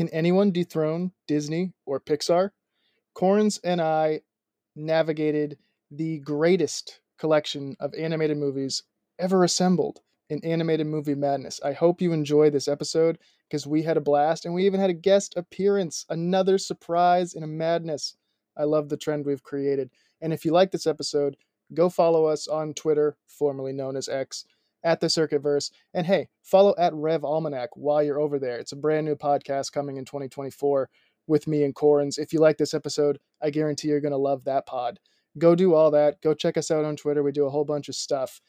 Can anyone dethrone Disney or Pixar? Corns and I navigated the greatest collection of animated movies ever assembled in animated movie madness. I hope you enjoy this episode because we had a blast and we even had a guest appearance, another surprise in a madness. I love the trend we've created. And if you like this episode, go follow us on Twitter, formerly known as X, at the Circuitverse. And hey, follow at Rev Almanac while you're over there. It's a brand new podcast coming in 2024 with me and Corns. If you like this episode, I guarantee you're going to love that pod. Go do all that. Go check us out on Twitter. We do a whole bunch of stuff.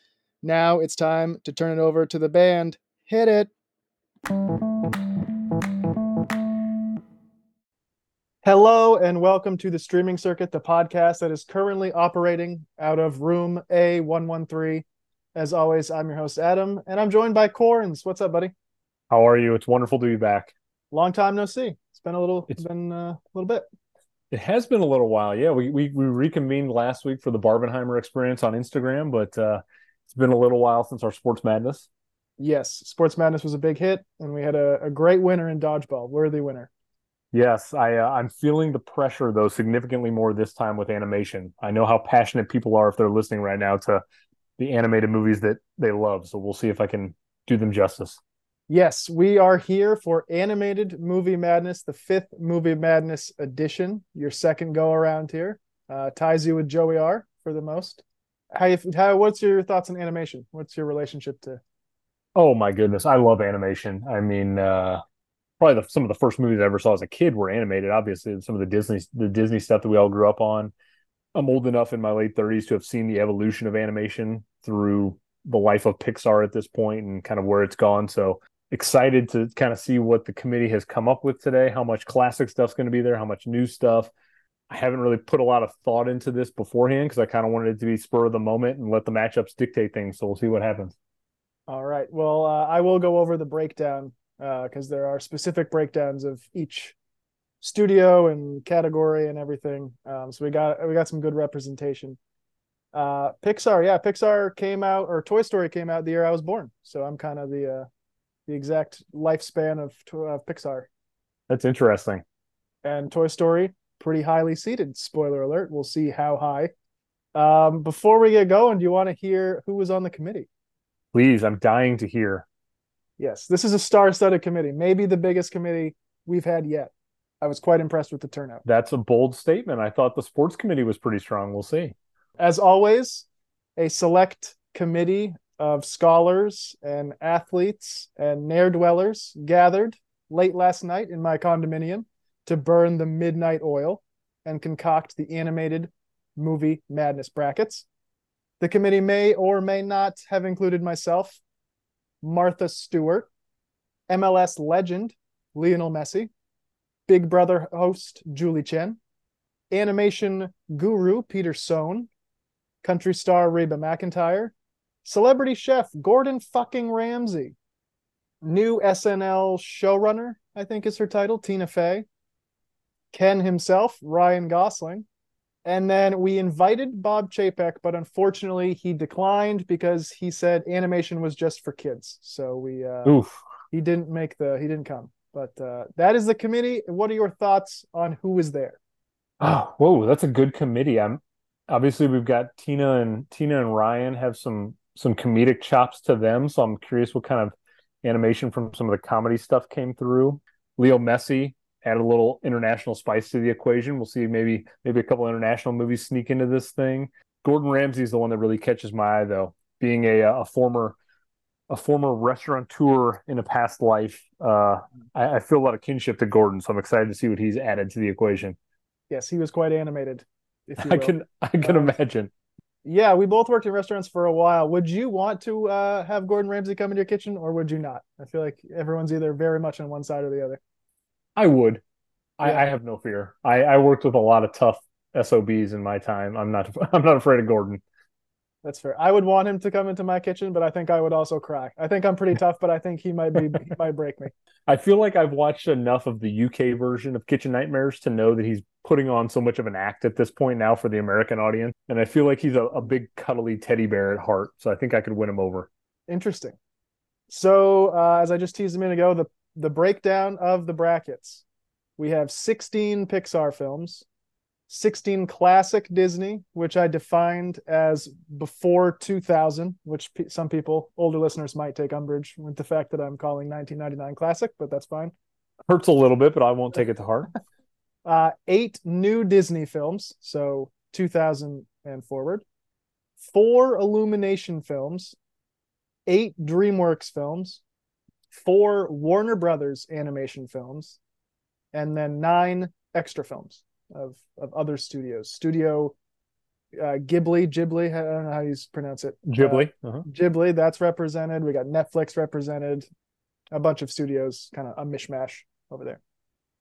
Now it's time to turn it over to the band. Hit it. Hello and welcome to the Streaming Circuit, the podcast that is currently operating out of room A113. As always, I'm your host, Adam, and I'm joined by Corns. What's up, buddy? How are you? It's wonderful to be back. Long time no see. It's been a little, it's been uh, a little bit. It has been a little while. Yeah, we, we, we reconvened last week for the Barbenheimer experience on Instagram, but uh, it's been a little while since our Sports Madness. Yes, Sports Madness was a big hit, and we had a, a great winner in dodgeball, worthy winner. Yes, I uh, I'm feeling the pressure though significantly more this time with animation. I know how passionate people are if they're listening right now to the animated movies that they love. So we'll see if I can do them justice. Yes, we are here for Animated Movie Madness, the fifth Movie Madness edition. Your second go around here uh, ties you with Joey R for the most. How you how what's your thoughts on animation? What's your relationship to? Oh my goodness, I love animation. I mean, uh, probably the, some of the first movies I ever saw as a kid were animated. Obviously, some of the Disney the Disney stuff that we all grew up on. I'm old enough in my late 30s to have seen the evolution of animation through the life of Pixar at this point and kind of where it's gone. So excited to kind of see what the committee has come up with today, how much classic stuff's going to be there, how much new stuff. I haven't really put a lot of thought into this beforehand because I kind of wanted it to be spur of the moment and let the matchups dictate things. So we'll see what happens. All right. Well, uh, I will go over the breakdown because uh, there are specific breakdowns of each studio and category and everything. Um, so we got we got some good representation. Uh, Pixar, yeah, Pixar came out or Toy Story came out the year I was born, so I'm kind of the uh, the exact lifespan of, of Pixar. That's interesting. And Toy Story, pretty highly seated. Spoiler alert. We'll see how high. Um, before we get going, do you want to hear who was on the committee? Please, I'm dying to hear. Yes, this is a star-studded committee, maybe the biggest committee we've had yet. I was quite impressed with the turnout. That's a bold statement. I thought the sports committee was pretty strong. We'll see. As always, a select committee of scholars and athletes and ne'er dwellers gathered late last night in my condominium to burn the midnight oil and concoct the animated movie madness brackets. The committee may or may not have included myself, Martha Stewart, MLS legend Lionel Messi, Big Brother host Julie Chen, animation guru Peter Sohn, country star Reba McEntire, celebrity chef Gordon fucking Ramsay, new SNL showrunner, I think is her title, Tina Fey, Ken himself, Ryan Gosling, and then we invited Bob Chapek, but unfortunately he declined because he said animation was just for kids. So we uh Oof. he didn't make the he didn't come. But uh that is the committee. What are your thoughts on who is there? Oh, whoa, that's a good committee. I'm obviously we've got Tina and Tina and Ryan have some some comedic chops to them. So I'm curious what kind of animation from some of the comedy stuff came through. Leo Messi add a little international spice to the equation. We'll see maybe maybe a couple international movies sneak into this thing. Gordon Ramsay is the one that really catches my eye, though. Being a a former a former restaurateur in a past life, uh, I, I feel a lot of kinship to Gordon, so I'm excited to see what he's added to the equation. Yes, he was quite animated. I can I can um, imagine. Yeah, we both worked in restaurants for a while. Would you want to uh, have Gordon Ramsay come into your kitchen, or would you not? I feel like everyone's either very much on one side or the other. I would. Yeah. I, I, have no fear. I, I worked with a lot of tough SOBs in my time. I'm not I'm not afraid of Gordon. That's fair. I would want him to come into my kitchen, but I think I would also cry. I think I'm pretty tough, but I think he might be he might break me. I feel like I've watched enough of the UK version of Kitchen Nightmares to know that he's putting on so much of an act at this point now for the American audience. And I feel like he's a, a big cuddly teddy bear at heart. So I think I could win him over. Interesting. So uh, as I just teased a minute ago, the the breakdown of the brackets. We have 16 Pixar films, 16 classic Disney, which I defined as before 2000, which some people, older listeners, might take umbrage with the fact that I'm calling 1999 classic, but that's fine. Hurts a little bit, but I won't take it to heart. uh, eight new Disney films, so 2000 and forward, four Illumination films, eight DreamWorks films, four Warner Brothers animation films, and then nine extra films of of other studios. Studio uh, Ghibli, Ghibli, I don't know how you pronounce it. Ghibli, uh, uh-huh. Ghibli, that's represented. We got Netflix represented, a bunch of studios, kind of a mishmash over there.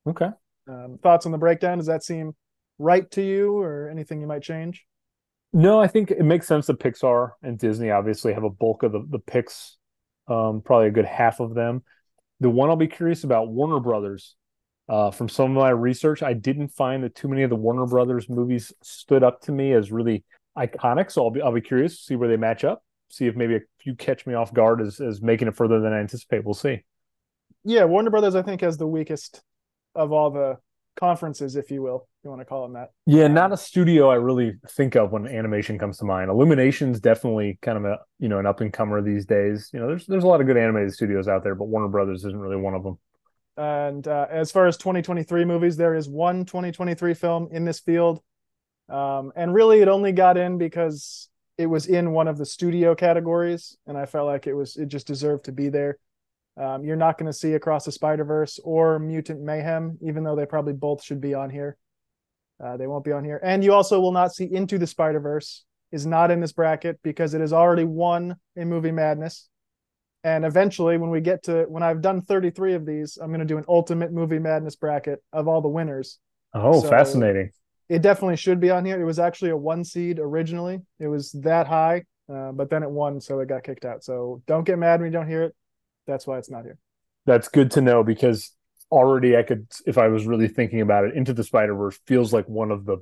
Okay. Um, thoughts on the breakdown? Does that seem right to you, or anything you might change? No, I think it makes sense that Pixar and Disney obviously have a bulk of the, the picks, um, probably a good half of them. The one I'll be curious about, Warner Brothers. Uh, from some of my research, I didn't find that too many of the Warner Brothers movies stood up to me as really iconic. So I'll be I'll be curious to see where they match up. See if maybe a few catch me off guard as as making it further than I anticipate. We'll see. Yeah, Warner Brothers I think has the weakest of all the conferences, if you will, if you want to call them that. Yeah, not a studio I really think of when animation comes to mind. Illumination's definitely kind of a you know an up and comer these days. You know, there's there's a lot of good animated studios out there, but Warner Brothers isn't really one of them. And uh, as far as 2023 movies, there is one 2023 film in this field, um, and really it only got in because it was in one of the studio categories, and I felt like it was it just deserved to be there. Um, you're not going to see Across the Spider Verse or Mutant Mayhem, even though they probably both should be on here. Uh, they won't be on here. And you also will not see Into the Spider Verse is not in this bracket because it has already won a Movie Madness. And eventually, when we get to when I've done 33 of these, I'm going to do an Ultimate Movie Madness bracket of all the winners. Oh, so fascinating! It definitely should be on here. It was actually a one seed originally. It was that high, uh, but then it won, so it got kicked out. So don't get mad when you don't hear it. That's why it's not here. That's good to know because already I could, if I was really thinking about it, Into the Spider Verse feels like one of the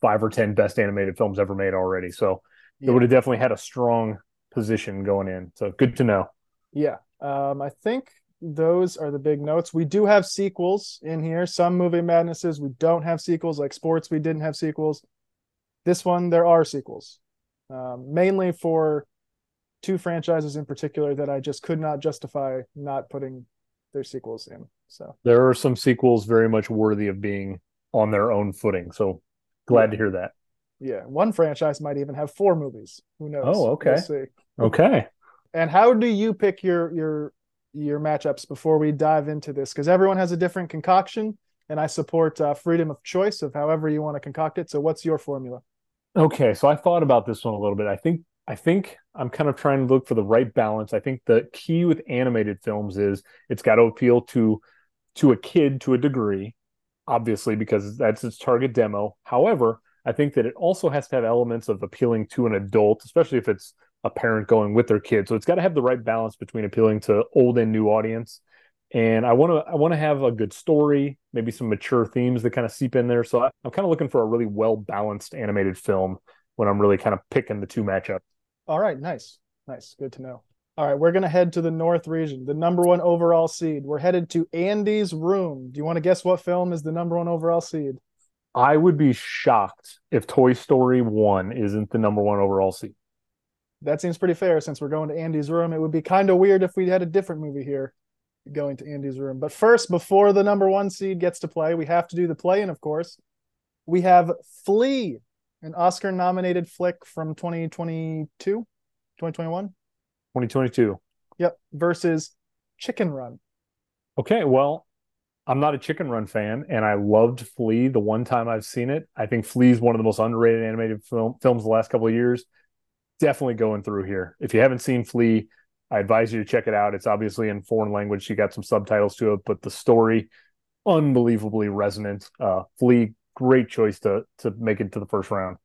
five or ten best animated films ever made already. So yeah. it would have definitely had a strong position going in. So good to know. Yeah. Um, I think those are the big notes. We do have sequels in here. Some movie madnesses we don't have sequels, like sports. We didn't have sequels. This one there are sequels, um, mainly for two franchises in particular that I just could not justify not putting their sequels in. So there are some sequels very much worthy of being on their own footing. So glad yeah. to hear that. Yeah, one franchise might even have four movies. Who knows? Oh, okay. We'll okay. And how do you pick your your your matchups before we dive into this? Because everyone has a different concoction, and I support uh, freedom of choice of however you want to concoct it. So, what's your formula? Okay, so I thought about this one a little bit. I think I think I'm kind of trying to look for the right balance. I think the key with animated films is it's got to appeal to to a kid to a degree, obviously because that's its target demo. However, I think that it also has to have elements of appealing to an adult, especially if it's a parent going with their kid. So it's got to have the right balance between appealing to old and new audience. And I want to I want to have a good story, maybe some mature themes that kind of seep in there. So I, I'm kind of looking for a really well balanced animated film when I'm really kind of picking the two matchups. All right, nice. Nice. Good to know. All right, we're going to head to the North region, the number one overall seed. We're headed to Andy's room. Do you want to guess what film is the number one overall seed? I would be shocked if Toy Story 1 isn't the number one overall seed. That seems pretty fair since we're going to Andy's room. It would be kind of weird if we had a different movie here going to Andy's room. But first, before the number one seed gets to play, we have to do the play. And of course, we have Flee, an Oscar nominated flick from 2022, 2021. 2022. Yep. Versus Chicken Run. Okay. Well, I'm not a Chicken Run fan, and I loved Flee the one time I've seen it. I think Flee is one of the most underrated animated film, films the last couple of years. Definitely going through here. If you haven't seen Flee, I advise you to check it out. It's obviously in foreign language. You got some subtitles to it, but the story, unbelievably resonant. Uh, Flee great choice to to make it to the first round.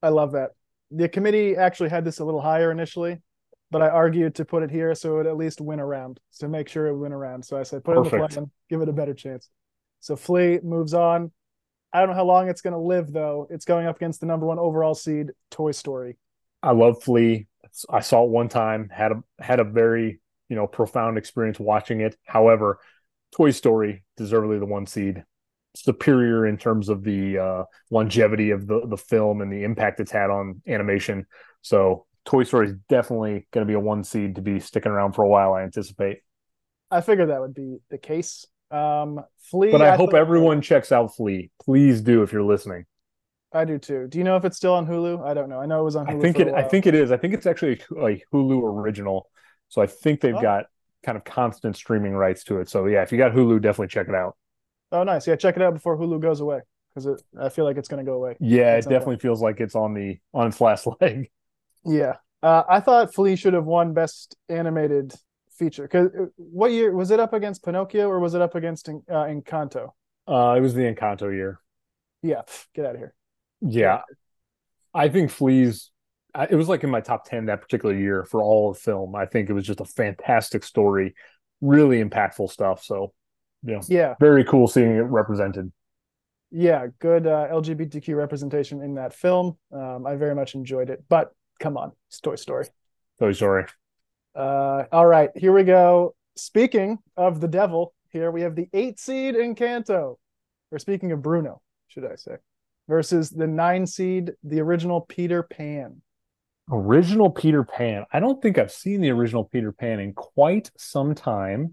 I love that. The committee actually had this a little higher initially, but I argued to put it here so it would at least win around to make sure it win around. So I said put Perfect. it in the plan, give it a better chance. So Flee moves on. I don't know how long it's going to live though. It's going up against the number one overall seed, Toy Story. I love Flee. I saw it one time. had a had a very you know profound experience watching it. However, Toy Story deservedly the one seed. Superior in terms of the uh, longevity of the the film and the impact it's had on animation. So Toy Story is definitely going to be a one seed to be sticking around for a while. I anticipate. I figured that would be the case. Um, Flee, but I, I hope everyone checks out Flee. Please do if you're listening. I do too. Do you know if it's still on Hulu? I don't know. I know it was on. Hulu I think it. I think it is. I think it's actually a, Hulu original. So I think they've oh. got kind of constant streaming rights to it. So yeah, if you got Hulu, definitely check it out. Oh, nice. Yeah, check it out before Hulu goes away because I feel like it's going to go away. Yeah, it definitely feels like it's on the on its last leg. Yeah, uh, I thought Flee should have won Best Animated Feature. Because uh, what year was it up against Pinocchio or was it up against uh, Encanto? Uh, it was the Encanto year. Yeah, get out of here. Yeah, I think Flee's. It was like in my top ten that particular year for all of film. I think it was just a fantastic story, really impactful stuff. So, yeah, yeah, very cool seeing it represented. Yeah, good uh, LGBTQ representation in that film. Um, I very much enjoyed it. But come on, it's Toy Story. Toy Story. Uh, all right, here we go. Speaking of the devil, here we have the eight seed Encanto. Or speaking of Bruno, should I say, versus the nine seed, the original Peter Pan. Original Peter Pan. I don't think I've seen the original Peter Pan in quite some time.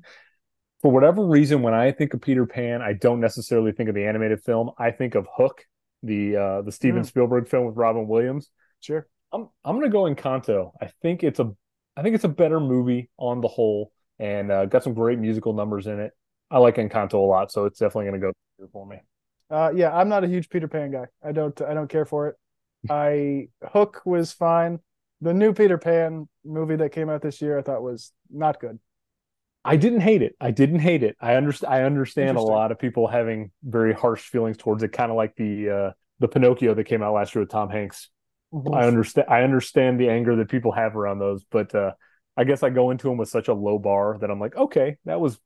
For whatever reason, when I think of Peter Pan, I don't necessarily think of the animated film. I think of Hook, the uh, the Steven mm. Spielberg film with Robin Williams. Sure. I'm I'm gonna go in Encanto. I think it's a I think it's a better movie on the whole, and uh, got some great musical numbers in it. I like Encanto a lot, so it's definitely gonna go for me. Uh, yeah, I'm not a huge Peter Pan guy. I don't I don't care for it. I Hook was fine. The new Peter Pan movie that came out this year, I thought was not good. I didn't hate it. I didn't hate it. I understand. I understand a lot of people having very harsh feelings towards it, kind of like the uh, the Pinocchio that came out last year with Tom Hanks. I understand. I understand the anger that people have around those, but uh, I guess I go into them with such a low bar that I'm like, okay, that was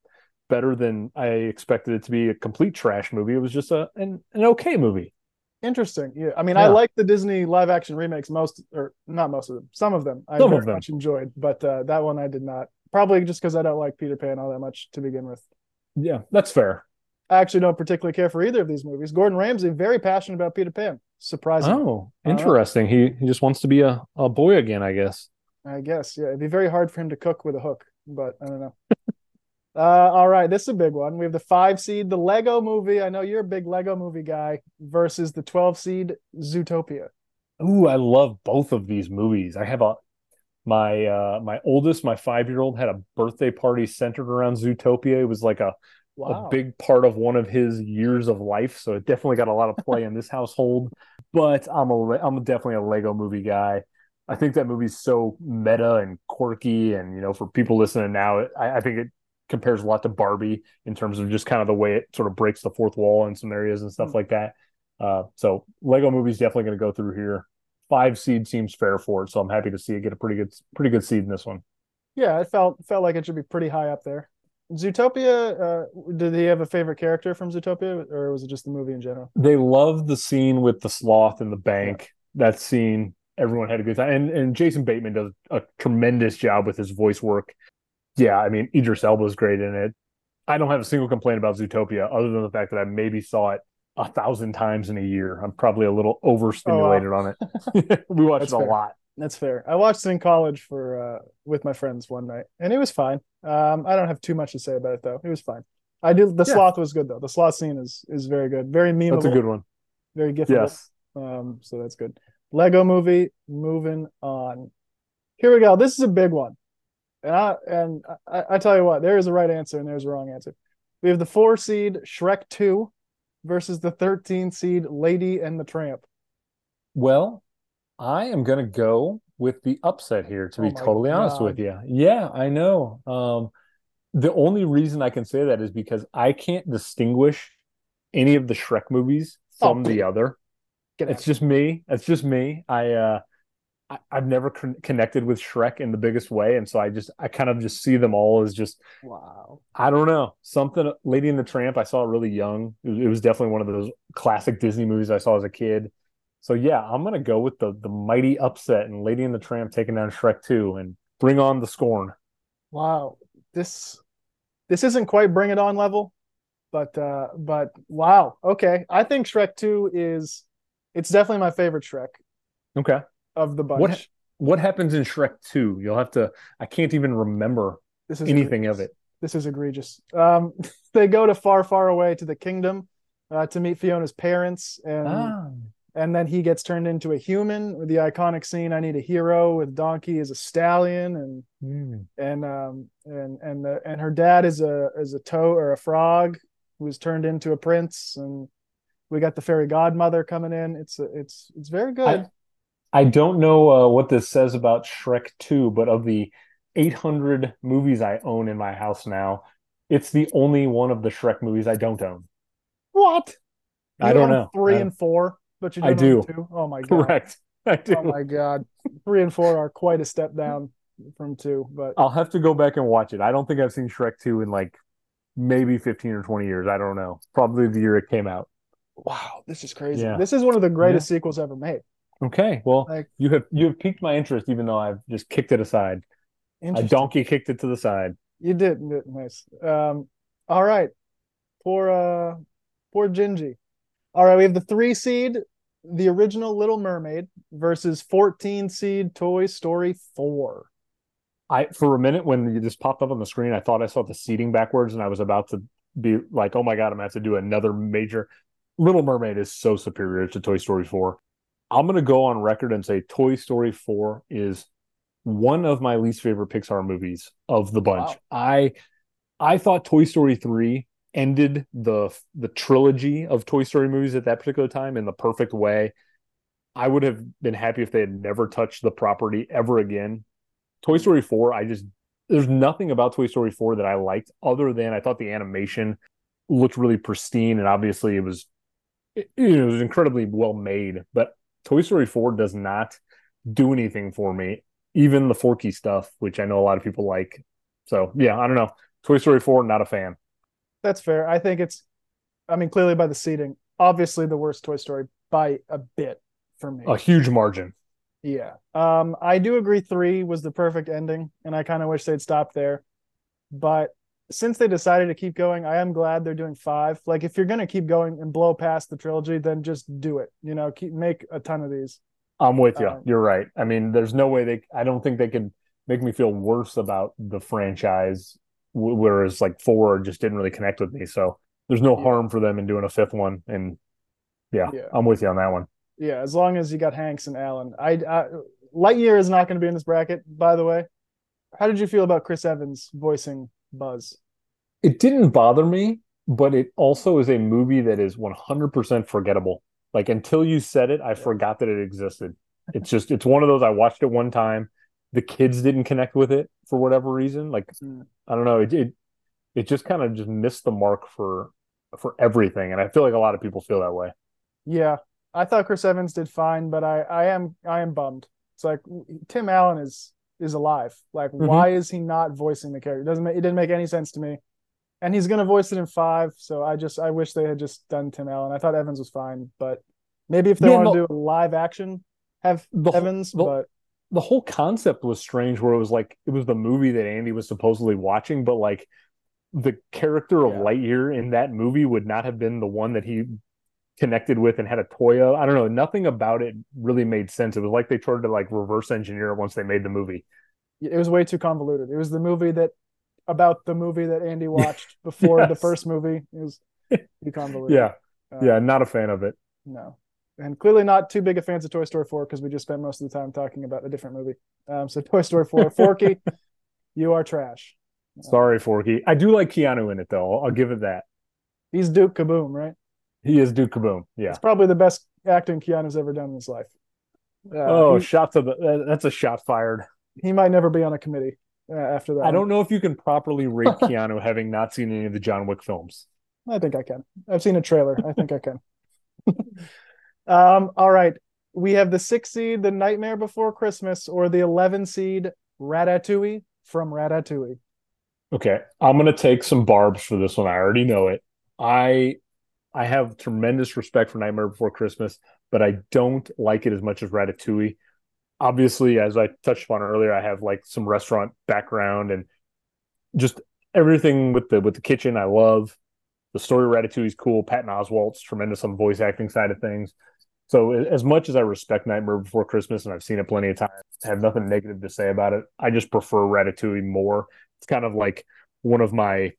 better than I expected it to be. A complete trash movie. It was just a an, an okay movie. Interesting. Yeah, I mean, yeah. I like the Disney live action remakes most, or not most of them. Some of them I Some very much enjoyed, but uh, that one I did not. Probably just because I don't like Peter Pan all that much to begin with. Yeah, that's fair. I actually don't particularly care for either of these movies. Gordon Ramsay very passionate about Peter Pan. Surprising. Oh, interesting. Uh, he he just wants to be a, a boy again, I guess. I guess. Yeah. It'd be very hard for him to cook with a hook, but I don't know. Uh all right. This is a big one. We have the five seed, the Lego movie. I know you're a big Lego movie guy versus the 12 seed Zootopia. Ooh, I love both of these movies. I have a my uh my oldest, my five year old had a birthday party centered around Zootopia. It was like a wow. a big part of one of his years of life. So it definitely got a lot of play in this household. But I'm a I'm definitely a Lego movie guy. I think that movie's so meta and quirky, and you know, for people listening now, I, I think it compares a lot to Barbie in terms of just kind of the way it sort of breaks the fourth wall in some areas and stuff mm-hmm. like that. Uh, so Lego movie's definitely going to go through here. Five seed seems fair for it, so I'm happy to see it get a pretty good pretty good seed in this one. Yeah, it felt felt like it should be pretty high up there. Zootopia, uh, did he have a favorite character from Zootopia, or was it just the movie in general? They loved the scene with the sloth in the bank. Yeah. That scene, everyone had a good time, and and Jason Bateman does a tremendous job with his voice work. Yeah, I mean Idris Elba is great in it. I don't have a single complaint about Zootopia, other than the fact that I maybe saw it a thousand times in a year. I'm probably a little overstimulated oh, wow. on it. we watched it a lot. That's fair. I watched it in college for uh, with my friends one night, and it was fine. Um, I don't have too much to say about it though. It was fine. I do. The yeah. sloth was good though. The sloth scene is is very good. Very memeable. That's a good one. Very giftable. Yes. Um, so that's good. Lego Movie. Moving on. Here we go. This is a big one, and I and I, I tell you what, there is a right answer and there's a wrong answer. We have the four seed Shrek Two versus the thirteen seed Lady and the Tramp. Well, I am going to go with the upset here, to oh be totally God. honest with you. Yeah, I know. Um, the only reason I can say that is because I can't distinguish any of the Shrek movies from oh, the other. It's just me. It's just me. I uh, I, have never con- connected with Shrek in the biggest way, and so I just I kind of just see them all as just wow. I don't know something. Lady and the Tramp. I saw it really young. It was, it was definitely one of those classic Disney movies I saw as a kid. So yeah, I'm gonna go with the the mighty upset and Lady and the Tramp taking down Shrek 2 and bring on the scorn. Wow. This this isn't quite Bring It On level, but uh, but wow, okay. I think Shrek Two is it's definitely my favorite Shrek. Okay. Of the bunch. What what happens in Shrek Two? You'll have to. I can't even remember this is anything egregious. of it. This is egregious. Um, they go to far, far away to the kingdom uh, to meet Fiona's parents, and ah. and then he gets turned into a human. With the iconic scene, "I need a hero" with Donkey as a stallion, and mm. and um and and the and her dad is a is a toad or a frog who was turned into a prince, and we got the fairy godmother coming in. It's it's it's very good. I, I don't know uh, what this says about Shrek Two, but of the 800 movies I own in my house now. It's the only one of the Shrek movies I don't own. What? You I don't know. Three I, and four, but you I do. Two? Oh my god! Correct. I do. Oh my god! Three and four are quite a step down from two, but I'll have to go back and watch it. I don't think I've seen Shrek two in like maybe 15 or 20 years. I don't know. Probably the year it came out. Wow, this is crazy. Yeah. This is one of the greatest yeah. sequels ever made. Okay, well, like, you have you have piqued my interest, even though I've just kicked it aside. A donkey kicked it to the side. You did nice. Um, all right, poor uh, poor Gingy. All right, we have the three seed, the original Little Mermaid versus fourteen seed Toy Story four. I for a minute when you just popped up on the screen, I thought I saw the seating backwards, and I was about to be like, "Oh my god, I'm gonna have to do another major." Little Mermaid is so superior to Toy Story four. I'm gonna go on record and say Toy Story four is one of my least favorite Pixar movies of the bunch. Wow. I I thought Toy Story 3 ended the the trilogy of Toy Story movies at that particular time in the perfect way. I would have been happy if they had never touched the property ever again. Toy Story 4, I just there's nothing about Toy Story 4 that I liked other than I thought the animation looked really pristine and obviously it was it, it was incredibly well made, but Toy Story 4 does not do anything for me even the Forky stuff, which I know a lot of people like. So yeah, I don't know. Toy Story 4, not a fan. That's fair. I think it's I mean, clearly by the seating, obviously the worst Toy Story by a bit for me. A huge margin. Yeah. Um, I do agree three was the perfect ending, and I kind of wish they'd stopped there. But since they decided to keep going, I am glad they're doing five. Like if you're gonna keep going and blow past the trilogy, then just do it. You know, keep make a ton of these. I'm with you. Um, You're right. I mean, there's no way they. I don't think they could make me feel worse about the franchise, whereas like four just didn't really connect with me. So there's no yeah. harm for them in doing a fifth one. And yeah, yeah, I'm with you on that one. Yeah, as long as you got Hanks and Alan. I, I Lightyear is not going to be in this bracket, by the way. How did you feel about Chris Evans voicing Buzz? It didn't bother me, but it also is a movie that is 100% forgettable. Like until you said it, I forgot that it existed. It's just it's one of those I watched it one time. The kids didn't connect with it for whatever reason. Like. I don't know, it it, it just kind of just missed the mark for for everything. And I feel like a lot of people feel that way. Yeah. I thought Chris Evans did fine, but I I am I am bummed. It's like Tim Allen is is alive. Like mm-hmm. why is he not voicing the character? It doesn't make, it didn't make any sense to me and he's gonna voice it in five. So I just I wish they had just done Tim Allen. I thought Evans was fine, but maybe if they yeah, want to do a live action, have the, Evans. The, but the whole concept was strange, where it was like it was the movie that Andy was supposedly watching, but like the character of yeah. Lightyear in that movie would not have been the one that he connected with and had a toy of. I don't know. Nothing about it really made sense. It was like they tried to like reverse engineer it once they made the movie. It was way too convoluted. It was the movie that about the movie that Andy watched before yes. the first movie. It was too convoluted. Yeah. Um, yeah, not a fan of it. No. And clearly not too big of fans of Toy Story 4 because we just spent most of the time talking about a different movie. Um, so Toy Story 4, Forky, you are trash. Sorry, Forky. I do like Keanu in it though. I'll, I'll give it that. He's Duke Kaboom, right? He is Duke Kaboom. Yeah. It's probably the best acting Keanu's ever done in his life. Uh, oh, he, shot to the that's a shot fired. He might never be on a committee uh, after that. I don't know if you can properly rate Keanu having not seen any of the John Wick films. I think I can. I've seen a trailer. I think I can. um, all right. We have the six seed, The Nightmare Before Christmas, or the 11 seed, Ratatouille from Ratatouille. Okay. I'm going to take some barbs for this one. I already know it. I I have tremendous respect for Nightmare Before Christmas, but I don't like it as much as Ratatouille obviously, as I touched upon earlier, I have like some restaurant background and just everything with the with the kitchen I love. The story Ratatouille is cool. Patton Oswalt's tremendous on the voice acting side of things. So as much as I respect Nightmare Before Christmas and I've seen it plenty of times, I have nothing negative to say about it. I just prefer Ratatouille more. It's kind of like one of my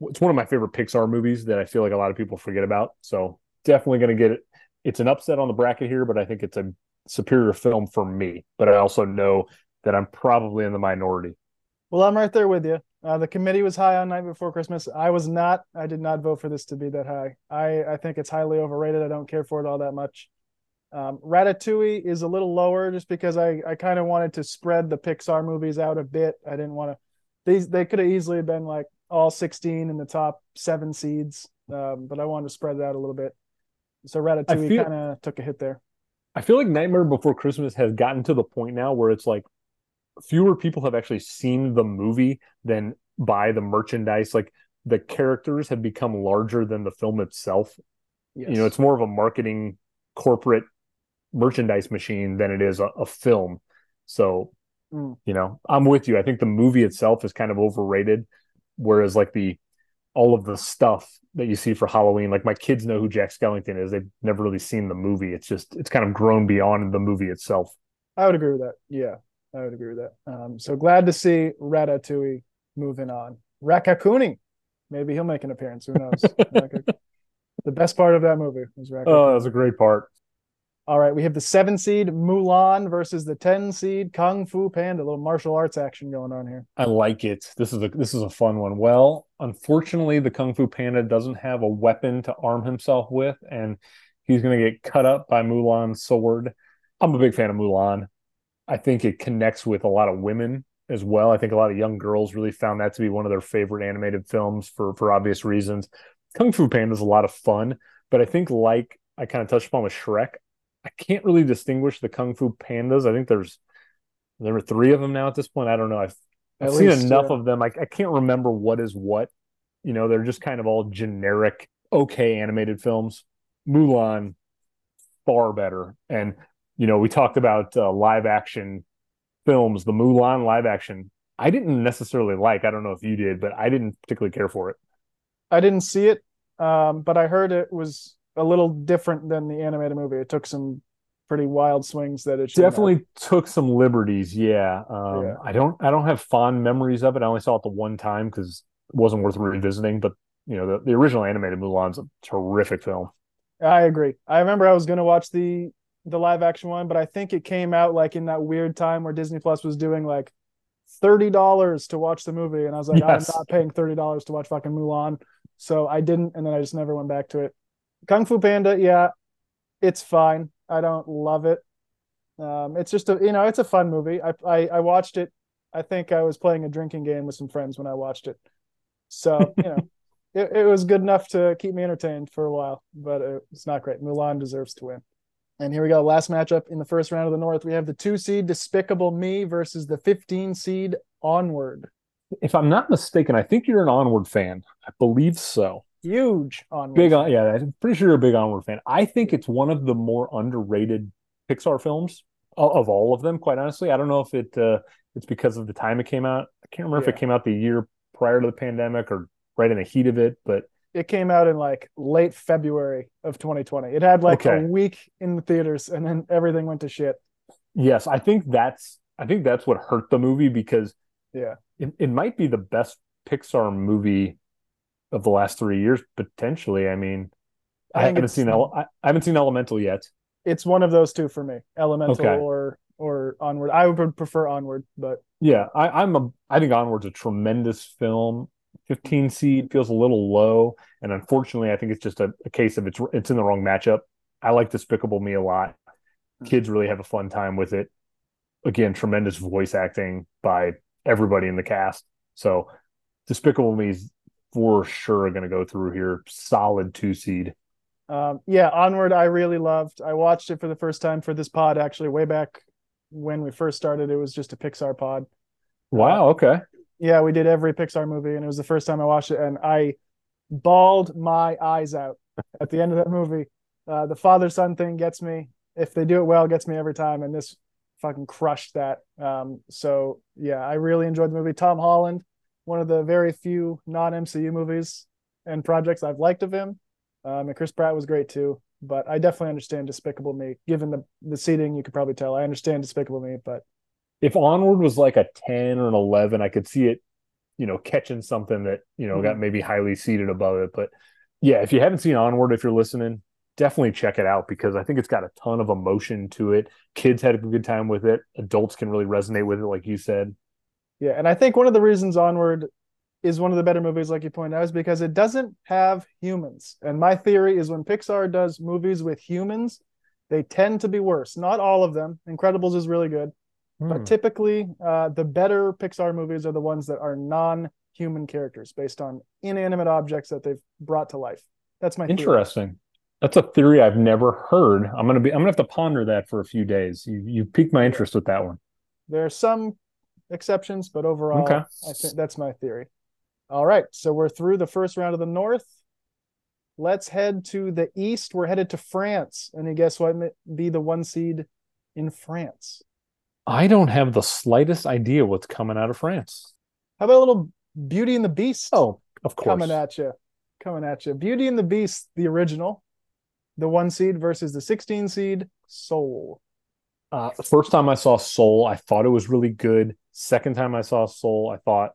it's one of my favorite Pixar movies that I feel like a lot of people forget about. So definitely going to get it. It's an upset on the bracket here, but I think it's a superior film for me. But I also know that I'm probably in the minority. Well, I'm right there with you. Uh, the committee was high on Night Before Christmas. I was not. I did not vote for this to be that high. I I think it's highly overrated. I don't care for it all that much. Um, Ratatouille is a little lower just because I I kind of wanted to spread the Pixar movies out a bit. I didn't want to. These they could have easily been like all 16 in the top seven seeds, um, but I wanted to spread it out a little bit. So Ratatouille kind of took a hit there. I feel like Nightmare Before Christmas has gotten to the point now where it's like fewer people have actually seen the movie than buy the merchandise. Like the characters have become larger than the film itself. Yes. You know, it's more of a marketing corporate merchandise machine than it is a, a film. So, mm. you know, I'm with you. I think the movie itself is kind of overrated, whereas like the all of the stuff that you see for Halloween, like my kids know who Jack Skellington is. They've never really seen the movie. It's just it's kind of grown beyond the movie itself. I would agree with that. Yeah, I would agree with that. Um, so glad to see Ratatouille moving on. Raccacoonie. Maybe he'll make an appearance. Who knows? the best part of that movie was Raccacoonie. Oh, that was a great part. All right, we have the seven seed Mulan versus the ten seed Kung Fu Panda. A little martial arts action going on here. I like it. This is a this is a fun one. Well, unfortunately, the Kung Fu Panda doesn't have a weapon to arm himself with, and he's going to get cut up by Mulan's sword. I'm a big fan of Mulan. I think it connects with a lot of women as well. I think a lot of young girls really found that to be one of their favorite animated films for for obvious reasons. Kung Fu Panda is a lot of fun, but I think like I kind of touched upon with Shrek, I can't really distinguish the Kung Fu Pandas. I think there's there are three of them now at this point. I don't know. I've I've seen enough yeah. of them. I, I can't remember what is what. You know, they're just kind of all generic, okay animated films. Mulan, far better. And you know, we talked about uh, live action films. The Mulan live action, I didn't necessarily like. I don't know if you did, but I didn't particularly care for it. I didn't see it, um, but I heard it was a little different than the animated movie. It took some pretty wild swings that it definitely have. took some liberties. Yeah. Um, yeah. I don't I don't have fond memories of it. I only saw it the one time because it wasn't worth revisiting. But you know, the, the original animated Mulan's a terrific film. I agree. I remember I was going to watch the the live action one, but I think it came out like in that weird time where Disney Plus was doing like thirty dollars to watch the movie, and I was like, yes. I'm not paying thirty dollars to watch fucking Mulan. So I didn't, and then I just never went back to it. Kung Fu Panda, yeah, it's fine. I don't love it. Um, it's just a you know, it's a fun movie. I, I I watched it. I think I was playing a drinking game with some friends when I watched it. So you know, it, it was good enough to keep me entertained for a while, but it's not great. Mulan deserves to win. And here we go. Last matchup in the first round of the North. We have the two seed Despicable Me versus the 15 seed Onward. If I'm not mistaken, I think you're an Onward fan. I believe so huge on Big on, yeah. I'm pretty sure you're a big Onward fan. I think it's one of the more underrated Pixar films of, of all of them. Quite honestly, I don't know if it uh, it's because of the time it came out. I can't remember yeah. if it came out the year prior to the pandemic or right in the heat of it, but it came out in like late February of 2020. It had like okay. a week in the theaters, and then everything went to shit. Yes, I think that's I think that's what hurt the movie because yeah, it, it might be the best Pixar movie of the last three years potentially. I mean, I, I haven't seen I haven't seen Elemental yet. It's one of those two for me, Elemental okay. or or Onward. I would prefer Onward, but yeah, I, I'm a I think Onward's a tremendous film. 15 seed feels a little low, and unfortunately, I think it's just a, a case of it's it's in the wrong matchup. I like Despicable Me a lot. Hmm. Kids really have a fun time with it. Again, tremendous voice acting by everybody in the cast. So, Despicable Me is for sure going to go through here. Solid two seed. Um, yeah, Onward, I really loved. I watched it for the first time for this pod, actually, way back when we first started. It was just a Pixar pod. Wow. Okay. Yeah, we did every Pixar movie, and it was the first time I watched it, and I bawled my eyes out at the end of that movie. Uh, the father son thing gets me. If they do it well, gets me every time, and this fucking crushed that. Um, so yeah, I really enjoyed the movie. Tom Holland one of the very few non MCU movies and projects I've liked of him. Um, and Chris Pratt was great too. But I definitely understand Despicable Me. Given the the seating, you could probably tell I understand Despicable Me. But if Onward was like a ten or an eleven, I could see it, you know, catching something that you know mm-hmm. got maybe highly seated above it. But yeah, if you haven't seen Onward, if you're listening, definitely check it out because I think it's got a ton of emotion to it. Kids had a good time with it. Adults can really resonate with it, like you said. Yeah, and I think one of the reasons Onward is one of the better movies, like you point out, is because it doesn't have humans. And my theory is when Pixar does movies with humans, they tend to be worse. Not all of them. Incredibles is really good, hmm. but typically uh, the better Pixar movies are the ones that are non-human characters based on inanimate objects that they've brought to life. That's my interesting. Theory. That's a theory I've never heard. I'm gonna be. I'm gonna have to ponder that for a few days. You you piqued my interest with that one. There are some exceptions, but overall, okay. I think that's my theory. All right, so we're through the first round of the North. Let's head to the East. We're headed to France, and you guess what? Be the one seed in France. I don't have the slightest idea what's coming out of France. How about a little Beauty and the Beast? Oh, of course, coming at you, coming at you. Beauty and the Beast, the original, the one seed versus the 16 seed Soul. Uh, the first time I saw Soul, I thought it was really good. Second time I saw Soul, I thought,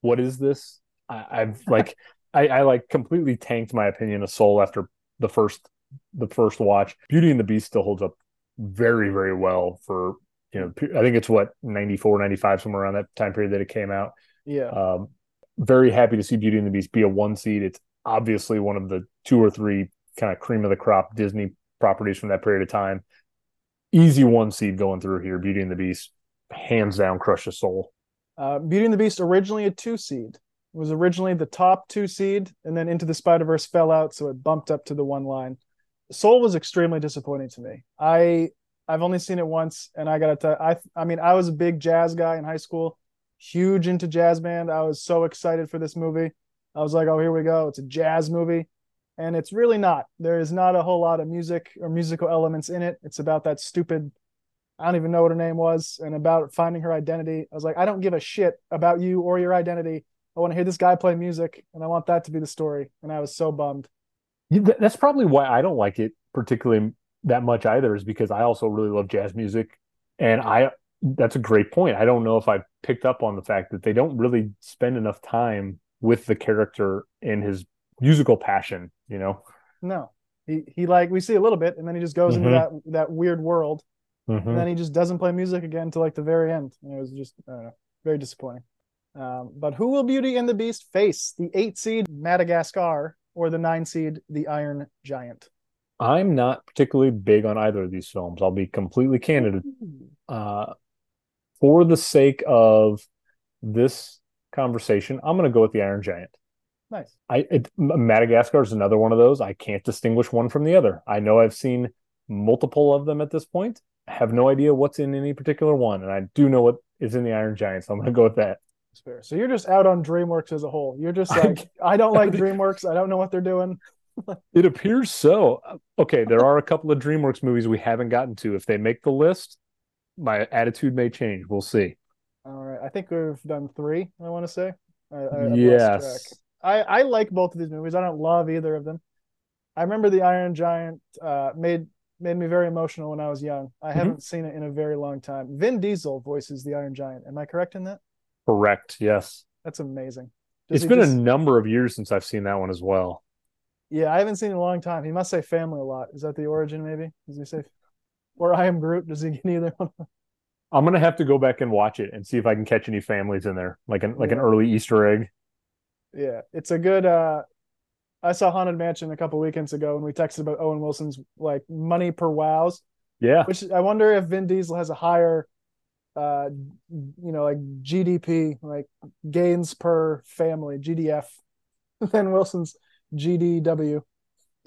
what is this? I, have like, I, I like completely tanked my opinion of Soul after the first the first watch. Beauty and the Beast still holds up very very well for you know I think it's what 94 95 somewhere around that time period that it came out. Yeah. Um, very happy to see Beauty and the Beast be a one seed. It's obviously one of the two or three kind of cream of the crop Disney properties from that period of time. Easy one seed going through here. Beauty and the Beast, hands down, crush the soul. Uh, Beauty and the Beast originally a two seed. It was originally the top two seed, and then Into the Spider Verse fell out, so it bumped up to the one line. Soul was extremely disappointing to me. I I've only seen it once, and I gotta tell I I mean I was a big jazz guy in high school, huge into jazz band. I was so excited for this movie. I was like, oh here we go, it's a jazz movie and it's really not. There is not a whole lot of music or musical elements in it. It's about that stupid, I don't even know what her name was, and about finding her identity. I was like, I don't give a shit about you or your identity. I want to hear this guy play music, and I want that to be the story. And I was so bummed. That's probably why I don't like it particularly that much either, is because I also really love jazz music, and I. That's a great point. I don't know if I picked up on the fact that they don't really spend enough time with the character in his musical passion, you know? No. He he like we see a little bit and then he just goes mm-hmm. into that that weird world. Mm-hmm. And then he just doesn't play music again until like the very end. And it was just know, very disappointing. Um, but who will Beauty and the Beast face? The eight seed Madagascar or the nine seed The Iron Giant? I'm not particularly big on either of these films. I'll be completely candid. Uh, for the sake of this conversation, I'm going to go with The Iron Giant. Nice. I it, Madagascar is another one of those. I can't distinguish one from the other. I know I've seen multiple of them at this point. Have no idea what's in any particular one, and I do know what is in the Iron Giant, so I'm going to go with that. fair. So you're just out on DreamWorks as a whole. You're just like, I don't like DreamWorks. I don't know what they're doing. it appears so. Okay, there are a couple of DreamWorks movies we haven't gotten to. If they make the list, my attitude may change. We'll see. All right. I think we've done three, I want to say. I, I, yes. I I like both of these movies. I don't love either of them. I remember the Iron Giant uh, made made me very emotional when I was young. I mm-hmm. haven't seen it in a very long time. Vin Diesel voices the Iron Giant. Am I correct in that? Correct. Yes. That's amazing. Does it's been just... a number of years since I've seen that one as well. Yeah, I haven't seen it in a long time. He must say family a lot. Is that the origin? Maybe does he say, or I am Groot? Does he get either one? I'm gonna have to go back and watch it and see if I can catch any families in there, like an like yeah. an early Easter egg. Yeah, it's a good. uh I saw Haunted Mansion a couple weekends ago, and we texted about Owen Wilson's like money per wows. Yeah, which I wonder if Vin Diesel has a higher, uh, you know, like GDP, like gains per family GDF, than Wilson's GDW.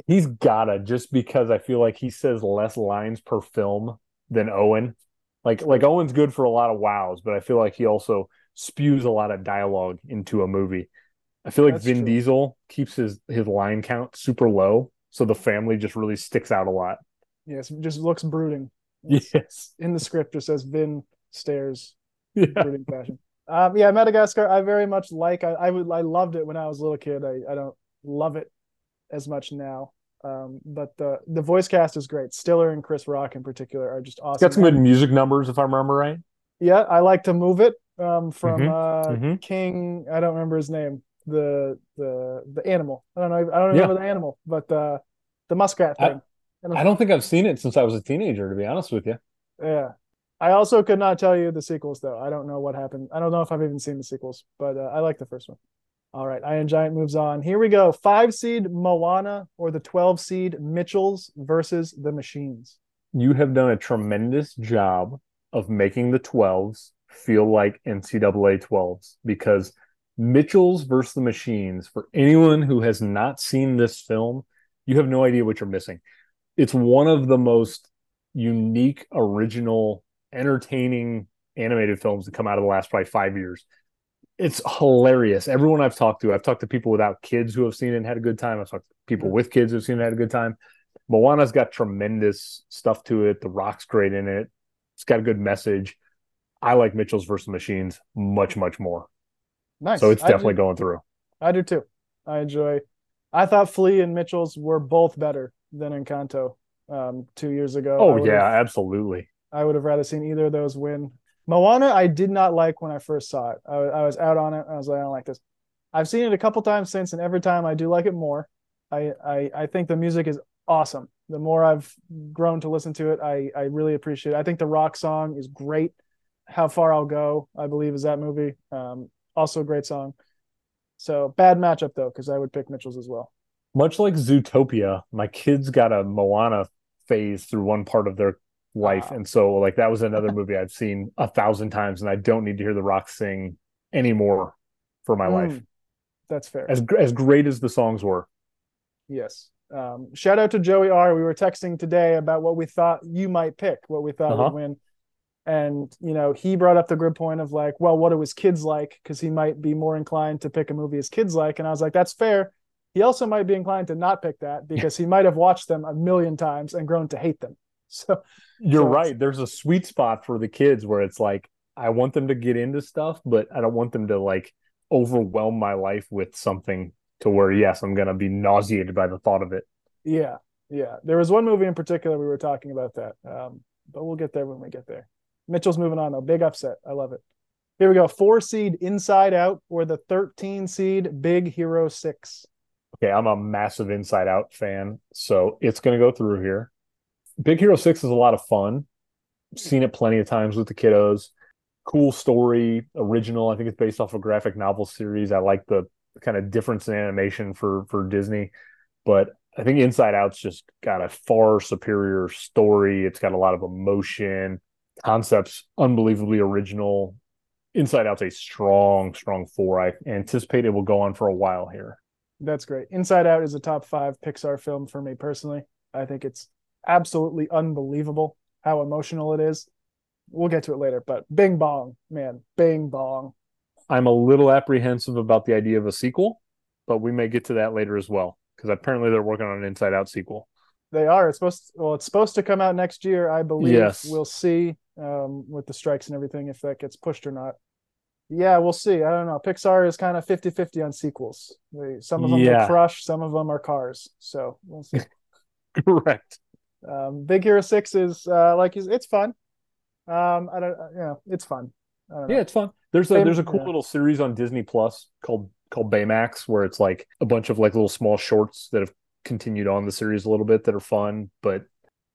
He's gotta just because I feel like he says less lines per film than Owen. Like like Owen's good for a lot of wows, but I feel like he also spews a lot of dialogue into a movie. I feel like That's Vin true. Diesel keeps his his line count super low, so the family just really sticks out a lot. Yes, just looks brooding. It's, yes, in the script it says Vin stares, yeah. brooding fashion. Um, yeah, Madagascar. I very much like. I, I would. I loved it when I was a little kid. I, I don't love it as much now. Um, but the the voice cast is great. Stiller and Chris Rock in particular are just awesome. Got some good music numbers, if I remember right. Yeah, I like to move it um, from mm-hmm. Uh, mm-hmm. King. I don't remember his name. The the the animal. I don't know. I don't remember yeah. the animal, but uh, the muskrat thing. I, I don't think I've seen it since I was a teenager. To be honest with you. Yeah, I also could not tell you the sequels though. I don't know what happened. I don't know if I've even seen the sequels, but uh, I like the first one. All right, Iron Giant moves on. Here we go. Five seed Moana or the 12 seed Mitchells versus the Machines. You have done a tremendous job of making the 12s feel like NCAA 12s because Mitchells versus the Machines, for anyone who has not seen this film, you have no idea what you're missing. It's one of the most unique, original entertaining animated films that come out of the last probably five years. It's hilarious. Everyone I've talked to, I've talked to people without kids who have seen it and had a good time. I've talked to people with kids who've seen it and had a good time. Moana's got tremendous stuff to it. The Rock's great in it. It's got a good message. I like Mitchell's versus the Machines much, much more. Nice. So it's definitely going through. I do too. I enjoy. I thought Flee and Mitchell's were both better than Encanto um, two years ago. Oh yeah, absolutely. I would have rather seen either of those win. Moana, I did not like when I first saw it. I, I was out on it. I was like, I don't like this. I've seen it a couple times since, and every time I do like it more. I, I I think the music is awesome. The more I've grown to listen to it, I I really appreciate it. I think the rock song is great. How far I'll go, I believe, is that movie. Um, also a great song. So bad matchup though, because I would pick Mitchell's as well. Much like Zootopia, my kids got a Moana phase through one part of their life. Wow. And so like that was another movie I've seen a thousand times and I don't need to hear the rock sing anymore for my mm, life. That's fair. As as great as the songs were. Yes. Um, shout out to Joey R. We were texting today about what we thought you might pick, what we thought uh-huh. would win. And you know, he brought up the good point of like, well, what are his kids like? Because he might be more inclined to pick a movie his kids like. And I was like, that's fair. He also might be inclined to not pick that because he might have watched them a million times and grown to hate them. So you're so right. There's a sweet spot for the kids where it's like I want them to get into stuff, but I don't want them to like overwhelm my life with something to where yes, I'm gonna be nauseated by the thought of it. Yeah, yeah. There was one movie in particular we were talking about that, um, but we'll get there when we get there. Mitchell's moving on though. Big upset. I love it. Here we go. Four seed Inside Out or the 13 seed Big Hero Six. Okay, I'm a massive Inside Out fan, so it's going to go through here. Big Hero 6 is a lot of fun. Seen it plenty of times with the kiddos. Cool story, original. I think it's based off a graphic novel series. I like the kind of difference in animation for for Disney, but I think Inside Out's just got a far superior story. It's got a lot of emotion, concepts unbelievably original. Inside Out's a strong, strong four. I anticipate it will go on for a while here. That's great. Inside Out is a top five Pixar film for me personally. I think it's absolutely unbelievable how emotional it is. We'll get to it later, but Bing Bong, man, Bing Bong. I'm a little apprehensive about the idea of a sequel, but we may get to that later as well because apparently they're working on an Inside Out sequel. They are. It's supposed. To, well, it's supposed to come out next year, I believe. Yes. We'll see um, with the strikes and everything if that gets pushed or not. Yeah, we'll see. I don't know. Pixar is kind of 50-50 on sequels. They, some of them yeah. crush, some of them are cars. So we'll see. Correct. Um, Big Hero Six is uh, like it's fun. Um, I don't, you know, it's fun. Yeah, it's fun. There's a there's a cool yeah. little series on Disney Plus called called Baymax where it's like a bunch of like little small shorts that have continued on the series a little bit that are fun, but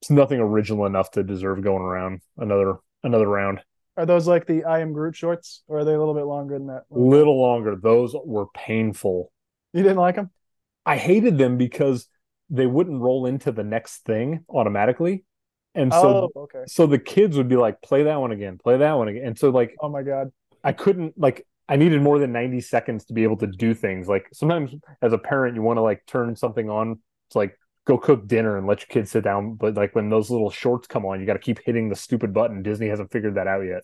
it's nothing original enough to deserve going around another another round. Are those like the I am Groot shorts, or are they a little bit longer than that? Little longer. Those were painful. You didn't like them? I hated them because they wouldn't roll into the next thing automatically. And so, oh, okay. so the kids would be like, play that one again, play that one again. And so, like, oh my God, I couldn't, like, I needed more than 90 seconds to be able to do things. Like, sometimes as a parent, you want to like turn something on. It's like, go cook dinner and let your kids sit down. But like, when those little shorts come on, you got to keep hitting the stupid button. Disney hasn't figured that out yet.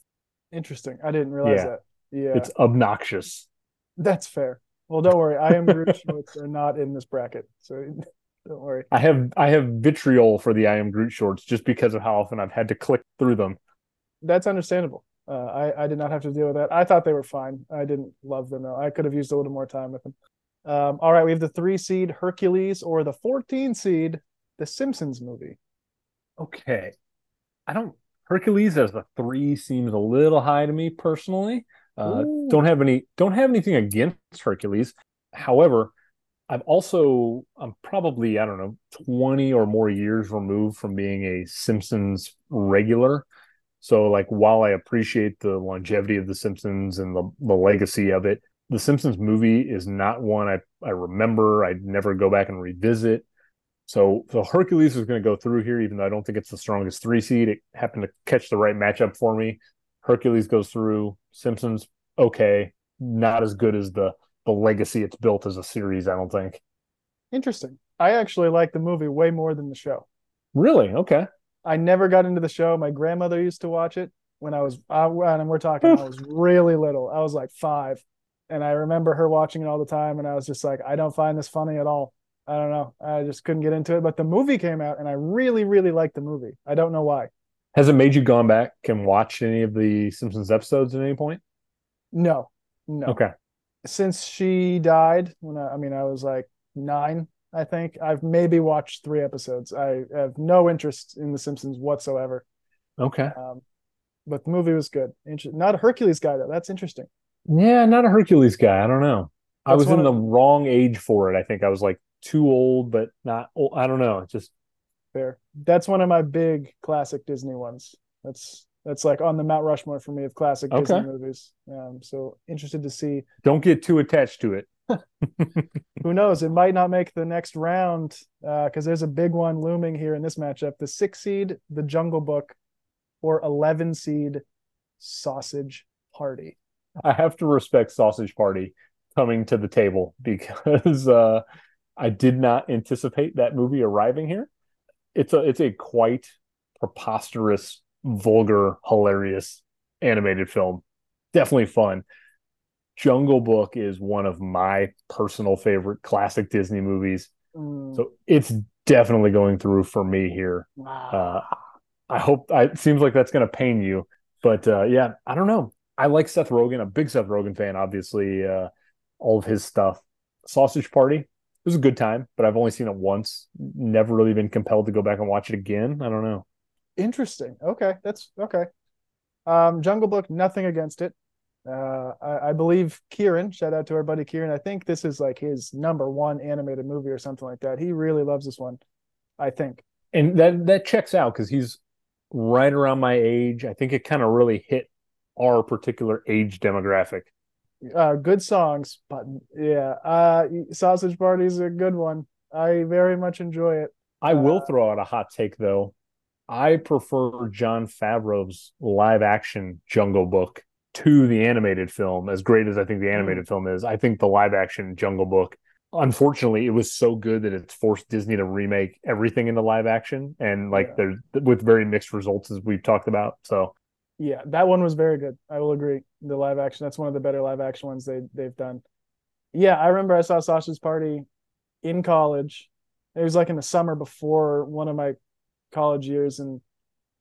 Interesting. I didn't realize yeah. that. Yeah. It's obnoxious. That's fair. Well, don't worry. I am Groot shorts are not in this bracket. So don't worry. I have I have vitriol for the I am Groot shorts just because of how often I've had to click through them. That's understandable. Uh, I I did not have to deal with that. I thought they were fine. I didn't love them though. I could have used a little more time with them. Um, all right, we have the three seed Hercules or the 14 seed The Simpsons movie. Okay. I don't Hercules as the three seems a little high to me personally. Uh, don't have any don't have anything against Hercules. However, I've also I'm probably I don't know 20 or more years removed from being a Simpsons regular. So like while I appreciate the longevity of the Simpsons and the, the legacy of it, the Simpsons movie is not one I, I remember. I'd never go back and revisit. So so Hercules is going to go through here, even though I don't think it's the strongest three seed. It happened to catch the right matchup for me. Hercules goes through. Simpsons, okay, not as good as the the legacy it's built as a series. I don't think. Interesting. I actually like the movie way more than the show. Really? Okay. I never got into the show. My grandmother used to watch it when I was, uh, and we're talking, I was really little. I was like five, and I remember her watching it all the time, and I was just like, I don't find this funny at all. I don't know. I just couldn't get into it. But the movie came out, and I really, really liked the movie. I don't know why. Has it made you gone back and watch any of the Simpsons episodes at any point? No, no. Okay. Since she died, when I, I mean, I was like nine, I think. I've maybe watched three episodes. I have no interest in The Simpsons whatsoever. Okay. Um, but the movie was good. Inter- not a Hercules guy though. That's interesting. Yeah, not a Hercules guy. I don't know. I was in one the wrong age for it. I think I was like too old, but not old. I don't know. It's just Fair. That's one of my big classic Disney ones. That's that's like on the Mount Rushmore for me of classic Disney movies. Um, so interested to see. don't get too attached to it. Who knows? It might not make the next round because there's a big one looming here in this matchup: the six seed, the Jungle Book, or eleven seed, Sausage Party. I have to respect Sausage Party coming to the table because uh, I did not anticipate that movie arriving here. It's a it's a quite preposterous, vulgar, hilarious animated film. Definitely fun. Jungle Book is one of my personal favorite classic Disney movies. Mm, So it's definitely going through for me here. Uh, I hope I, it seems like that's going to pain you, but uh, yeah, I don't know. I like Seth Rogen, a big Seth Rogen fan, obviously, uh, all of his stuff. Sausage Party, it was a good time, but I've only seen it once. Never really been compelled to go back and watch it again. I don't know. Interesting. Okay, that's okay. Um, Jungle Book, nothing against it. Uh, I, I believe Kieran, shout out to our buddy Kieran. I think this is like his number one animated movie or something like that. He really loves this one. I think. And that that checks out because he's right around my age. I think it kind of really hit our particular age demographic. Uh, good songs, but yeah, uh, Sausage Party is a good one. I very much enjoy it. I will Uh, throw out a hot take though. I prefer Jon Favreau's live action Jungle Book to the animated film. As great as I think the animated film is, I think the live action Jungle Book, unfortunately, it was so good that it's forced Disney to remake everything into live action, and like Yeah. there's with very mixed results as we've talked about. So Yeah, that one was very good. I will agree. The live action, that's one of the better live action ones they they've done. Yeah, I remember I saw Sausage Party in college. It was like in the summer before one of my college years, and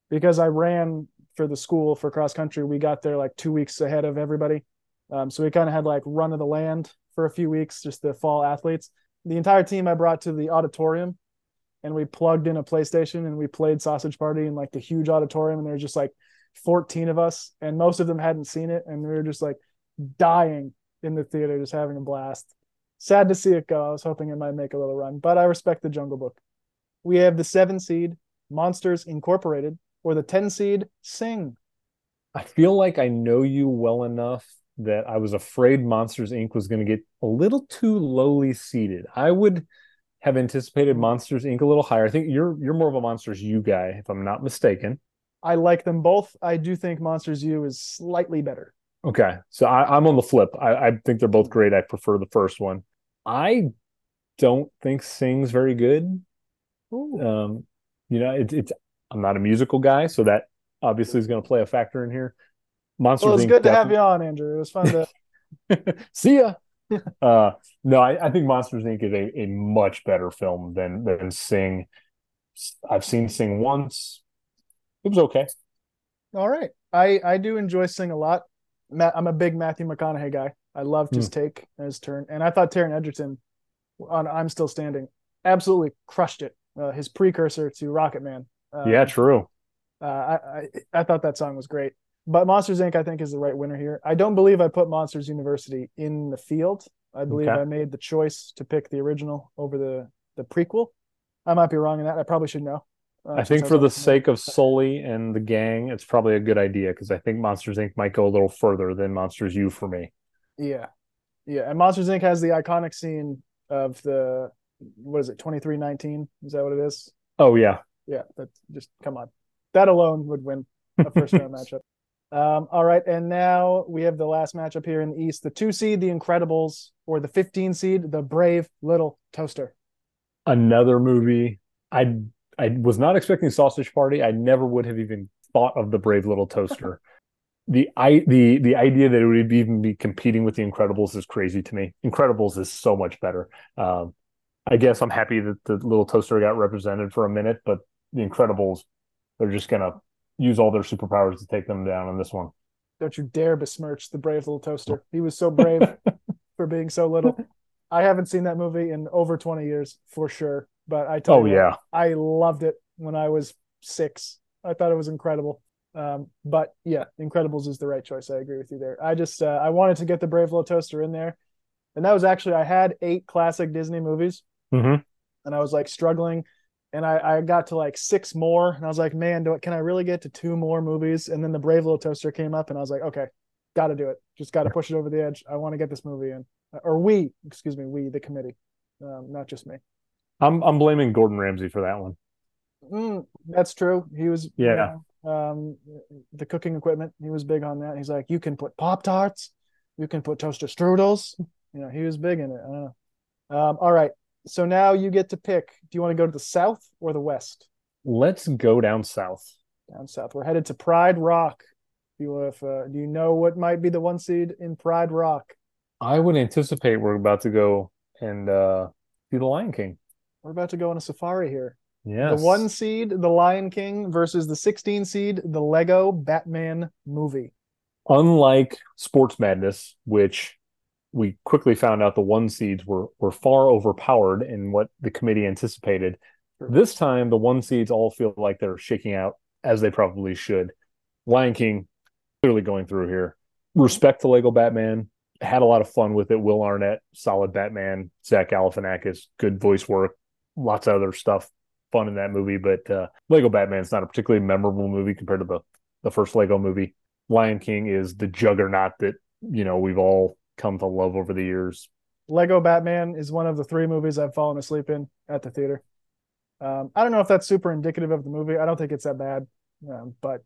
because I ran for the school for cross country, we got there like two weeks ahead of everybody. Um, so we kind of had like run of the land for a few weeks, just the fall athletes. The entire team I brought to the auditorium, and we plugged in a PlayStation and we played Sausage Party in like the huge auditorium, and there was just like 14 of us, and most of them hadn't seen it, and we were just like dying in the theater, just having a blast. Sad to see it go. I was hoping it might make a little run, but I respect the Jungle Book. We have the seven seed Monsters Incorporated or the 10 seed Sing. I feel like I know you well enough that I was afraid Monsters Inc. was going to get a little too lowly seated. I would have anticipated Monsters Inc. a little higher. I think you're you're more of a Monsters U guy, if I'm not mistaken. I like them both. I do think Monsters U is slightly better. Okay, so I, I'm on the flip. I, I think they're both great. I prefer the first one. I don't think Sing's very good. Um, you know, it's it's. I'm not a musical guy, so that obviously is going to play a factor in here. Monsters Well, it's good to have you on, Andrew. It was fun to. See ya. uh, no, I, I think Monsters Inc. is a, a much better film than than Sing. I've seen Sing once. It was okay. All right. I I do enjoy Sing a lot. Matt, I'm a big Matthew McConaughey guy. I loved his take and his turn, and I thought Taron Egerton on I'm Still Standing absolutely crushed it. Uh, his precursor to Rocket Man. Um, yeah, true. Uh, I, I I thought that song was great. But Monsters Inc. I think is the right winner here. I don't believe I put Monsters University in the field. I believe Okay. I made the choice to pick the original over the the prequel. I might be wrong in that. I probably should know. Uh, I think for the sake of Sully and the gang, it's probably a good idea because I think Monsters Inc. might go a little further than Monsters U for me. Yeah, yeah. And Monsters Inc. has the iconic scene of the what is it, twenty three nineteen? Is that what it is? Oh yeah, Yeah, that just come on. That alone would win a first round matchup. Um, all right, and now we have the last matchup here in the East: the two seed, the Incredibles, or the fifteen seed, the Brave Little Toaster. another movie. I I was not expecting Sausage Party. I never would have even thought of the Brave Little Toaster. the i the the idea that it would even be competing with the Incredibles is crazy to me. Incredibles is so much better. Um, I guess I'm happy that the Little Toaster got represented for a minute, but the Incredibles, they're just gonna use all their superpowers to take them down in this one. Don't you dare besmirch the Brave Little Toaster. He was so brave for being so little. I haven't seen that movie in over twenty years for sure, but I tell Oh you yeah, I loved it when I was six. I thought it was incredible. Um, but yeah, Incredibles is the right choice. I agree with you there. I just uh, I wanted to get the Brave Little Toaster in there, and that was actually I had eight classic Disney movies, hmm and I was like struggling, and I I got to like six more, and I was like, man, do I, can I really get to two more movies? And then the Brave Little Toaster came up, and I was like, okay, got to do it. Just got to push it over the edge. I want to get this movie in, or we, excuse me, we the committee, um, not just me. I'm I'm blaming Gordon Ramsay for that one. Mm, that's true. He was, you Yeah. know, um, the cooking equipment. He was big on that. He's like, you can put Pop Tarts, you can put toaster strudels. You know, he was big in it. I don't know. Um, all right. So now you get to pick. Do you want to go to the south or the west? Let's go down south. Down south. We're headed to Pride Rock. Do you if uh, do you know what might be the one seed in Pride Rock? I would anticipate we're about to go and uh, see the Lion King. We're about to go on a safari here. Yes. The one seed, the Lion King, versus the 16 seed, the Lego Batman movie. unlike Sports Madness, which we quickly found out the one seeds were were far overpowered in what the committee anticipated. Sure. This time, the one seeds all feel like they're shaking out as they probably should. Lion King clearly going through here. Respect to Lego Batman. Had a lot of fun with it. Will Arnett, solid Batman. Zach Galifianakis, good voice work. Lots of other stuff fun in that movie. But uh, Lego Batman's not a particularly memorable movie compared to the the first Lego movie. Lion King is the juggernaut that you know we've all come to love over the years. Lego Batman is one of the three movies I've fallen asleep in at the theater. Um, I don't know if that's super indicative of the movie. I don't think it's that bad, um, but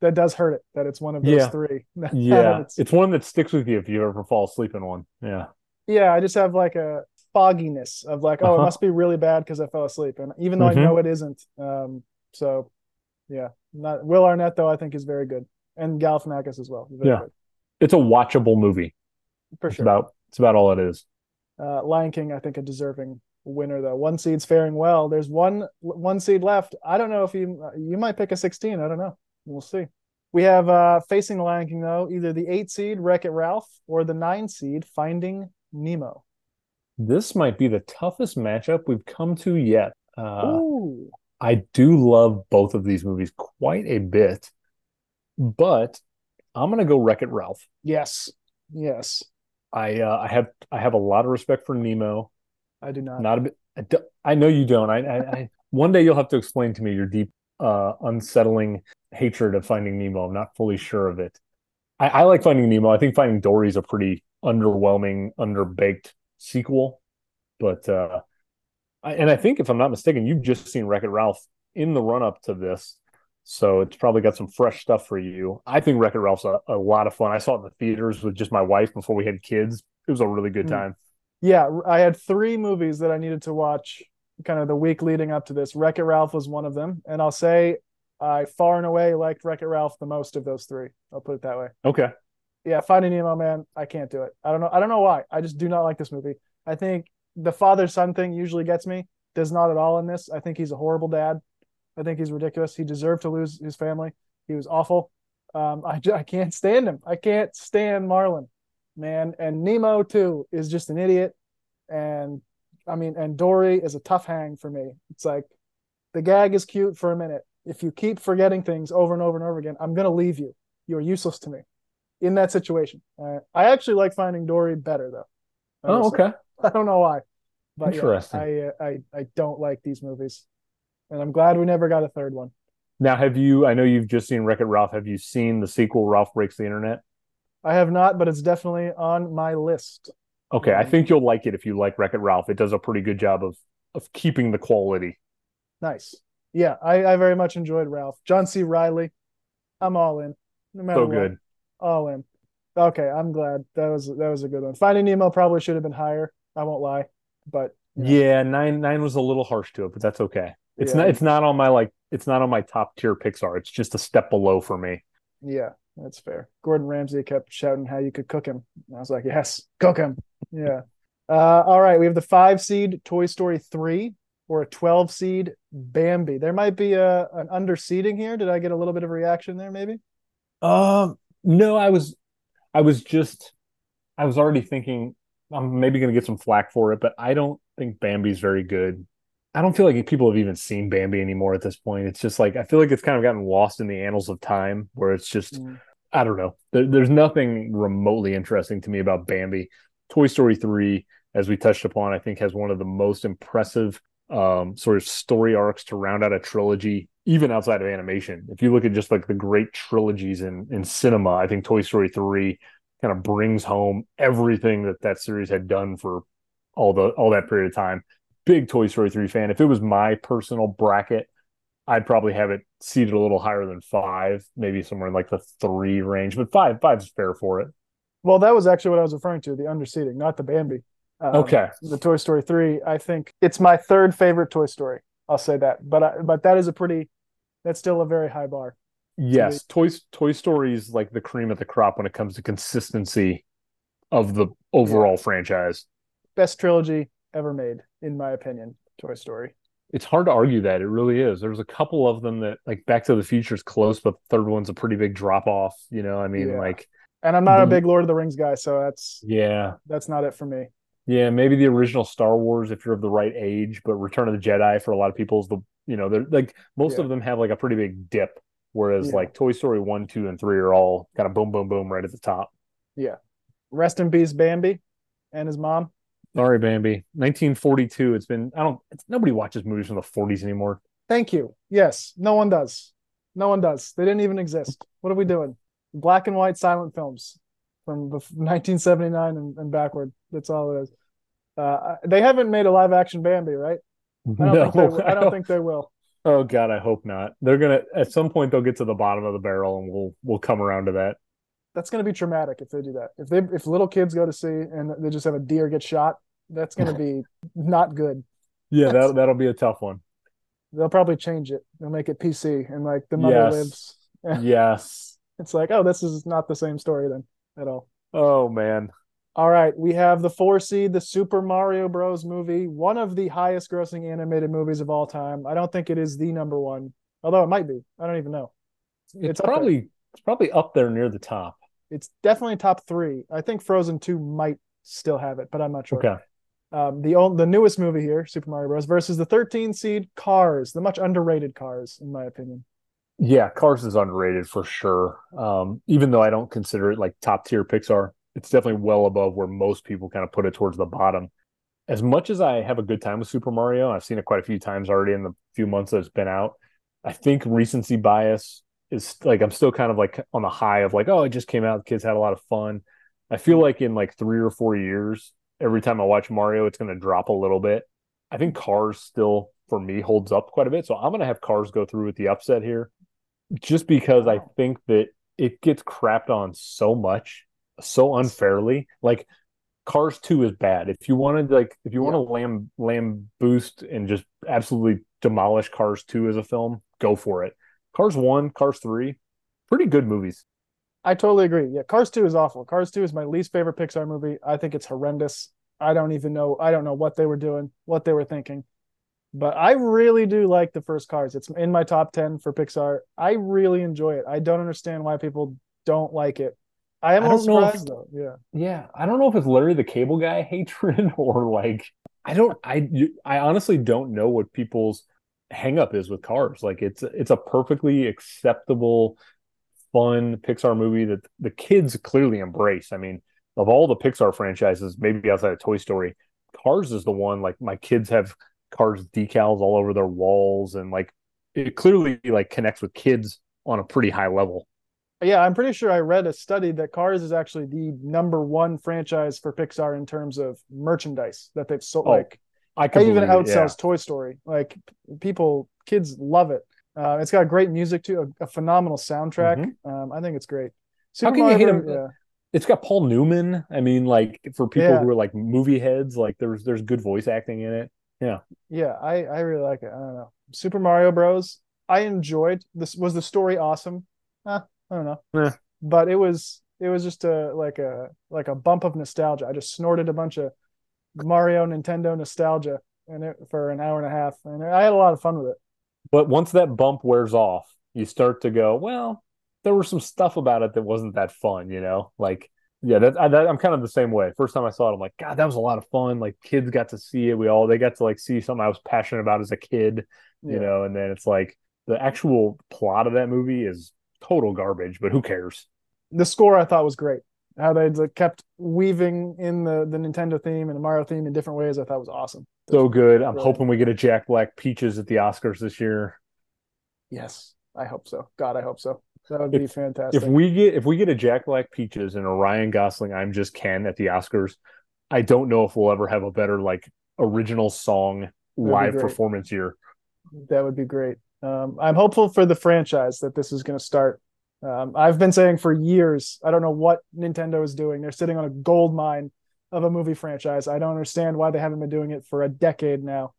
that does hurt it that it's one of those Yeah. three. Yeah, It's- it's one that sticks with you if you ever fall asleep in one. Yeah, yeah. I just have like a fogginess of like, oh, it Uh-huh. must be really bad because I fell asleep, and even though Mhm. I know it isn't. Um, so yeah, not Will Arnett though. I think is very good, and Galifianakis as well. Very Yeah. good, it's a watchable movie. for It's sure. about it's about all it is. Uh, Lion King, I think, a deserving winner though. One seed's faring well. There's one one seed left. I don't know if you you might pick a 16. I don't know. We'll see. We have uh facing the Lion King though, either the eight seed Wreck It Ralph or the nine seed Finding Nemo. This might be the toughest matchup we've come to yet. Uh, I do love both of these movies quite a bit, but I'm gonna go Wreck It Ralph. yes, yes. I uh, I have I have a lot of respect for Nemo. I do not. Not a bit. I, do- I know you don't. I, I, I one day you'll have to explain to me your deep, uh, unsettling hatred of Finding Nemo. I'm not fully sure of it. I, I like Finding Nemo. I think Finding Dory is a pretty underwhelming, underbaked sequel. But uh, I, and I think if I'm not mistaken, you've just seen Wreck It Ralph in the run up to this, so it's probably got some fresh stuff for you. I think Wreck It Ralph's a, a lot of fun. I saw it in the theaters with just my wife before we had kids. It was a really good Mm. time. Yeah, I had three movies that I needed to watch kind of the week leading up to this. Wreck It Ralph was one of them. And I'll say I far and away liked Wreck It Ralph the most of those three. I'll put it that way. Okay. Yeah, Finding Nemo, man, I can't do it. I don't know. I don't know why. I just do not like this movie. I think the father son thing usually gets me. Does not at all in this. I think he's a horrible dad. I think he's ridiculous. He deserved to lose his family. He was awful. Um, I, I can't stand him. I can't stand Marlin, man. And Nemo too is just an idiot. And I mean, and Dory is a tough hang for me. It's like the gag is cute for a minute. If you keep forgetting things over and over and over again, I'm gonna leave you. You're useless to me in that situation. Uh, I actually like finding Dory better though. Oh, okay. I don't know why, but Interesting. Yeah, I, uh, I I don't like these movies, and I'm glad we never got a third one. Now, have you? I know you've just seen Wreck It Ralph. Have you seen the sequel, Ralph Breaks the Internet? I have not, but it's definitely on my list. Okay, I think you'll like it if you like Wreck It Ralph. It does a pretty good job of of keeping the quality. Nice. Yeah, I, I very much enjoyed Ralph. John C. Reilly. I'm all in. No matter So what. good. All in. Okay, I'm glad. That was that was a good one. Finding Nemo probably should have been higher. I won't lie. But you know, Yeah, nine nine was a little harsh to it, but that's okay. It's Yeah. not it's not on my like it's not on my top tier Pixar. It's just a step below for me. yeah, that's fair. Gordon Ramsay kept shouting how you could cook him. And I was like, yes, cook him. Yeah. Uh, all right, we have the five seed Toy Story 3 or a 12 seed Bambi. There might be a an underseeding here. Did I get a little bit of a reaction there, maybe? Um, no, I was, I was just, I was already thinking I'm maybe going to get some flack for it, but I don't think Bambi's very good. I don't feel like people have even seen Bambi anymore at this point. It's just like I feel like it's kind of gotten lost in the annals of time, where it's just Mm. I don't know. There, there's nothing remotely interesting to me about Bambi. Toy Story 3, as we touched upon, I think has one of the most impressive um, sort of story arcs to round out a trilogy, even outside of animation. If you look at just like the great trilogies in, in cinema, I think Toy Story 3 kind of brings home everything that that series had done for all the all that period of time. Big Toy Story 3 fan. If it was my personal bracket, I'd probably have it seated a little higher than five, maybe somewhere in like the three range, but five five's fair for it. Well, that was actually what I was referring to, the underseeding, not the Bambi. Um, Okay. The Toy Story 3, I think it's my third favorite Toy Story. I'll say that. But I, but that is a pretty that's still a very high bar. Yes, Toy Toy Story is like the cream of the crop when it comes to consistency of the overall franchise. Best trilogy ever made in my opinion, Toy Story. It's hard to argue that it really is. There's a couple of them that like Back to the Future is close, but the third one's a pretty big drop off. You know, I mean, Yeah. like, And I'm not a big Lord of the Rings guy, so that's yeah, that's not it for me. Yeah, maybe the original Star Wars if you're of the right age, but Return of the Jedi for a lot of people is the you know they're like most Yeah. of them have like a pretty big dip, whereas Yeah. like Toy Story one, two, and three are all kind of boom, boom, boom right at the top. Yeah. Rest in peace, Bambi and his mom. Sorry, Bambi. 1942. It's been I don't. It's, nobody watches movies from the 40s anymore. Thank you. Yes, no one does. No one does. They didn't even exist. What are we doing? Black and white silent films from bef- 1979 and, and backward. That's all it is. Uh, they haven't made a live action Bambi, right? I don't think they. Will. I don't think they will. Oh God, I hope not. They're gonna at some point they'll get to the bottom of the barrel and we'll we'll come around to that. That's going to be traumatic if they do that. If they if little kids go to see and they just have a deer get shot, that's going to be not good. Yeah, that that'll be a tough one. They'll probably change it. They'll make it PC and like the mother Yes. lives. yes. It's like, oh, this is not the same story then at all. Oh man. All right, we have the four seed, the Super Mario Bros. movie, one of the highest grossing animated movies of all time. I don't think it is the number one, although it might be. I don't even know. It's, It's probably it's probably up there near the top. It's definitely top three. I think Frozen 2 might still have it, but I'm not sure. Okay. Um, the old, the newest movie here, Super Mario Bros. versus the 13 seed Cars, the much underrated Cars, in my opinion. Yeah, Cars is underrated for sure. Um, even though I don't consider it like top tier Pixar, it's definitely well above where most people kind of put it towards the bottom. As much as I have a good time with Super Mario, I've seen it quite a few times already in the few months that it's been out. I think recency bias is like I'm still kind of like on the high of like, oh, it just came out, kids had a lot of fun. I feel like in like three or four years, every time I watch Mario, it's going to drop a little bit. I think Cars still for me holds up quite a bit, so I'm going to have Cars go through with the upset here just because I think that it gets crapped on so much, so unfairly. Like Cars 2 is bad. If you wanted like if you want to lamb lamb boost and just absolutely demolish Cars 2 as a film, go for it. Cars 1, Cars 3, pretty good movies. I totally agree. Yeah, Cars 2 is awful. Cars 2 is my least favorite Pixar movie. I think it's horrendous. I don't even know. I don't know what they were doing, what they were thinking. But I really do like the first Cars. It's in my top 10 for Pixar. I really enjoy it. I don't understand why people don't like it. I am I don't know if- though. Yeah. Yeah, I don't know if it's Larry the Cable Guy hatred or like I don't I I honestly don't know what people's hang up is with cars. Like it's it's a perfectly acceptable fun Pixar movie that the kids clearly embrace. I mean, of all the Pixar franchises, maybe outside of Toy Story, Cars is the one like my kids have Cars decals all over their walls and like it clearly like connects with kids on a pretty high level. Yeah, I'm pretty sure I read a study that Cars is actually the number one franchise for Pixar in terms of merchandise that they've sold. Oh, like, I could even it, yeah. outsells Toy Story. Like, people, kids love it. Uh, it's got great music too, a, a phenomenal soundtrack. Um, I think it's great. Mm-hmm. How Super can you hate him? Bros- it's got Paul Newman. I mean, like for people Yeah. who are like movie heads, like there's there's good voice acting in it. Yeah, yeah, I I really like it. I don't know. Super Mario Bros. I enjoyed this. Was the story awesome? Eh, I don't know. Eh. But it was it was just a like a like a bump of nostalgia. I just snorted a bunch of Mario Nintendo nostalgia and it for an hour and a half, and I had a lot of fun with it. But once that bump wears off, you start to go, well, there was some stuff about it that wasn't that fun, you know? Like, yeah, that, I, that I'm kind of the same way. First time I saw it, I'm like, God, that was a lot of fun. Like, kids got to see it. We all they got to like see something I was passionate about as a kid, you Yeah. know. And then it's like the actual plot of that movie is total garbage, but who cares? The score I thought was great. How they like, kept weaving in the the Nintendo theme and the Mario theme in different ways. I thought was awesome. So good. I'm Right. hoping we get a Jack Black Peaches at the Oscars this year. Yes, I hope so. God, I hope so. That would be fantastic. If we get if we get a Jack Black Peaches and a Ryan Gosling I'm Just Ken at the Oscars, I don't know if we'll ever have a better like original song live performance year. That would be great. Um, I'm hopeful for the franchise that this is going to start. Um, I've been saying for years, I don't know what Nintendo is doing. They're sitting on a gold mine of a movie franchise. I don't understand why they haven't been doing it for a decade now,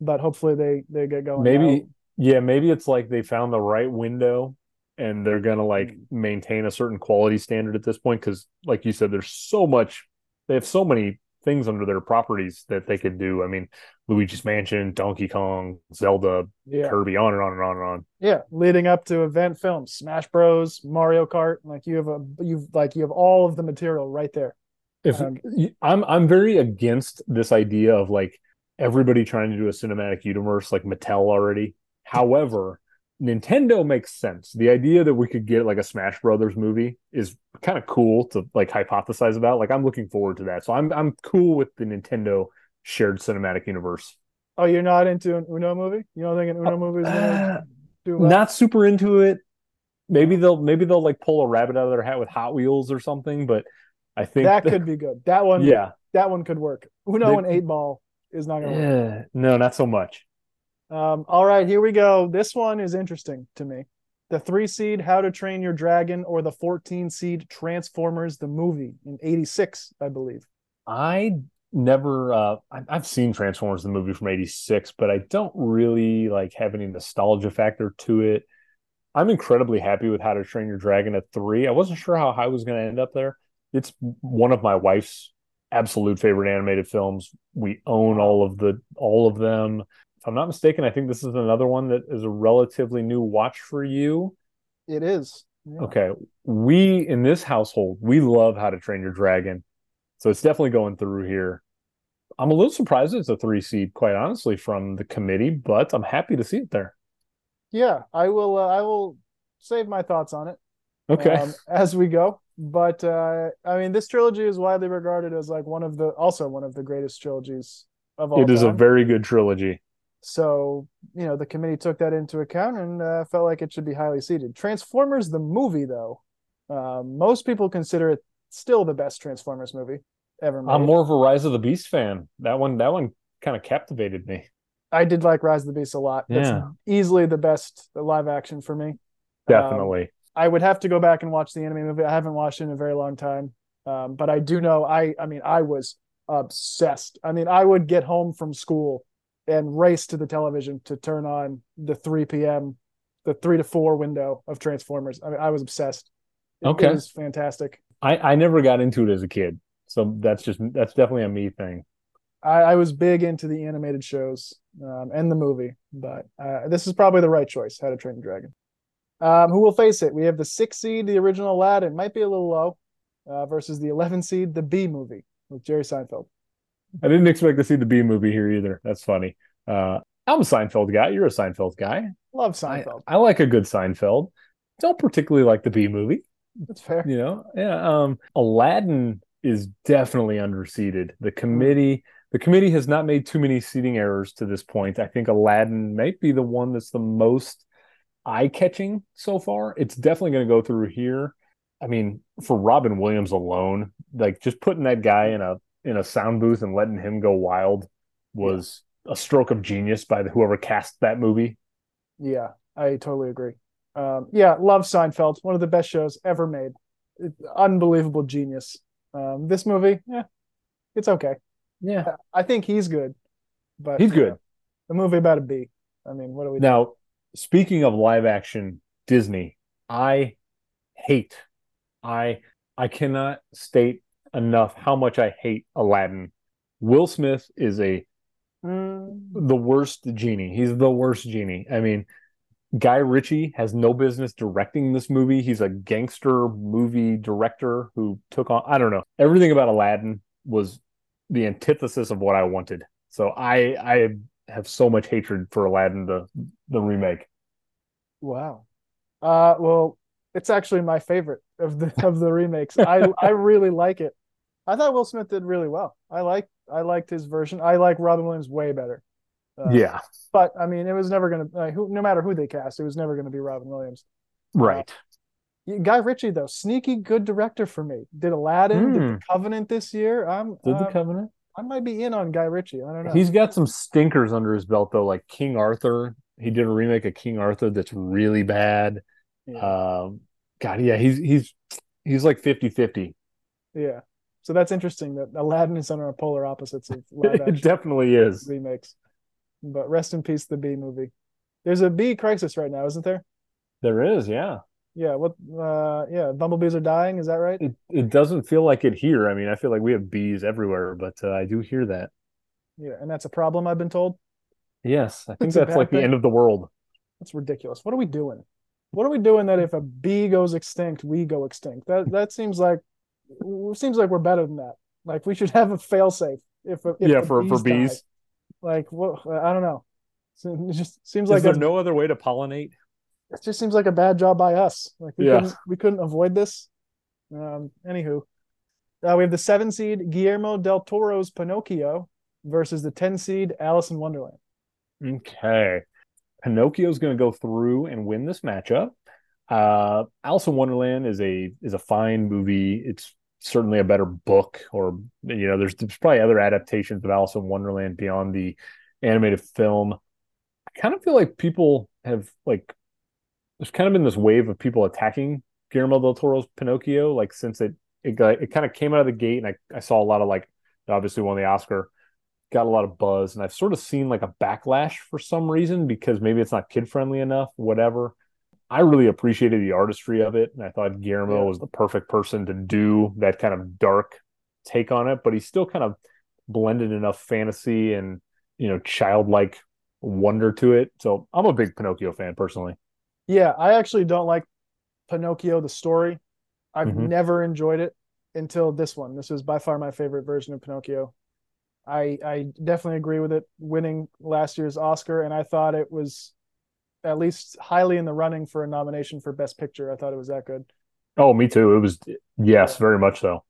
but hopefully they they get going. Maybe now. yeah, maybe it's like they found the right window and they're gonna like Mm. maintain a certain quality standard at this point because like you said, there's so much they have so many things under their properties that they could do. I mean, Luigi's Mansion, Donkey Kong, Zelda, yeah, Kirby, on and on and on and on. yeah. Leading up to event films, Smash Bros, Mario Kart, like you have a you've like you have all of the material right there. if Um, I'm I'm very against this idea of like everybody trying to do a cinematic universe like Mattel already. However, Nintendo makes sense. The idea that we could get like a Smash Brothers movie is kind of cool to like hypothesize about. Like I'm looking forward to that. So I'm I'm cool with the Nintendo shared cinematic universe. Oh, you're not into an Uno movie? You don't think an Uno movie is Uh, well? Not super into it. Maybe they'll maybe they'll like pull a rabbit out of their hat with Hot Wheels or something, but I think that could be good. That one, yeah. that one could work. Uno They- and eight ball is not going to work. No, not so much. Um, all right, here we go. This one is interesting to me. The three seed How to Train Your Dragon or the 14 seed Transformers the movie in 86, I believe. I never uh I've seen Transformers the movie from 86 but I don't really like have any nostalgia factor to it. I'm incredibly happy with How to Train Your Dragon at 3. I wasn't sure how high I was going to end up there. It's one of my wife's absolute favorite animated films. We own all of the all of them. If I'm not mistaken, I think this is another one that is a relatively new watch for you. It is. Yeah. Okay. We in this household, we love How to Train Your Dragon. So it's definitely going through here. I'm a little surprised it's a three seed, quite honestly, from the committee, but I'm happy to see it there. Yeah, I will. Uh, I will save my thoughts on it Okay. um, as we go. But uh, I mean, this trilogy is widely regarded as like one of the also one of the greatest trilogies of all it is a very good trilogy. So, you know, the committee took that into account and uh, felt like it should be highly seated. Transformers, the movie, though, uh, most people consider it still the best Transformers movie ever made. I'm more of a Rise of the Beast fan. That one, that one kind of captivated me. I did like Rise of the Beast a lot. Yeah. easily the best live action for me. Um, Definitely. I would have to go back and watch the anime movie. I haven't watched it in a very long time. Um, but I do know I I mean I was obsessed. I mean I would get home from school and race to the television to turn on the 3 p.m. the 3 to 4 window of Transformers. I mean I was obsessed. It, Okay. It was fantastic. I, I never got into it as a kid. So that's just that's definitely a me thing. I, I was big into the animated shows um, and the movie, but uh, this is probably the right choice. How to Train Your Dragon. Um, who will face it? We have the six seed, the original Aladdin, might be a little low, uh, versus the 11 seed, the B movie with Jerry Seinfeld. I didn't expect to see the B movie here either. That's funny. Uh, I'm a Seinfeld guy. You're a Seinfeld guy. Love Seinfeld. I, I like a good Seinfeld. Don't particularly like the B movie. That's fair. You know, yeah. Um, Aladdin is definitely underseeded. The committee, the committee has not made too many seating errors to this point. I think Aladdin might be the one that's the most eye catching so far. It's definitely going to go through here. I mean, for Robin Williams alone, like just putting that guy in a in a sound booth and letting him go wild was yeah. a stroke of genius by the, whoever cast that movie. Yeah, I totally agree. Um, yeah, love Seinfeld, one of the best shows ever made. It, unbelievable genius. Um, this movie, yeah, it's okay. Yeah, I think he's good, but he's good. Know, movie about a bee. I mean, what do we now? Do? Speaking of live action Disney, I hate. I I cannot state enough how much I hate Aladdin. Will Smith is a mm. the worst genie. He's the worst genie. I mean, Guy Ritchie has no business directing this movie. He's a gangster movie director who took on I don't know. Everything about Aladdin was the antithesis of what I wanted. So I I have so much hatred for Aladdin the the remake. Wow. Uh well, it's actually my favorite of the of the remakes. I I really like it. I thought Will Smith did really well. I like I liked his version. I like Robin Williams way better. Uh, yeah, but I mean, it was never going to. who, no matter who they cast, it was never going to be Robin Williams. Right. Uh, Guy Ritchie though, sneaky good director for me. Did Aladdin, mm. did the hmm. Covenant this year. I'm did the um, Covenant. I might be in on Guy Ritchie. I don't know. He's got some stinkers under his belt though, like King Arthur. He did a remake of King Arthur that's really bad. Yeah. Um, God, yeah, he's he's he's like 50-50. Yeah. So that's interesting that Aladdin is on our polar opposites of live action. it definitely is remakes. But rest in peace, the Bee movie. There's a bee crisis right now, isn't there? There is, yeah. Yeah. What? Uh, yeah. Bumblebees are dying. Is that right? It it doesn't feel like it here. I mean, I feel like we have bees everywhere, but uh, I do hear that. Yeah, and that's a problem. I've been told. Yes, I think that's, that's like thing. the end of the world. That's ridiculous. What are we doing? What are we doing that if a bee goes extinct, we go extinct? That that seems like seems like we're better than that. Like we should have a failsafe if, if yeah for for bees. Die. Like what? I don't know. It just seems Is like there's no other way to pollinate. It just seems like a bad job by us. Like we yeah. couldn't we couldn't avoid this. Um. Anywho, uh, we have the seven seed Guillermo del Toro's Pinocchio versus the ten seed Alice in Wonderland. Okay, Pinocchio's going to go through and win this matchup. Uh, Alice in Wonderland is a is a fine movie. It's certainly a better book or you know there's, there's probably other adaptations of alice in wonderland beyond the animated film. I kind of feel like people have like there's kind of been this wave of people attacking guillermo del toro's pinocchio like since it it got it kind of came out of the gate and i, I saw a lot of like obviously won the oscar got a lot of buzz and i've sort of seen like a backlash for some reason because maybe it's not kid friendly enough whatever I really appreciated the artistry of it, and I thought Guillermo yeah. was the perfect person to do that kind of dark take on it. But he still kind of blended enough fantasy and you know childlike wonder to it. So I'm a big Pinocchio fan personally. Yeah, I actually don't like Pinocchio the story. I've mm-hmm. never enjoyed it until this one. This was by far my favorite version of Pinocchio. I I definitely agree with it winning last year's Oscar, and I thought it was at least highly in the running for a nomination for Best Picture. I thought it was that good. Oh, me too. It was yes, very much so.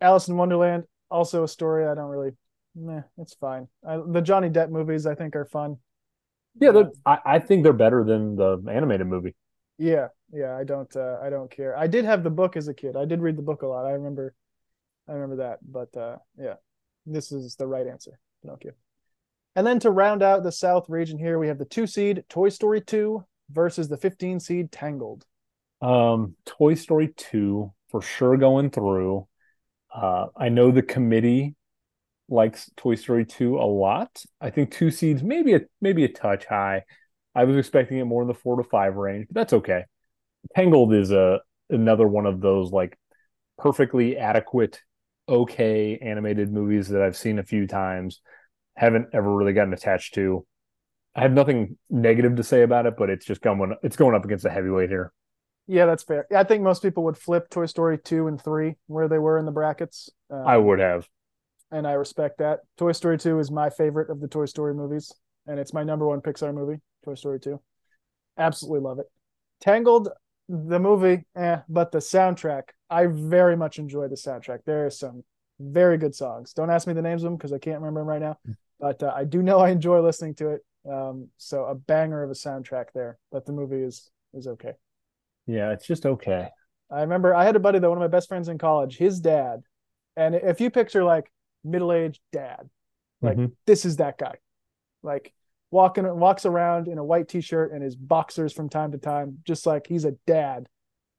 Alice in Wonderland, also a story I don't really. Meh, it's fine. I, the Johnny Depp movies I think are fun. Yeah, uh, I, I think they're better than the animated movie. Yeah, yeah. I don't. Uh, I don't care. I did have the book as a kid. I did read the book a lot. I remember. I remember that. But uh, yeah, this is the right answer. Pinocchio. And then to round out the South region here, we have the two seed Toy Story 2 versus the 15 seed Tangled. Um, Toy Story 2 for sure going through. Uh, I know the committee likes Toy Story 2 a lot. I think two seeds maybe a maybe a touch high. I was expecting it more in the four to five range, but that's okay. Tangled is a another one of those like perfectly adequate okay animated movies that I've seen a few times. Haven't ever really gotten attached to. I have nothing negative to say about it, but it's just going it's going up against a heavyweight here. Yeah, that's fair. I think most people would flip Toy Story 2 and 3 where they were in the brackets. Um, I would have. And I respect that. Toy Story 2 is my favorite of the Toy Story movies, and it's my number one Pixar movie, Toy Story 2. Absolutely love it. Tangled, the movie, eh, but the soundtrack, I very much enjoy the soundtrack. There are some very good songs. Don't ask me the names of them because I can't remember them right now, but uh, I do know I enjoy listening to it. Um, so a banger of a soundtrack there, but the movie is is okay. Yeah, it's just okay. I remember I had a buddy that one of my best friends in college, his dad, and if you picture like middle aged dad, like mm-hmm. this is that guy, like walking walks around in a white t shirt and his boxers from time to time, just like he's a dad,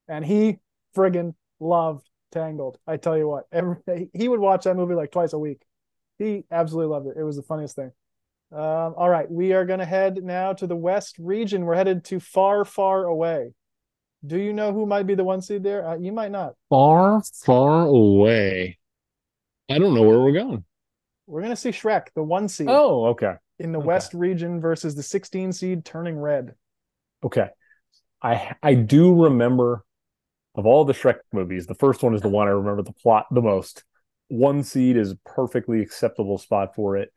and he friggin' loved Tangled. I tell you what, every he would watch that movie like twice a week. He absolutely loved it. It was the funniest thing. Um, all right, we are going to head now to the West region. We're headed to far, far away. Do you know who might be the one seed there? Uh, you might not. Far, far away. I don't know where we're going. We're going to see Shrek, the one seed. Oh, okay. In the okay. West region versus the 16 seed turning red. Okay. I I do remember of all the Shrek movies, the first one is the one I remember the plot the most. One seed is a perfectly acceptable spot for it.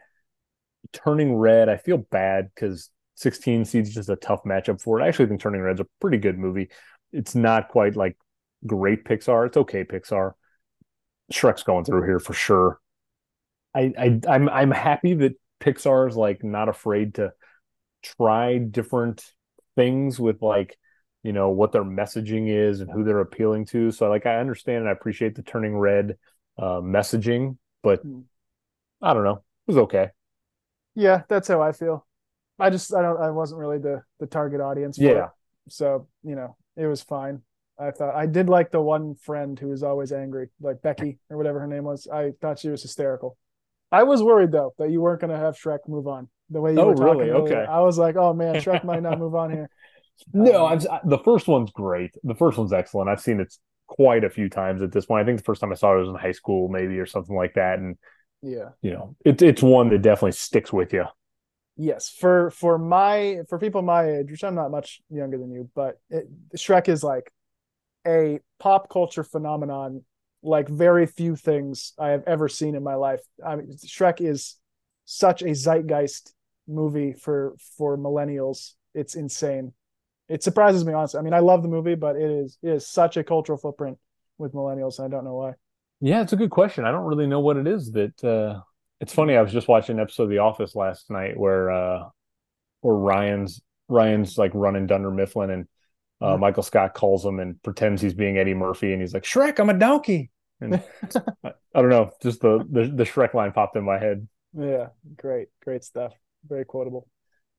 Turning red, I feel bad because 16 seeds is just a tough matchup for it. I actually think Turning Red's a pretty good movie it's not quite like great Pixar. It's okay Pixar. Shrek's going through here for sure. I, I I'm I'm happy that Pixar is like not afraid to try different things with like you know what their messaging is and who they're appealing to. So like I understand and I appreciate the turning red uh, messaging, but hmm. I don't know. It was okay. Yeah, that's how I feel. I just I don't I wasn't really the the target audience. yeah. It. So you know it was fine. I thought I did like the one friend who was always angry, like Becky or whatever her name was. I thought she was hysterical. I was worried though that you weren't going to have Shrek move on the way you oh, were talking. Really? Okay. I was like, oh man, Shrek might not move on here. No, um, the first one's great. The first one's excellent. I've seen it quite a few times at this point. I think the first time I saw it was in high school, maybe or something like that. And yeah, you know, it's it's one that definitely sticks with you yes for for my for people my age which i'm not much younger than you but it, shrek is like a pop culture phenomenon like very few things i have ever seen in my life i mean shrek is such a zeitgeist movie for for millennials it's insane it surprises me honestly i mean i love the movie but it is it is such a cultural footprint with millennials and i don't know why yeah it's a good question i don't really know what it is that uh it's funny. I was just watching an episode of The Office last night where uh where Ryan's Ryan's like running Dunder Mifflin and uh, mm-hmm. Michael Scott calls him and pretends he's being Eddie Murphy and he's like Shrek, I'm a donkey. And I, I don't know, just the, the the Shrek line popped in my head. Yeah, great, great stuff. Very quotable.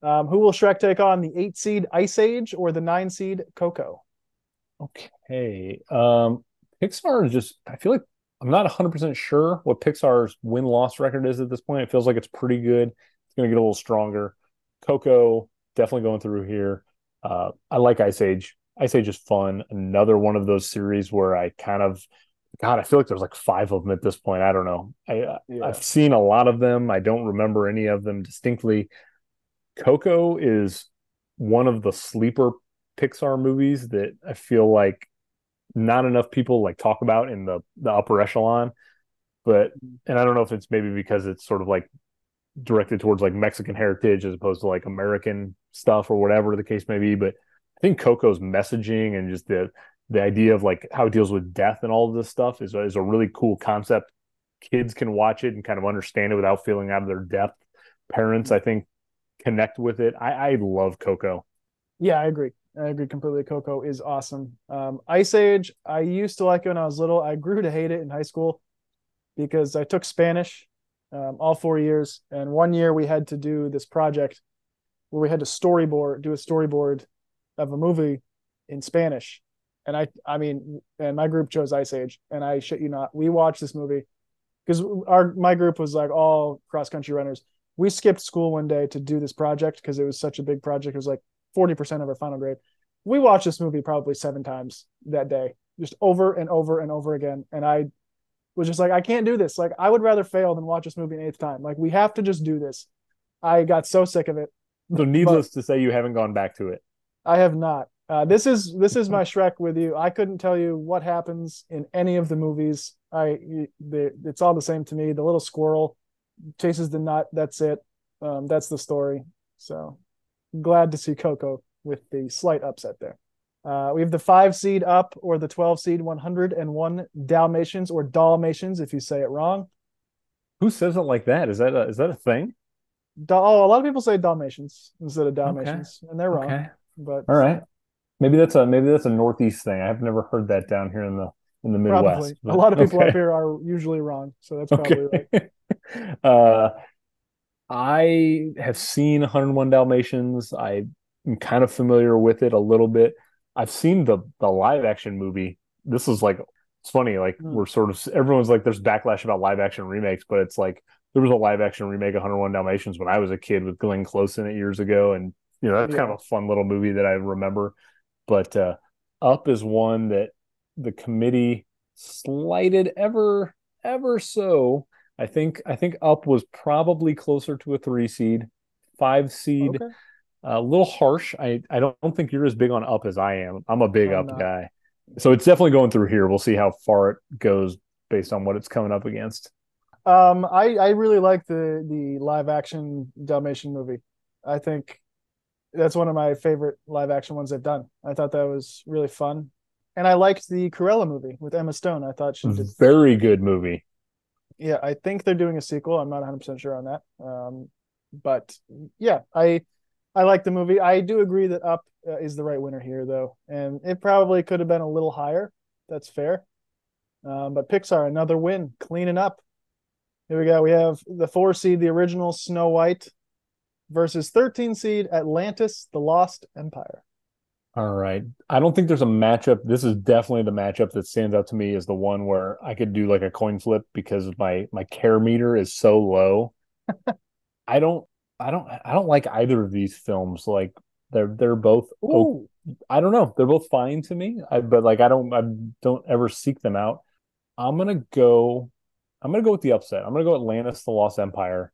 Um, who will Shrek take on? The eight seed Ice Age or the nine seed Coco? Okay. Um, Pixar is just I feel like I'm not 100% sure what Pixar's win loss record is at this point. It feels like it's pretty good. It's going to get a little stronger. Coco, definitely going through here. Uh, I like Ice Age. Ice Age is fun. Another one of those series where I kind of, God, I feel like there's like five of them at this point. I don't know. I, yeah. I've seen a lot of them. I don't remember any of them distinctly. Coco is one of the sleeper Pixar movies that I feel like not enough people like talk about in the the upper echelon. But and i don't know if it's maybe because it's sort of like directed towards like mexican heritage as opposed to like american stuff or whatever the case may be. But i think coco's messaging and just the the idea of like how it deals with death and all of this stuff is, is a really cool concept. Kids can watch it and kind of understand it without feeling out of their depth. Parents i think connect with it i i love coco yeah i agree I agree completely. Coco is awesome. Um, Ice Age, I used to like it when I was little. I grew to hate it in high school because I took Spanish um, all four years, and one year we had to do this project where we had to storyboard, do a storyboard of a movie in Spanish. And I, I mean, and my group chose Ice Age, and I shit you not, we watched this movie because our my group was like all cross country runners. We skipped school one day to do this project because it was such a big project. It was like 40% of our final grade. We watched this movie probably seven times that day, just over and over and over again. And I was just like, I can't do this. Like, I would rather fail than watch this movie an eighth time. Like, we have to just do this. I got so sick of it. So, needless to say, you haven't gone back to it. I have not. Uh, this is this is my Shrek with you. I couldn't tell you what happens in any of the movies. I the, it's all the same to me. The little squirrel chases the nut. That's it. Um, that's the story. So glad to see Coco with the slight upset there. Uh, we have the five seed up or the 12 seed 101 Dalmatians or Dalmatians if you say it wrong. Who says it like that? Is that a, is that a thing? oh, a lot of people say Dalmatians instead of Dalmatians, okay. and they're wrong. Okay. But all right, maybe that's a maybe that's a Northeast thing. I've never heard that down here in the in the Midwest. Probably. But, a lot of people okay. up here are usually wrong, so that's probably right. uh, I have seen 101 Dalmatians. I'm kind of familiar with it a little bit. I've seen the the live action movie. This is like it's funny. Like mm. we're sort of everyone's like there's backlash about live action remakes, but it's like there was a live action remake of 101 Dalmatians when I was a kid with Glenn Close in it years ago, and you know that's yeah. kind of a fun little movie that I remember. But uh, Up is one that the committee slighted ever ever so. I think I think Up was probably closer to a three seed, five seed. Okay a little harsh. I, I don't think you're as big on up as I am. I'm a big I'm up not. guy. So it's definitely going through here. We'll see how far it goes based on what it's coming up against. Um, I, I really like the the live action Dalmatian movie. I think that's one of my favorite live action ones they've done. I thought that was really fun. And I liked the Cruella movie with Emma Stone. I thought she did a very good movie. Yeah, I think they're doing a sequel. I'm not 100% sure on that. Um, but yeah, I I like the movie. I do agree that Up uh, is the right winner here, though, and it probably could have been a little higher. That's fair. Um, but Pixar, another win, cleaning up. Here we go. We have the four seed, the original Snow White, versus 13 seed Atlantis, the Lost Empire. All right. I don't think there's a matchup. This is definitely the matchup that stands out to me as the one where I could do like a coin flip because my my care meter is so low. I don't I don't I don't like either of these films. Like they're they're both oh, I don't know. They're both fine to me. I, but like I don't I don't ever seek them out. I'm gonna go. I'm gonna go with the upset. I'm gonna go Atlantis: The Lost Empire.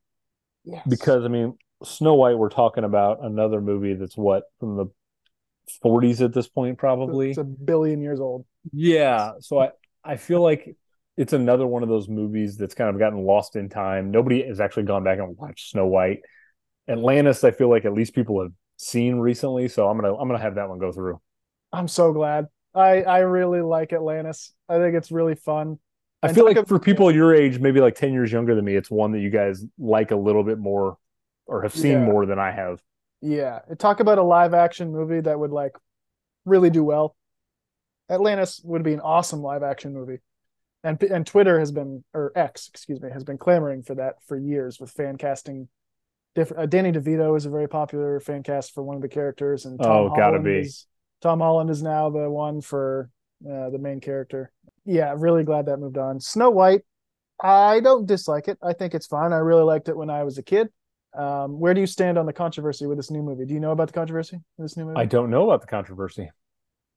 Yes. Because I mean, Snow White. We're talking about another movie that's what from the 40s at this point, probably. It's a billion years old. Yeah. So I I feel like it's another one of those movies that's kind of gotten lost in time. Nobody has actually gone back and watched Snow White. Atlantis, I feel like at least people have seen recently, so I'm gonna I'm gonna have that one go through. I'm so glad. I I really like Atlantis. I think it's really fun. I and feel like of, for people your age, maybe like 10 years younger than me, it's one that you guys like a little bit more or have seen yeah. more than I have. Yeah. Talk about a live action movie that would like really do well. Atlantis would be an awesome live action movie. And and Twitter has been or X, excuse me, has been clamoring for that for years with fan casting different. Uh, Danny DeVito is a very popular fan cast for one of the characters, and Tom oh, Holland gotta be. Is, Tom Holland is now the one for uh, the main character. Yeah, really glad that moved on. Snow White, I don't dislike it. I think it's fine. I really liked it when I was a kid. Um, where do you stand on the controversy with this new movie? Do you know about the controversy with this new movie? I don't know about the controversy.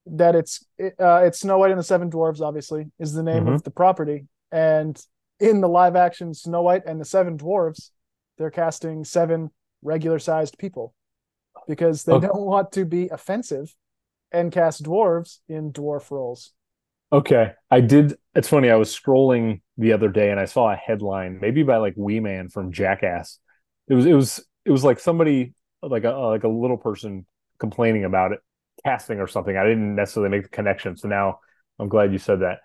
That it's uh, it's Snow White and the Seven Dwarves. Obviously, is the name mm-hmm. of the property, and in the live action Snow White and the Seven Dwarves, they're casting seven regular sized people because they okay. don't want to be offensive and cast dwarves in dwarf roles. Okay. I did it's funny, I was scrolling the other day and I saw a headline, maybe by like Wee Man from Jackass. It was it was it was like somebody like a like a little person complaining about it, casting or something. I didn't necessarily make the connection. So now I'm glad you said that.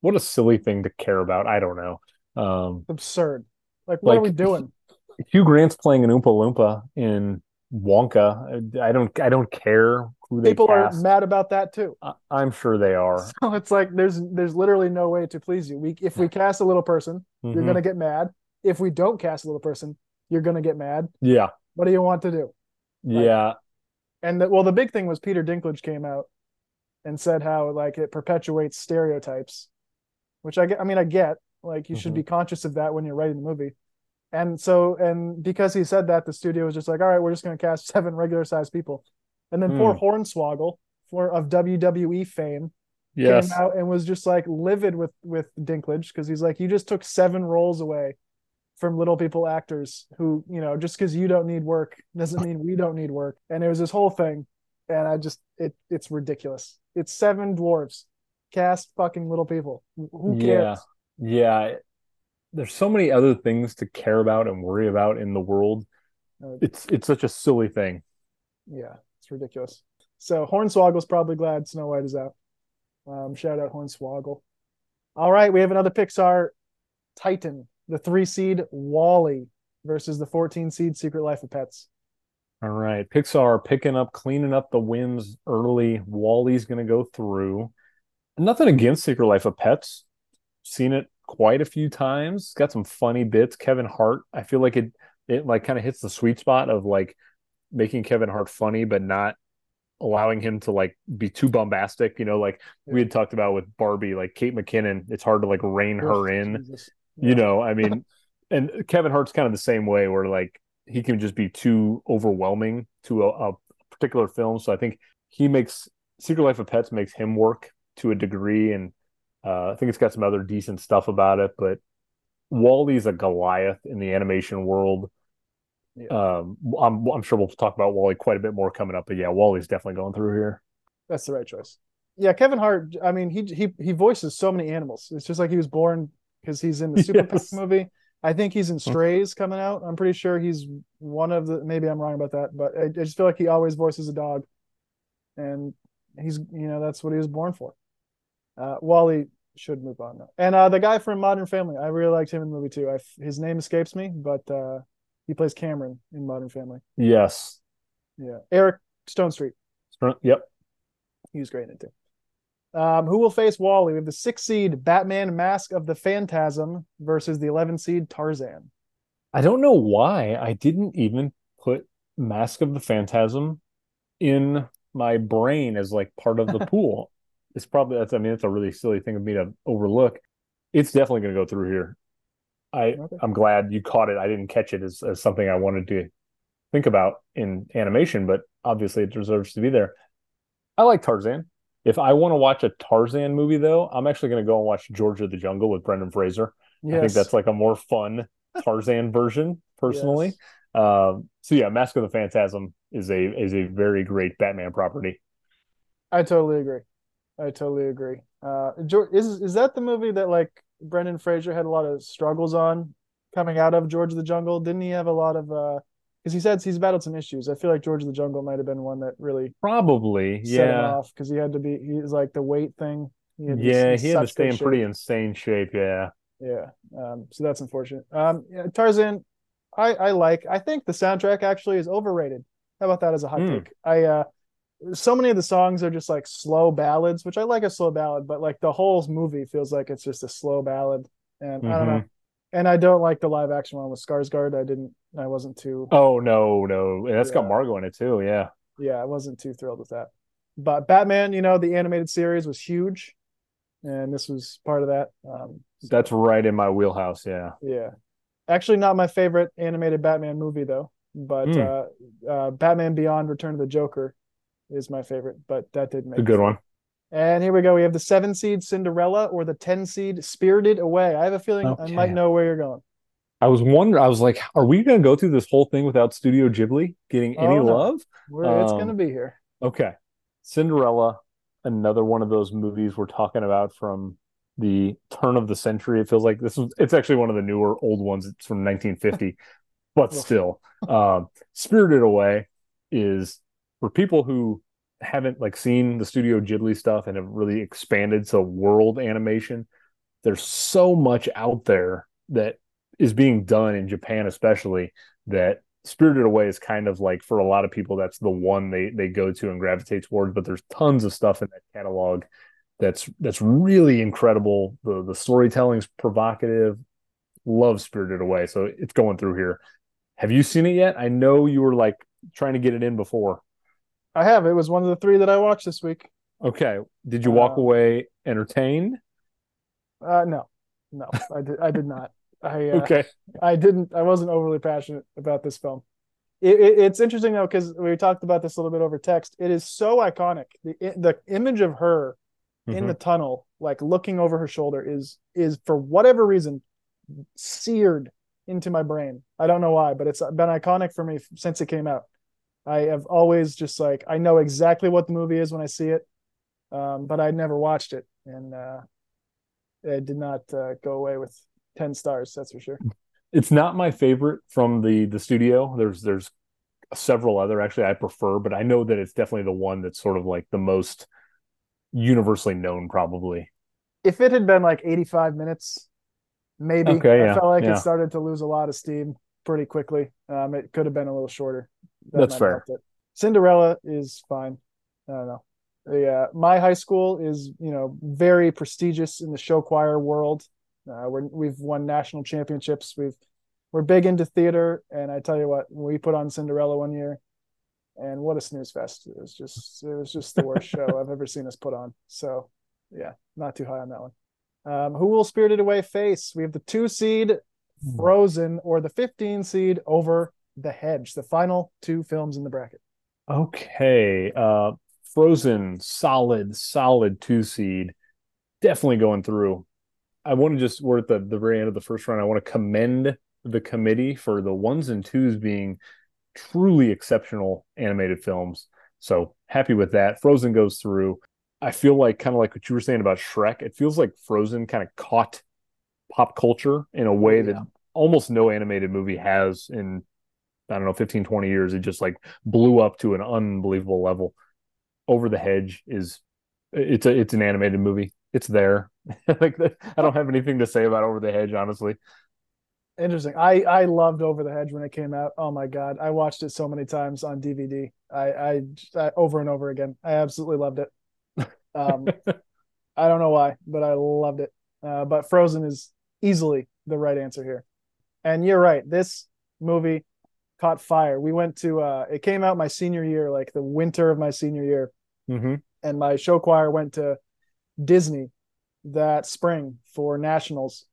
What a silly thing to care about. I don't know. Um absurd. Like what like, are we doing? Hugh Grant's playing an Oompa Loompa in Wonka. I don't I don't care who they people cast. are mad about that too. I, am sure they are. So it's like there's there's literally no way to please you. We if we cast a little person, mm-hmm. you're gonna get mad. If we don't cast a little person, you're gonna get mad. Yeah. What do you want to do? Yeah. and the, well, the big thing was Peter Dinklage came out and said how like it perpetuates stereotypes, which I get. I mean, I get like you mm-hmm. should be conscious of that when you're writing the movie. And so, and because he said that, the studio was just like, all right, we're just going to cast seven regular sized people. And then mm. poor Hornswoggle, for of WWE fame, Yes. came out and was just like livid with with Dinklage because he's like, you just took seven roles away from little people actors who, you know, just because you don't need work doesn't mean we don't need work. And it was this whole thing, and I just it it's ridiculous. It's seven dwarves, cast fucking little people. Who cares? Yeah. Yeah. There's so many other things to care about and worry about in the world. Uh, It's it's such a silly thing. Yeah, it's ridiculous. So Hornswoggle's probably glad Snow White is out. Um, shout out Hornswoggle. All right, we have another Pixar Titan, the three seed WALL-E versus the 14 seed Secret Life of Pets. All right. Pixar picking up, cleaning up the wins early. WALL-E's going to go through. Nothing against Secret Life of Pets. Seen it quite a few times. Got some funny bits. Kevin Hart, I feel like it it like kind of hits the sweet spot of like making Kevin Hart funny but not allowing him to like be too bombastic, you know, like we had talked about with Barbie, like Kate McKinnon, it's hard to like rein her in Jesus. You know i mean and kevin hart's kind of the same way where like he can just be too overwhelming to a, a particular film so i think he makes secret life of pets makes him work to a degree and uh, i think it's got some other decent stuff about it but WALL-E's a goliath in the animation world Yeah. um I'm, I'm sure we'll talk about WALL-E quite a bit more coming up but yeah WALL-E's definitely going through here That's the right choice. Yeah, Kevin Hart. I mean, he he he voices so many animals. It's just like he was born because he's in the Super Yes. movie. I think he's in Strays coming out. I'm pretty sure he's one of the. Maybe I'm wrong about that, but I, I just feel like he always voices a dog, and he's you know that's what he was born for. Uh, WALL-E should move on though, and uh, the guy from Modern Family, I really liked him in the movie too. I, his name escapes me, but uh, he plays Cameron in Modern Family. yes Yeah, Eric Stonestreet. yep He was great in it too. Um, who will face WALL-E? We have the six seed Batman Mask of the Phantasm versus the 11 seed Tarzan. I don't know why I didn't even put Mask of the Phantasm in my brain as like part of the pool. It's probably that's I mean it's a really silly thing of me to overlook. It's definitely going to go through here. I Okay. I'm glad you caught it. I didn't catch it as, as something I wanted to think about in animation, but obviously it deserves to be there. I like Tarzan. If I want to watch a Tarzan movie though, I'm actually going to go and watch George of the Jungle with Brendan Fraser. Yes. I think that's like a more fun Tarzan version, personally. Yes. Um, so yeah, Mask of the Phantasm is a is a very great Batman property. I totally agree. I totally agree. Uh, George, is is that the movie that like Brendan Fraser had a lot of struggles on coming out of George of the Jungle? Didn't he have a lot of uh because he said he's battled some issues. I feel like George of the Jungle might have been one that really Probably, set him yeah, off because he had to be he was like the weight thing. He had yeah. in He had to stay in pretty insane shape. Yeah, Yeah. Um, so that's unfortunate. Um, yeah, Tarzan, I I like. I think the soundtrack actually is overrated. How about that as a hot Hmm. take? I uh, so many of the songs are just like slow ballads, which I like a slow ballad, but like the whole movie feels like it's just a slow ballad, and I don't know. And I don't like the live action one with Skarsgård. I didn't. I wasn't too. Oh no, no, that's got Yeah. Margot in it too. Yeah, Yeah, I wasn't too thrilled with that. But Batman, you know, the animated series was huge, and this was part of that. Um, that's right in my wheelhouse. Yeah, Yeah. Actually, not my favorite animated Batman movie though. But Hmm. uh, uh, Batman Beyond: Return of the Joker is my favorite. But that did make a good one. And here we go. We have the seven seed Cinderella or the ten seed Spirited Away. I have a feeling I might know where you're going. I was wondering. I was like, are we going to go through this whole thing without Studio Ghibli getting any Oh, no. love? Where it's Um, going to be here. Okay. Cinderella, another one of those movies we're talking about from the turn of the century. It feels like this is, it's actually one of the newer old ones. It's from 1950, but still. Um, Spirited Away is for people who haven't like seen the Studio Ghibli stuff and have really expanded to world animation. There's so much out there that is being done in Japan, especially that Spirited Away is kind of like for a lot of people that's the one they they go to and gravitate towards. But there's tons of stuff in that catalog that's that's really incredible. The the storytelling's provocative. Love Spirited Away, so it's going through here. Have you seen it yet? I know you were like trying to get it in before. I have. It was one of the three that I watched this week. Okay, did you walk Uh, away entertained? Uh, no, no, I did. I did not. I uh, Okay, I didn't. I wasn't overly passionate about this film. It, it, it's interesting though because we talked about this a little bit over text. It is so iconic. The the image of her in Mhm. the tunnel, like looking over her shoulder, is is for whatever reason seared into my brain. I don't know why, but it's been iconic for me since it came out. I have always just like I know exactly what the movie is when I see it, um, but I never watched it, and uh, it did not uh, go away with ten stars. That's for sure. It's not my favorite from the the studio. There's there's several other actually I prefer, but I know that it's definitely the one that's sort of like the most universally known, probably. If it had been like eighty-five minutes, maybe Okay, I yeah, felt like yeah. it started to lose a lot of steam pretty quickly. Um, it could have been a little shorter. That That's fair. Cinderella is fine. I don't know. Yeah, my high school is you know very prestigious in the show choir world. Uh, we're, we've won national championships. We've we're big into theater, and I tell you what, we put on Cinderella one year, and what a snooze fest! It was just it was just the worst show I've ever seen us put on. So yeah, not too high on that one. Um, who will Spirited Away face? We have the two seed Frozen or the 15 seed Over the Hedge. The final two films in the bracket. Okay. Uh Frozen, solid, solid two seed. Definitely going through. I want to just we're at the, the very end of the first round. I want to commend the committee for the ones and twos being truly exceptional animated films. So happy with that. Frozen goes through. I feel like kind of like what you were saying about Shrek. It feels like Frozen kind of caught pop culture in a way that almost no animated movie has in I don't know 15 20 years. It just like blew up to an unbelievable level. Over the Hedge is it's a it's an animated movie. It's there. like I don't have anything to say about Over the Hedge honestly. Interesting. I I loved Over the Hedge when it came out. Oh my god, I watched it so many times on DVD. I I, I over and over again. I absolutely loved it. Um, I don't know why, but I loved it. Uh, but Frozen is easily the right answer here. And you're right. This movie caught fire. We went to uh, it came out my senior year, like the winter of my senior year. hmm and my show choir went to Disney that spring for nationals.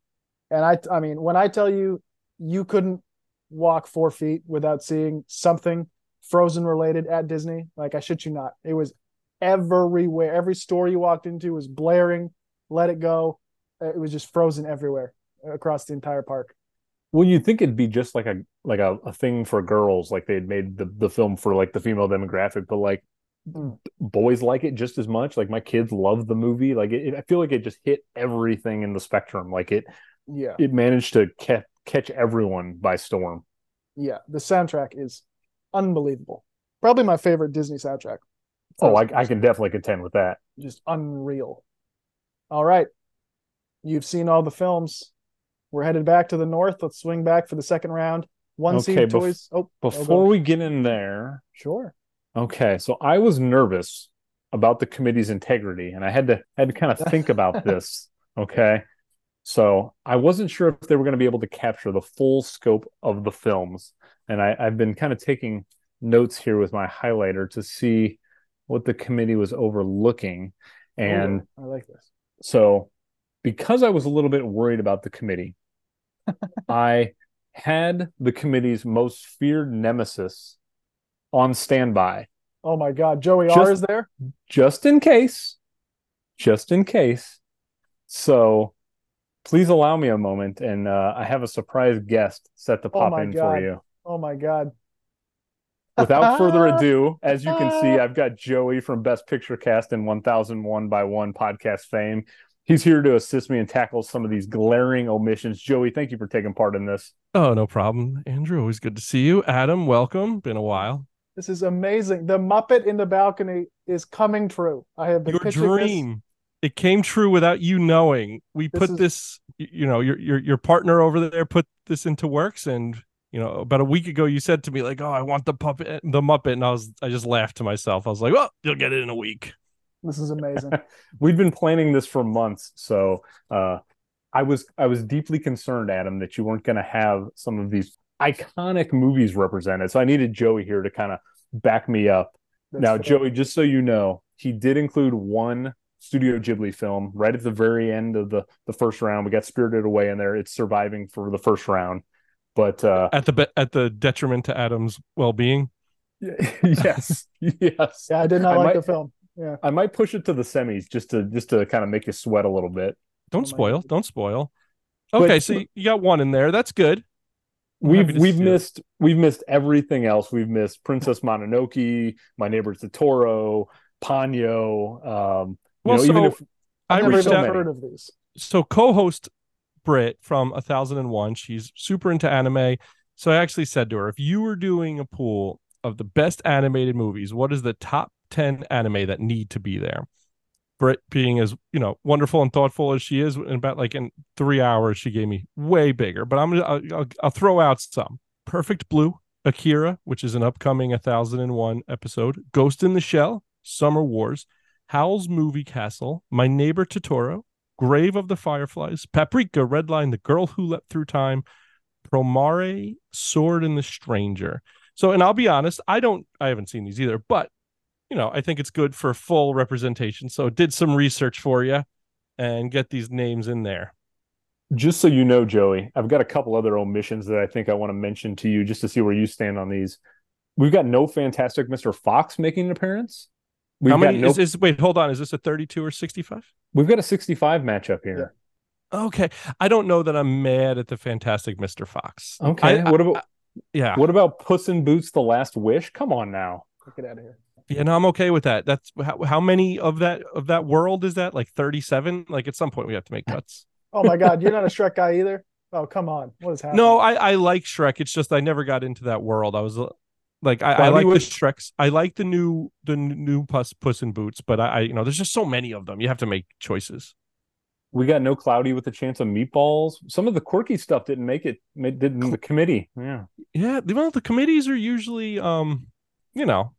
And I, I mean, when I tell you, you couldn't walk four feet without seeing something Frozen related at Disney. Like I shit you not, it was everywhere. Every store you walked into was blaring. Let it go. It was just Frozen everywhere across the entire park. Well, you'd think it'd be just like a like a, a thing for girls, like they'd made the, the film for like the female demographic, but like boys like it just as much. Like my kids love the movie. Like it, I feel like it just hit everything in the spectrum. Like it Yeah, it managed to catch catch everyone by storm. yeah. The soundtrack is unbelievable. Probably my favorite Disney soundtrack. Oh, I, I can definitely contend with that. just unreal. All right. You've seen all the films. We're headed back to the north. Let's swing back for the second round. One Okay, seed bef- toys. Oh, oh, Before we get in there, sure. okay, so I was nervous about the committee's integrity, and I had to had to kind of think about this. Okay, so I wasn't sure if they were going to be able to capture the full scope of the films, and I, I've been kind of taking notes here with my highlighter to see what the committee was overlooking, oh, and Ooh, I like this. so because I was a little bit worried about the committee, I had the committee's most feared nemesis on standby Oh my God, Joey Just- R is there. just in case. Just in case. So please allow me a moment and uh, I have a surprise guest set to Oh pop my in God. for you. Oh my God. Without further ado, as you can see, I've got Joey from Best Picture Cast and 1001 by 1 podcast fame. He's here to assist me and tackle some of these glaring omissions. Joey, thank you for taking part in this. Oh, no problem. Andrew, always good to see you. Adam, welcome. Been a while. This is amazing. The Muppet in the balcony is coming true. I have been Your pitching this. dream. It came true without you knowing. We This put is- this, you know, your your your partner over there put this into works and you know, about a week ago you said to me like, "Oh, I want the puppet the Muppet." And I was I just laughed to myself. I was like, "Well, you'll get it in a week." This is amazing. We've been planning this for months, so uh, I was I was deeply concerned, Adam, that you weren't going to have some of these iconic movies represented. So I needed Joey here to kind of back me up. That's now, fair. Joey, just so you know, he did include one Studio Ghibli film right at the very end of the the first round. We got Spirited Away in there. It's surviving for the first round, but uh, At the be- at the detriment to Adam's well-being. yes, yes. Yeah, I did not I like might- the film. Yeah. I might push it to the semis just to just to kind of make you sweat a little bit. Don't spoil. Don't spoil. But- Okay, so you got one in there. That's good. I'm We've we've see it. missed we've missed everything else. We've missed Princess Mononoke, My Neighbor Totoro, Ponyo. Um, you Well, know, even so if I I've never reached even out. heard of these. so co-host Britt from A Thousand and One, she's super into anime. So I actually said to her, if you were doing a pool of the best animated movies, what is the top ten anime that need to be there? Britt being as you know wonderful and thoughtful as she is, in about like in three hours, she gave me way bigger. But I'm I'll, I'll, I'll throw out some. Perfect Blue, Akira, which is an upcoming A Thousand and One episode. Ghost in the Shell, Summer Wars, Howl's Moving Castle, My Neighbor Totoro, Grave of the Fireflies, Paprika, Redline, The Girl Who Leapt Through Time, Promare, Sword and the Stranger. So, and I'll be honest, I don't, I haven't seen these either, but you know, I think it's good for full representation. So, did some research for you and get these names in there. just so you know, Joey, I've got a couple other omissions that I think I want to mention to you just to see where you stand on these. We've got no Fantastic Mr. Fox making an appearance. We've How got many no, is this? Wait, hold on. Is this a 32 or 65? we've got a 65 matchup here. Okay. I don't know that I'm mad at the Fantastic Mr. Fox. Okay. I- what I- about Yeah. what about Puss in Boots: The Last Wish? Come on now. Get out of here. Yeah, no, I'm okay with that. That's how, how many of that of that world is that? Like 37? Like at some point we have to make cuts. Oh my God, you're not a Shrek guy either. Oh come on, what is happening? No, I I like Shrek. It's just I never got into that world. I was uh, like I, I Cloudy like the Shreks. I like the new the new Puss Puss in Boots, but I, I you know there's just so many of them. You have to make choices. We got no Cloudy with a Chance of Meatballs. Some of the quirky stuff didn't make it. Didn't the committee? Yeah. Yeah, the- well the committees are usually um you know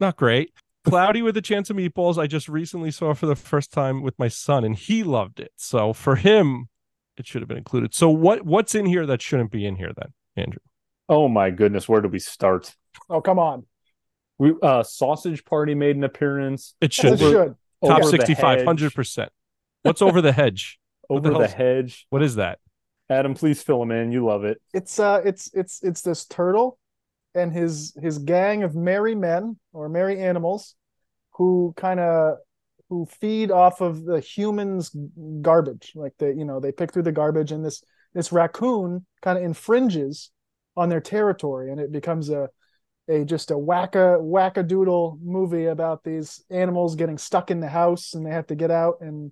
not great. Cloudy with a Chance of Meatballs. I just recently saw for the first time with my son, and he loved it. So for him, it should have been included. So what what's in here that shouldn't be in here then, Andrew? Oh my goodness, where do we start? Oh come on. We uh Sausage Party made an appearance. It should it be should. top Over the 65, 100%. What's over the hedge? What the Over the hedge. What is that? Adam, please fill him in. You love it. It's uh, it's it's it's this turtle and his his gang of merry men or merry animals who kind of who feed off of the humans' garbage. Like they, you know, they pick through the garbage, and this this raccoon kind of infringes on their territory, and it becomes a a just a wacka wackadoodle movie about these animals getting stuck in the house, and they have to get out and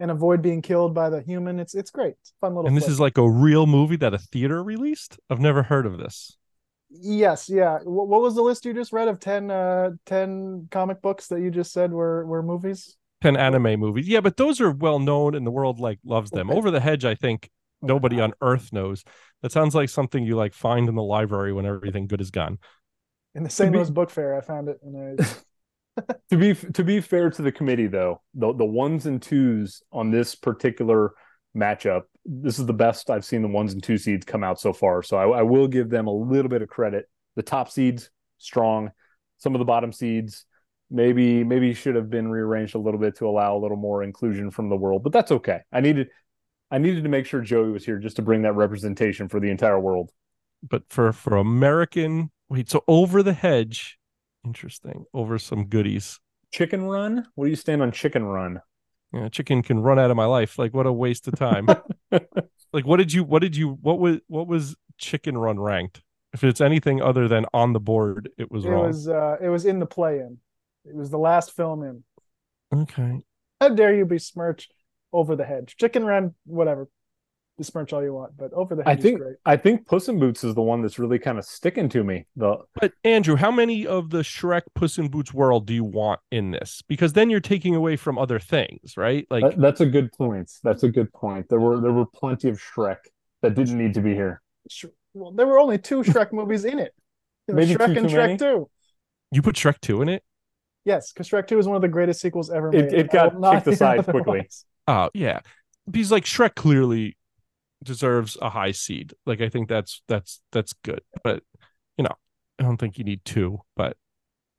and avoid being killed by the human. It's it's great. It's a fun little. And this flick. is like a real movie that a theater released? I've never heard of this. Yes, yeah. What, what was the list you just read of 10 uh 10 comic books that you just said were were movies? 10 anime movies. Yeah, but those are well known and the world like loves them. Okay. Over the Hedge, I think nobody on earth knows. That sounds like something you like find in the library when everything good is gone. In the St. be- Louis Book Fair, I found it and I To be to be fair to the committee, though, the the ones and twos on this particular matchup, this is the best I've seen the ones and two seeds come out so far. So I, I will give them a little bit of credit. The top seeds strong, some of the bottom seeds maybe maybe should have been rearranged a little bit to allow a little more inclusion from the world, but that's okay. I needed I needed to make sure Joey was here just to bring that representation for the entire world. But for for American, wait, so Over the Hedge, interesting. Over some goodies. Chicken Run? What do you stand on Chicken Run? Yeah, chicken can run out of my life. Like what a waste of time. like what did you what did you what was what was Chicken Run ranked? If it's anything other than on the board, it was it wrong. was uh it was in the play-in. It was the last film in. Okay. How dare you besmirch Over the Hedge? Chicken Run, whatever. Besmirch all you want, but Over the I think is great. I think Puss in Boots is the one that's really kind of sticking to me. The But Andrew, how many of the Shrek Puss in Boots world do you want in this? Because then you're taking away from other things, right? Like that- that's a good point. That's a good point. There were there were plenty of Shrek that didn't need to be here. Well, there were only two Shrek movies in it. Maybe Shrek two and too Shrek many? 2. you put Shrek 2 in it? Yes, because Shrek 2 is one of the greatest sequels ever It- made. it I will got kicked aside quickly. otherwise. Oh, yeah. Because like Shrek clearly deserves a high seed. Like I think that's that's that's good. But you know, I don't think you need two, but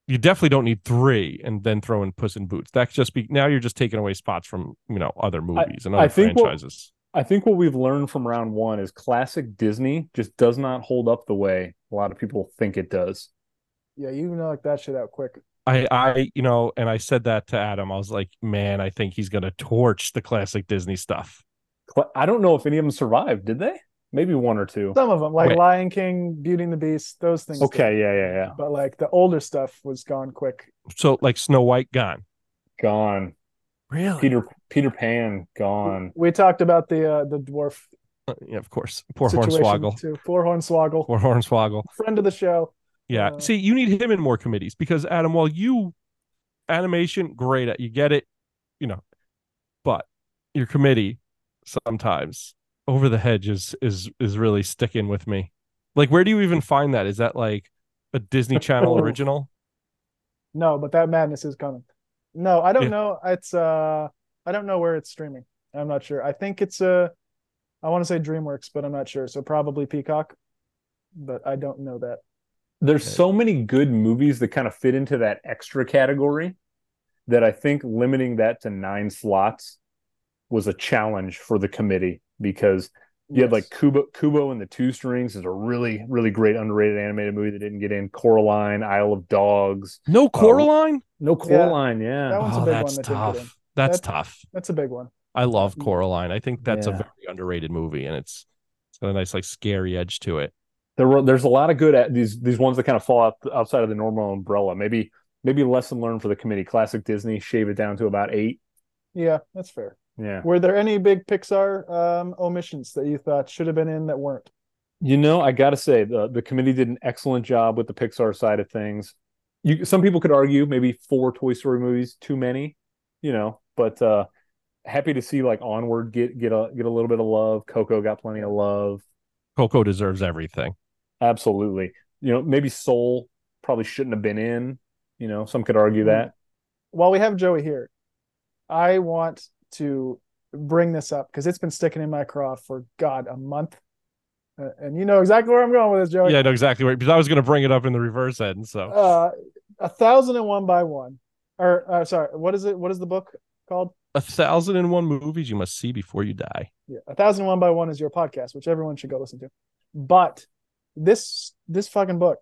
you definitely don't need three and then throw in Puss in Boots. That's just be now you're just taking away spots from, you know, other movies and I other think what- franchises. I think what we've learned from round one is classic Disney just does not hold up the way a lot of people think it does. Yeah, you knocked that shit out quick. I, I, you know, and I said that to Adam. I was like, man, I think he's gonna torch the classic Disney stuff. Cl- I don't know if any of them survived. Did they? Maybe one or two. Some of them, like Okay. Lion King, Beauty and the Beast, those things. did. Okay, yeah, yeah, yeah. But like the older stuff was gone quick. So like Snow White gone. Gone. Really? Peter Peter Pan gone. We talked about the uh, the dwarf yeah, of course. Poor situation Hornswoggle. too. Poor Hornswoggle, Poor Hornswoggle. friend of the show. Yeah. Uh, See, you need him in more committees because Adam, while you animation, great at you get it, you know, but your committee sometimes over the hedge is is is really sticking with me. Like, where do you even find that? Is that like a Disney Channel original? No, but that madness is coming. No, I don't Yeah. know. It's uh, I don't know where it's streaming. I'm not sure. I think it's uh, I want to say DreamWorks, but I'm not sure. So probably Peacock, but I don't know that. There's Okay. so many good movies that kind of fit into that extra category that I think limiting that to nine slots was a challenge for the committee because you had like Kubo Kubo and the Two Strings is a really really great underrated animated movie that didn't get in. Coraline, Isle of Dogs, No uh, Coraline? no Coraline, yeah. That one's a oh, big that's one that didn't get in. tough. That's That- tough. that's a big one. I love mm. Coraline. I think that's a very underrated movie, and it's it's got a nice like scary edge to it. there were there's a lot of good at these these ones that kind of fall out outside of the normal umbrella. Maybe maybe lesson learned for the committee. Classic Disney, shave it down to about eight. Yeah, that's fair. Yeah. Were there any big Pixar um, omissions that you thought should have been in that weren't? You know, I gotta say the the committee did an excellent job with the Pixar side of things. You some people could argue maybe four Toy Story movies too many, you know, but uh happy to see like Onward get get a get a little bit of love. Coco got plenty of love. Coco deserves everything. Absolutely. You know, maybe Soul probably shouldn't have been in. You know, some could argue that. While we have Joey here, I want to bring this up because it's been sticking in my craw for God a month, uh, and you know exactly where I'm going with this, Joey. Yeah, I know exactly right. Because I was going to bring it up in the reverse end. So Uh, a thousand and one by one, or uh, sorry, what is it? What is the book called? a thousand and one movies you must see before you die. Yeah, a thousand and one by one is your podcast, which everyone should go listen to. But this this fucking book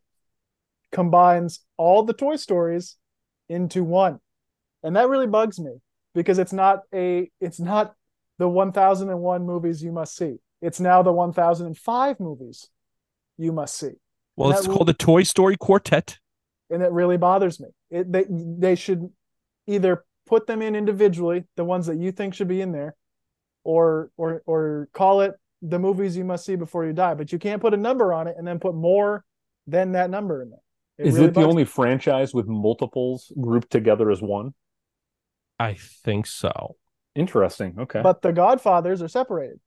combines all the Toy Stories into one, and that really bugs me because it's not a it's not the one thousand and one movies you must see. It's now the one thousand and five movies you must see, Well, That it's will- called the Toy Story Quartet. and it really bothers me. It they they should either put them in individually, the ones that you think should be in there, or or or call it the movies you must see before you die. But you can't put a number on it and then put more than that number in there. Is really it the only me. franchise with multiples grouped together as one? I think so. Interesting. Okay. But the Godfathers are separated.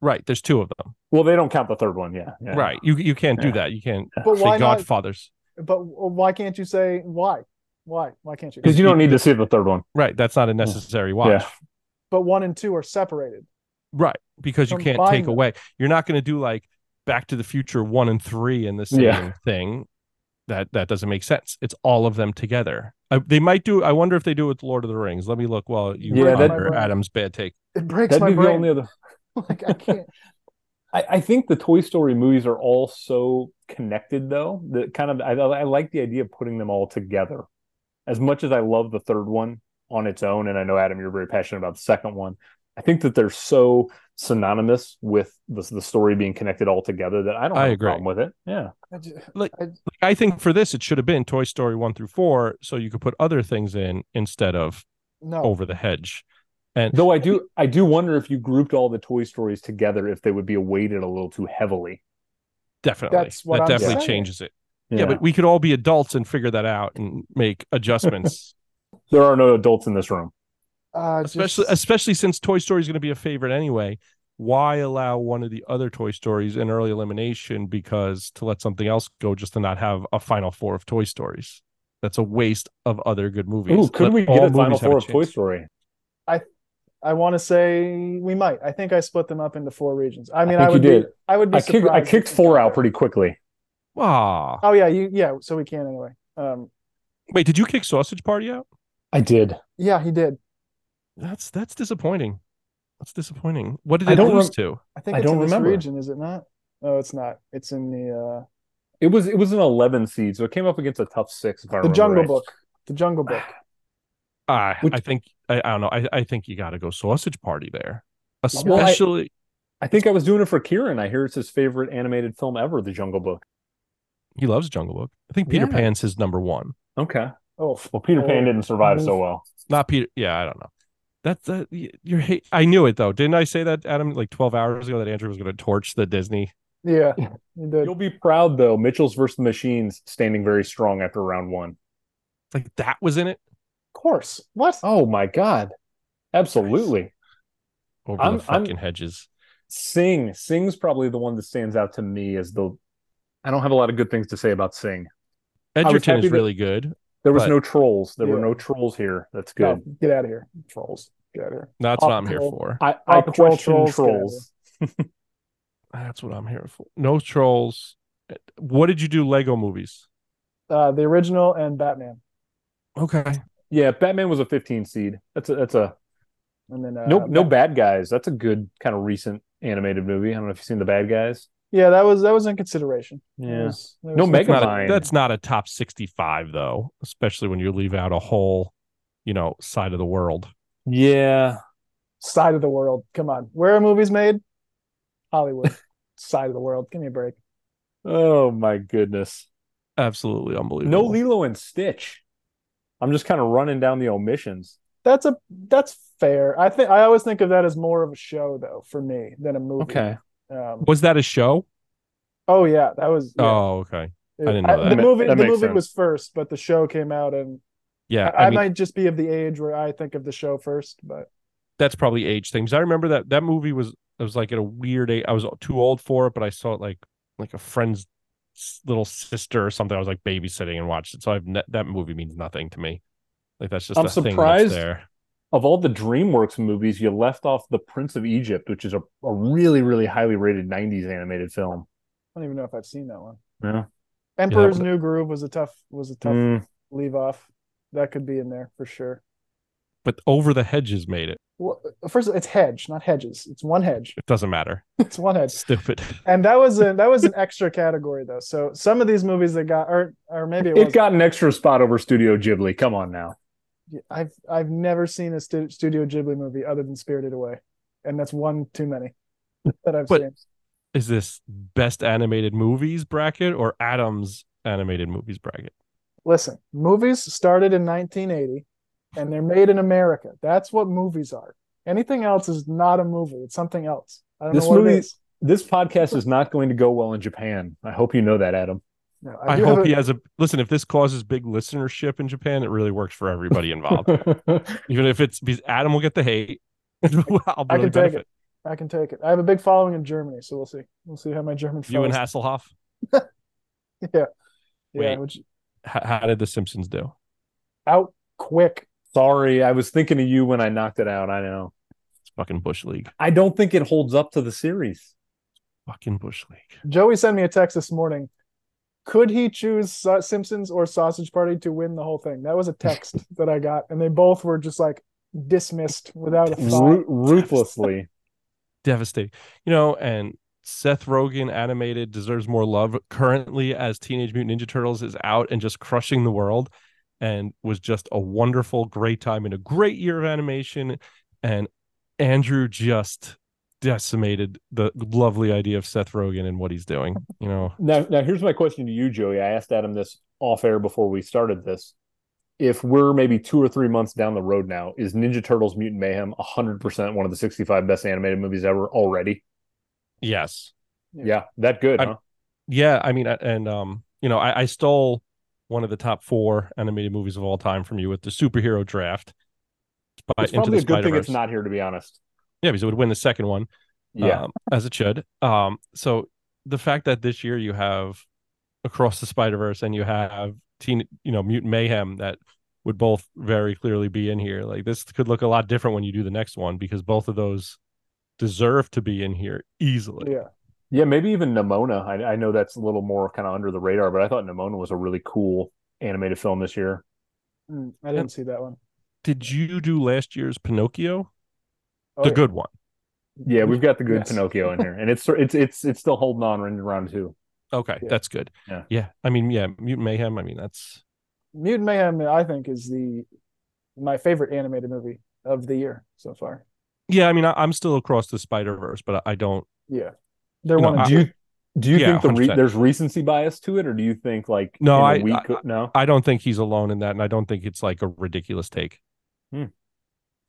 Right. There's two of them. well, they don't count the third one. Yeah. yeah. Right. You you can't do Yeah. that. You can't But say why not? Godfathers. But why can't you say why? Why? Why can't you? Because you don't need to see the third one. Right. That's not a necessary watch. Yeah. But one and two are separated. Right. Because you can't take them. away. You're not going to do like Back to the Future one and three in the same Yeah. thing. That that doesn't make sense. It's all of them together. I, they might do. I wonder if they do it with Lord of the Rings. Let me look while you Yeah, yeah, that- Adam's bad take. It breaks That'd my be the brain. only other. like I can't. I, I think the Toy Story movies are all so connected, though. That kind of I, I like the idea of putting them all together. As much as I love the third one on its own, and I know Adam, you're very passionate about the second one. I think that they're so synonymous with the the story being connected all together that I don't I have agree. a problem with it. Yeah, I ju- Like- I- I think for this, it should have been Toy Story one through four, so you could put other things in instead of no. Over the Hedge. And though I do I do wonder if you grouped all the Toy Stories together, if they would be weighted a little too heavily. definitely, That's what that I'm definitely saying. changes it. Yeah. but we could all be adults and figure that out and make adjustments. there are no adults in this room. Uh, just- especially especially since Toy Story is going to be a favorite anyway. Why allow one of the other Toy Stories in early elimination because to let something else go just to not have a final four of Toy Stories? That's a waste of other good movies. Ooh, could Let we get a final movies have four of Toy. Story? I I want to say we might. I think I split them up into four regions. I mean, think I, would you be. I would be. I kicked I kicked four out pretty quickly. Ah, Oh yeah, you yeah. So we can anyway. Um, wait, did you kick Sausage Party out? I did. yeah, he did. That's that's disappointing. That's disappointing. What did I it lose rem- to? I think I it's don't in this region, is it not? No, it's not. It's in the uh It was it was an eleven seed, so it came up against a tough six. If I the remember Jungle right. Book. The Jungle Book. Uh, Which- I think I, I don't know. I, I think you got to go Sausage Party there, Well, I- especially. I think I was doing it for Kieran. I hear it's his favorite animated film ever, The Jungle Book. he loves Jungle Book. I think Peter Yeah. Pan's his number one. Okay. Oh, Well, Peter Pan Oh, didn't survive so well. Not Peter. Yeah, I don't know. That's uh, that. You're hate. I knew it though. Didn't I say that, Adam? Like 12 hours ago, that Andrew was going to torch the Disney. yeah, you you'll be proud though. Mitchell's versus the Machines standing very strong after round one. Like that was in it Of course. What? Oh my god. Absolutely. over I'm- the I'm- fucking hedges. Sing. Sing's probably the one that stands out to me as the I don't have a lot of good things to say about Sing. was Egerton happy is that- really good. There was But- no trolls. There were no trolls here. That's No, good. get out of here, trolls. Get out of here. That's Paw what I'm here for. I, I question trolls, trolls. That's what I'm here for. No trolls. What did you do? Lego movies. Uh, the original and Batman, Okay. Yeah, Batman was a 15 seed. That's a that's a and then uh, no no bad guys. That's a good kind of recent animated movie. I don't know if you've seen the bad guys. Yeah, that was that was in consideration. That Yeah. was- No was- Mega- Not a- that's not a top 65 though, especially when you leave out a whole, you know, side of the world. Yeah. side of the world. Come on, where are movies made? Hollywood, side of the world. Give me a break. Oh my goodness. Absolutely unbelievable. No Lilo and Stitch. I'm just kind of running down the omissions. That's a that's fair. I think I always think of that as more of a show though for me than a movie. Okay. Um, Was that a show? oh yeah, that was. Yeah. Oh, okay. It- didn't know that. The movie that the movie sense. was first, but the show came out, and Yeah. I, I, I mean, might just be of the age where I think of the show first. But that's probably age things. I remember that that movie was it was like at a weird age. I was too old for it, but I saw it like like a friend's little sister or something. I was like babysitting and watched it. So I've ne- that movie means nothing to me. Like that's just I'm a thing that's surprised- there. Of all the DreamWorks movies, you left off The Prince of Egypt, which is a, a really, really highly rated 90s animated film. I don't even know if I've seen that one. Yeah. Emperor's but- New Groove was a tough was a tough Mm, leave off. That could be in there for sure. But Over the Hedges made it. Well, first it's hedge, not hedges. It's one hedge. It doesn't matter. It's one hedge. Stupid. And that was a that was an extra category though. So some of these movies that got or or maybe it, it got an extra spot over Studio Ghibli. Come on now. I've I've never seen a stu- Studio Ghibli movie other than Spirited Away, and that's one too many that I've But- seen. Is this best animated movies bracket or Adams animated movies bracket? Listen, movies started in 1980, and they're made in America. That's what movies are. Anything else is not a movie. It's something else. I don't This know what movie- it is. This podcast is not going to go well in Japan. I hope you know that, Adam. No, I, do hope a- he has a listen. If this causes big listenership in Japan, it really works for everybody involved. Even if it's because Adam will get the hate, I'll I really can take it. I can take it. I have a big following in Germany, so we'll see. We'll see how my German You and Hasselhoff. yeah, yeah. Wait. Which H- how did The Simpsons do? out quick. Sorry, I was thinking of you when I knocked it out. I know. It's fucking Bush League. I don't think it holds up to the series. Fucking Bush League. Joey sent me a text this morning. Could he choose Simpsons or Sausage Party to win the whole thing? That was a text that I got, and they both were just like dismissed without a thought. Ruthlessly. Devastating. You know, and Seth Rogen animated deserves more love currently as Teenage Mutant Ninja Turtles is out and just crushing the world and was just a wonderful, great time and a great year of animation. And Andrew just decimated the lovely idea of Seth Rogen and what he's doing. You know, Now, now here's my question to you, Joey. I asked Adam this off air before we started this. If we're maybe two or three months down the road now, is Ninja Turtles Mutant Mayhem 100% one of the 65 best animated movies ever already? yes. Yeah. Yeah, that good, I'm- huh? Yeah, I mean, and um, you know, I, I stole one of the top four animated movies of all time from you with the superhero draft. By It's probably a the good thing it's not here, to be honest. Yeah, because it would win the second one. Yeah. um, as it should. Um, so the fact that this year you have Across the Spider Verse and you have Teen, you know, Mutant Mayhem that would both very clearly be in here. Like this could look a lot different when you do the next one because both of those deserve to be in here easily. Yeah, yeah, maybe even Nimona. I, I know that's a little more kind of under the radar, but I thought Nimona was a really cool animated film this year. Mm, I didn't see that one. Did you do last year's Pinocchio? Oh, the yeah. good one. Yeah, we've got the good Yes. Pinocchio in here, and it's it's it's it's still holding on in round two. Okay, Yeah. that's good. Yeah. Yeah. I mean, yeah, Mutant Mayhem. I mean, that's Mutant Mayhem, I think, is the my favorite animated movie of the year so far. Yeah, I mean, I, am still across the Spider Verse, but I don't. Yeah, they're You know, one. I- do you do you Yeah, think the re- there's recency bias to it, or do you think like No, in a I- week, no? I don't think he's alone in that, and I don't think it's like a ridiculous take. Hmm.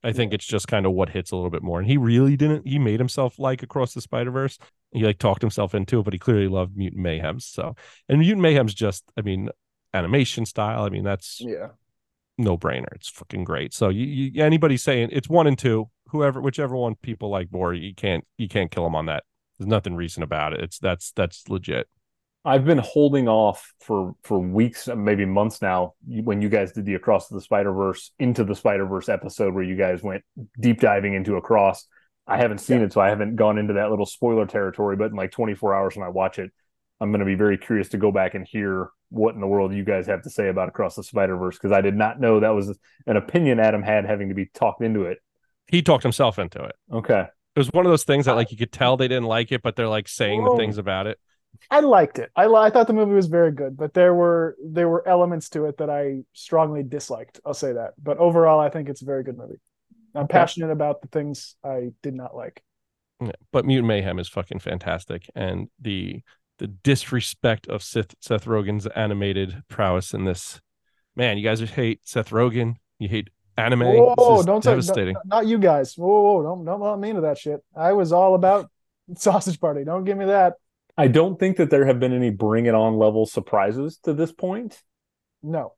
I think it's just kind of what hits a little bit more. And he really didn't. He made himself like across the Spider Verse. He like talked himself into it, but he clearly loved Mutant Mayhem. So, and Mutant Mayhem's just, I mean, animation style. I mean, that's yeah. no brainer. It's fucking great. So, you, you anybody saying it's one and two, whoever, whichever one people like more, you can't, you can't kill them on that. There's nothing recent about it. It's that's that's legit. I've been holding off for for weeks, maybe months now. When you guys did the Across the Spider Verse into the Spider Verse episode, where you guys went deep diving into Across, I haven't seen it, so I haven't gone into that little spoiler territory. But in like 24 hours when I watch it, I'm going to be very curious to go back and hear what in the world you guys have to say about Across the Spider Verse because I did not know that was an opinion Adam had having to be talked into it. He talked himself into it. Okay, It was one of those things that like you could tell they didn't like it, but they're like saying the things about it. I liked it. I, I thought the movie was very good, but there were there were elements to it that I strongly disliked. I'll say that. But overall, I think it's a very good movie. I'm Okay. passionate about the things I did not like. Yeah, but Mutant Mayhem is fucking fantastic, and the the disrespect of Seth Seth Rogen's animated prowess in this. Man, you guys hate Seth Rogen. You hate anime. Whoa, is don't say no, not you guys. Whoa, whoa, don't don't let me into that shit. I was all about Sausage Party. Don't give me that. I don't think that there have been any Bring It On level surprises to this point. No.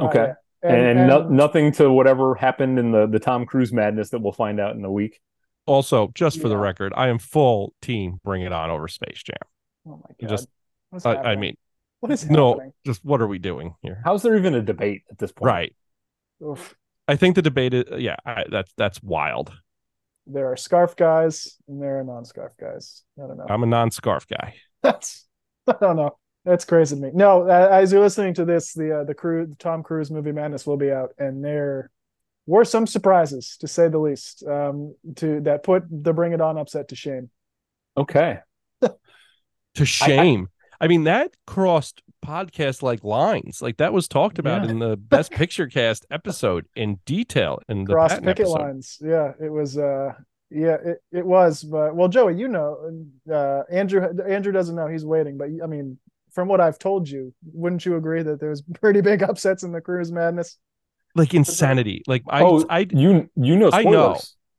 Okay. yet. and, no, nothing to whatever happened in the the Tom Cruise madness that we'll find out in a week. Also, just for the record, I am full team Bring It On over Space Jam. Oh my god. just- What's I, I mean, what is no, happening? just what are we doing here? How's there even a debate at this point? Right. Oof. I think the debate is yeah, I, that's that's wild. There are scarf guys and there are non-scarf guys. I don't know. I'm a non-scarf guy. That's I don't know. That's crazy to me. No, as you're listening to this, the uh, the crew, the Tom Cruise movie Madness will be out, and there were some surprises, to say the least, um, to that put the Bring It On upset to shame. Okay. to shame. I, mean, that crossed podcast like lines. Like that was talked about Yeah. in the best picture cast episode in detail in the Cross Patton picket episode. lines. Yeah, it was. Uh, yeah, it, it was. But well, Joey, you know, uh, Andrew Andrew doesn't know. He's waiting. But I mean, from what I've told you, wouldn't you agree that there's pretty big upsets in the Cruise Madness? Like insanity. Like I, oh, I, you you know I know.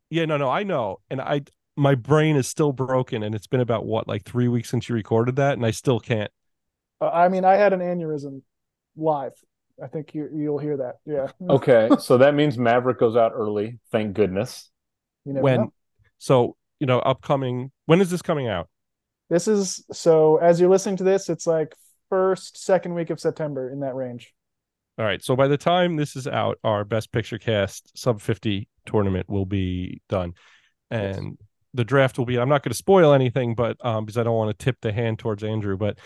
yeah, no, no, I know, and I, my brain is still broken, and it's been about what like three weeks since you recorded that, and I still can't. Uh, I mean, I had an aneurysm live. I think you you'll hear that. Yeah. Okay, so that means Maverick goes out early. Thank goodness. You never when, know. so you know, upcoming. When is this coming out? This is so as you're listening to this, it's like first, second week of September in that range. All right. So by the time this is out, our best picture cast sub 50 tournament will be done. Yes. And the draft will be, I'm not going to spoil anything, but um, because I don't want to tip the hand towards Andrew, but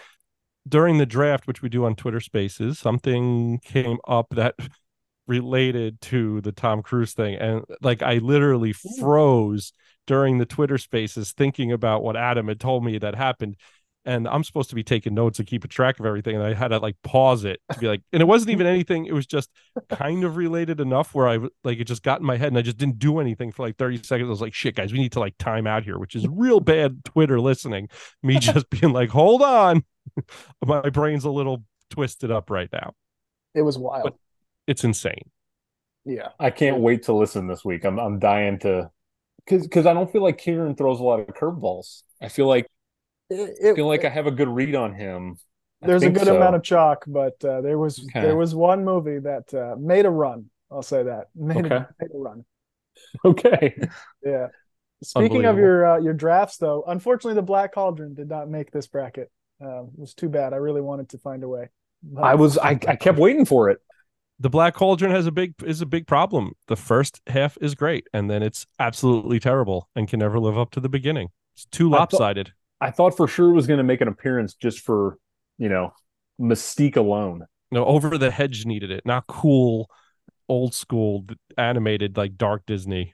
during the draft, which we do on Twitter spaces, something came up that related to the Tom Cruise thing. And like I literally froze during the Twitter spaces thinking about what Adam had told me that happened. And I'm supposed to be taking notes and keeping track of everything. And I had to like pause it to be like, and it wasn't even anything. It was just kind of related enough where I like it just got in my head and I just didn't do anything for like 30 seconds. I was like, shit, guys, we need to like time out here, which is real bad Twitter listening. Me just being like, hold on. my brain's a little twisted up right now. It was wild. But- It's insane. yeah. I can't wait to listen this week. I'm I'm dying to because because I don't feel like Kieran throws a lot of curveballs. I feel like It, I feel like I have a good read on him. I there's a good so. amount of chalk, but uh, there was Okay. there was one movie that uh, made a run. I'll say that made, Okay. a, made a run. Okay. Yeah. Speaking of your uh, your drafts, though, unfortunately, the Black Cauldron did not make this bracket. Um, it was too bad. I really wanted to find a way. But- I was I, I kept waiting for it. the black cauldron has a big is a big problem the first half is great and then it's absolutely terrible and can never live up to the beginning it's too I thought- lopsided I thought for sure it was going to make an appearance just for you know mystique alone. no over the hedge needed it not cool old school animated like dark disney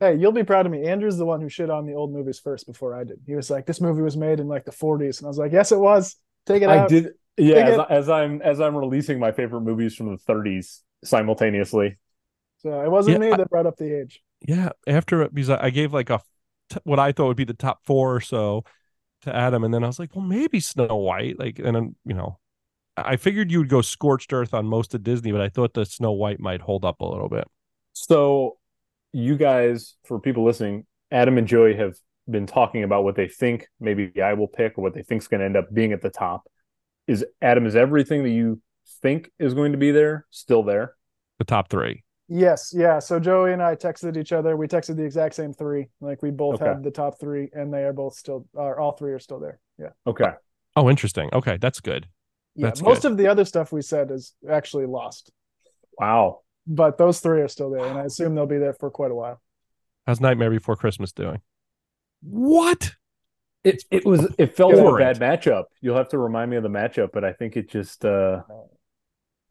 Hey, you'll be proud of me. Andrew's the one who shit on the old movies first before I did. He was like, "This movie was made in like the '40s," and I was like, "Yes, it was. Take it I out." did Yeah, as, as I'm as I'm releasing my favorite movies from the 30s simultaneously. So it wasn't Yeah, me I- that brought up the age. Yeah, after because I I gave like a t- what I thought would be the top four or so to Adam, and then I was like, well, maybe Snow White. Like, and then you know, I figured you would go scorched earth on most of Disney, but I thought the Snow White might hold up a little bit. So, you guys, for people listening, Adam and Joey have been talking about what they think maybe I will pick or what they think is going to end up being at the top. Is Adam, is everything that you think is going to be there still there? The top three. Yes, yeah. So Joey and I texted each other. We texted the exact same three. Like we both Okay. had the top three, and they are both still. Are all three are still there? Yeah. Okay. Oh, interesting. Okay, that's good. Yeah. That's most good. of the other stuff we said is actually lost, Wow. but those three are still there, and I assume they'll be there for quite a while. How's Nightmare Before Christmas doing? What? It it was it felt like a bad matchup. You'll have to remind me of the matchup, but I think it just uh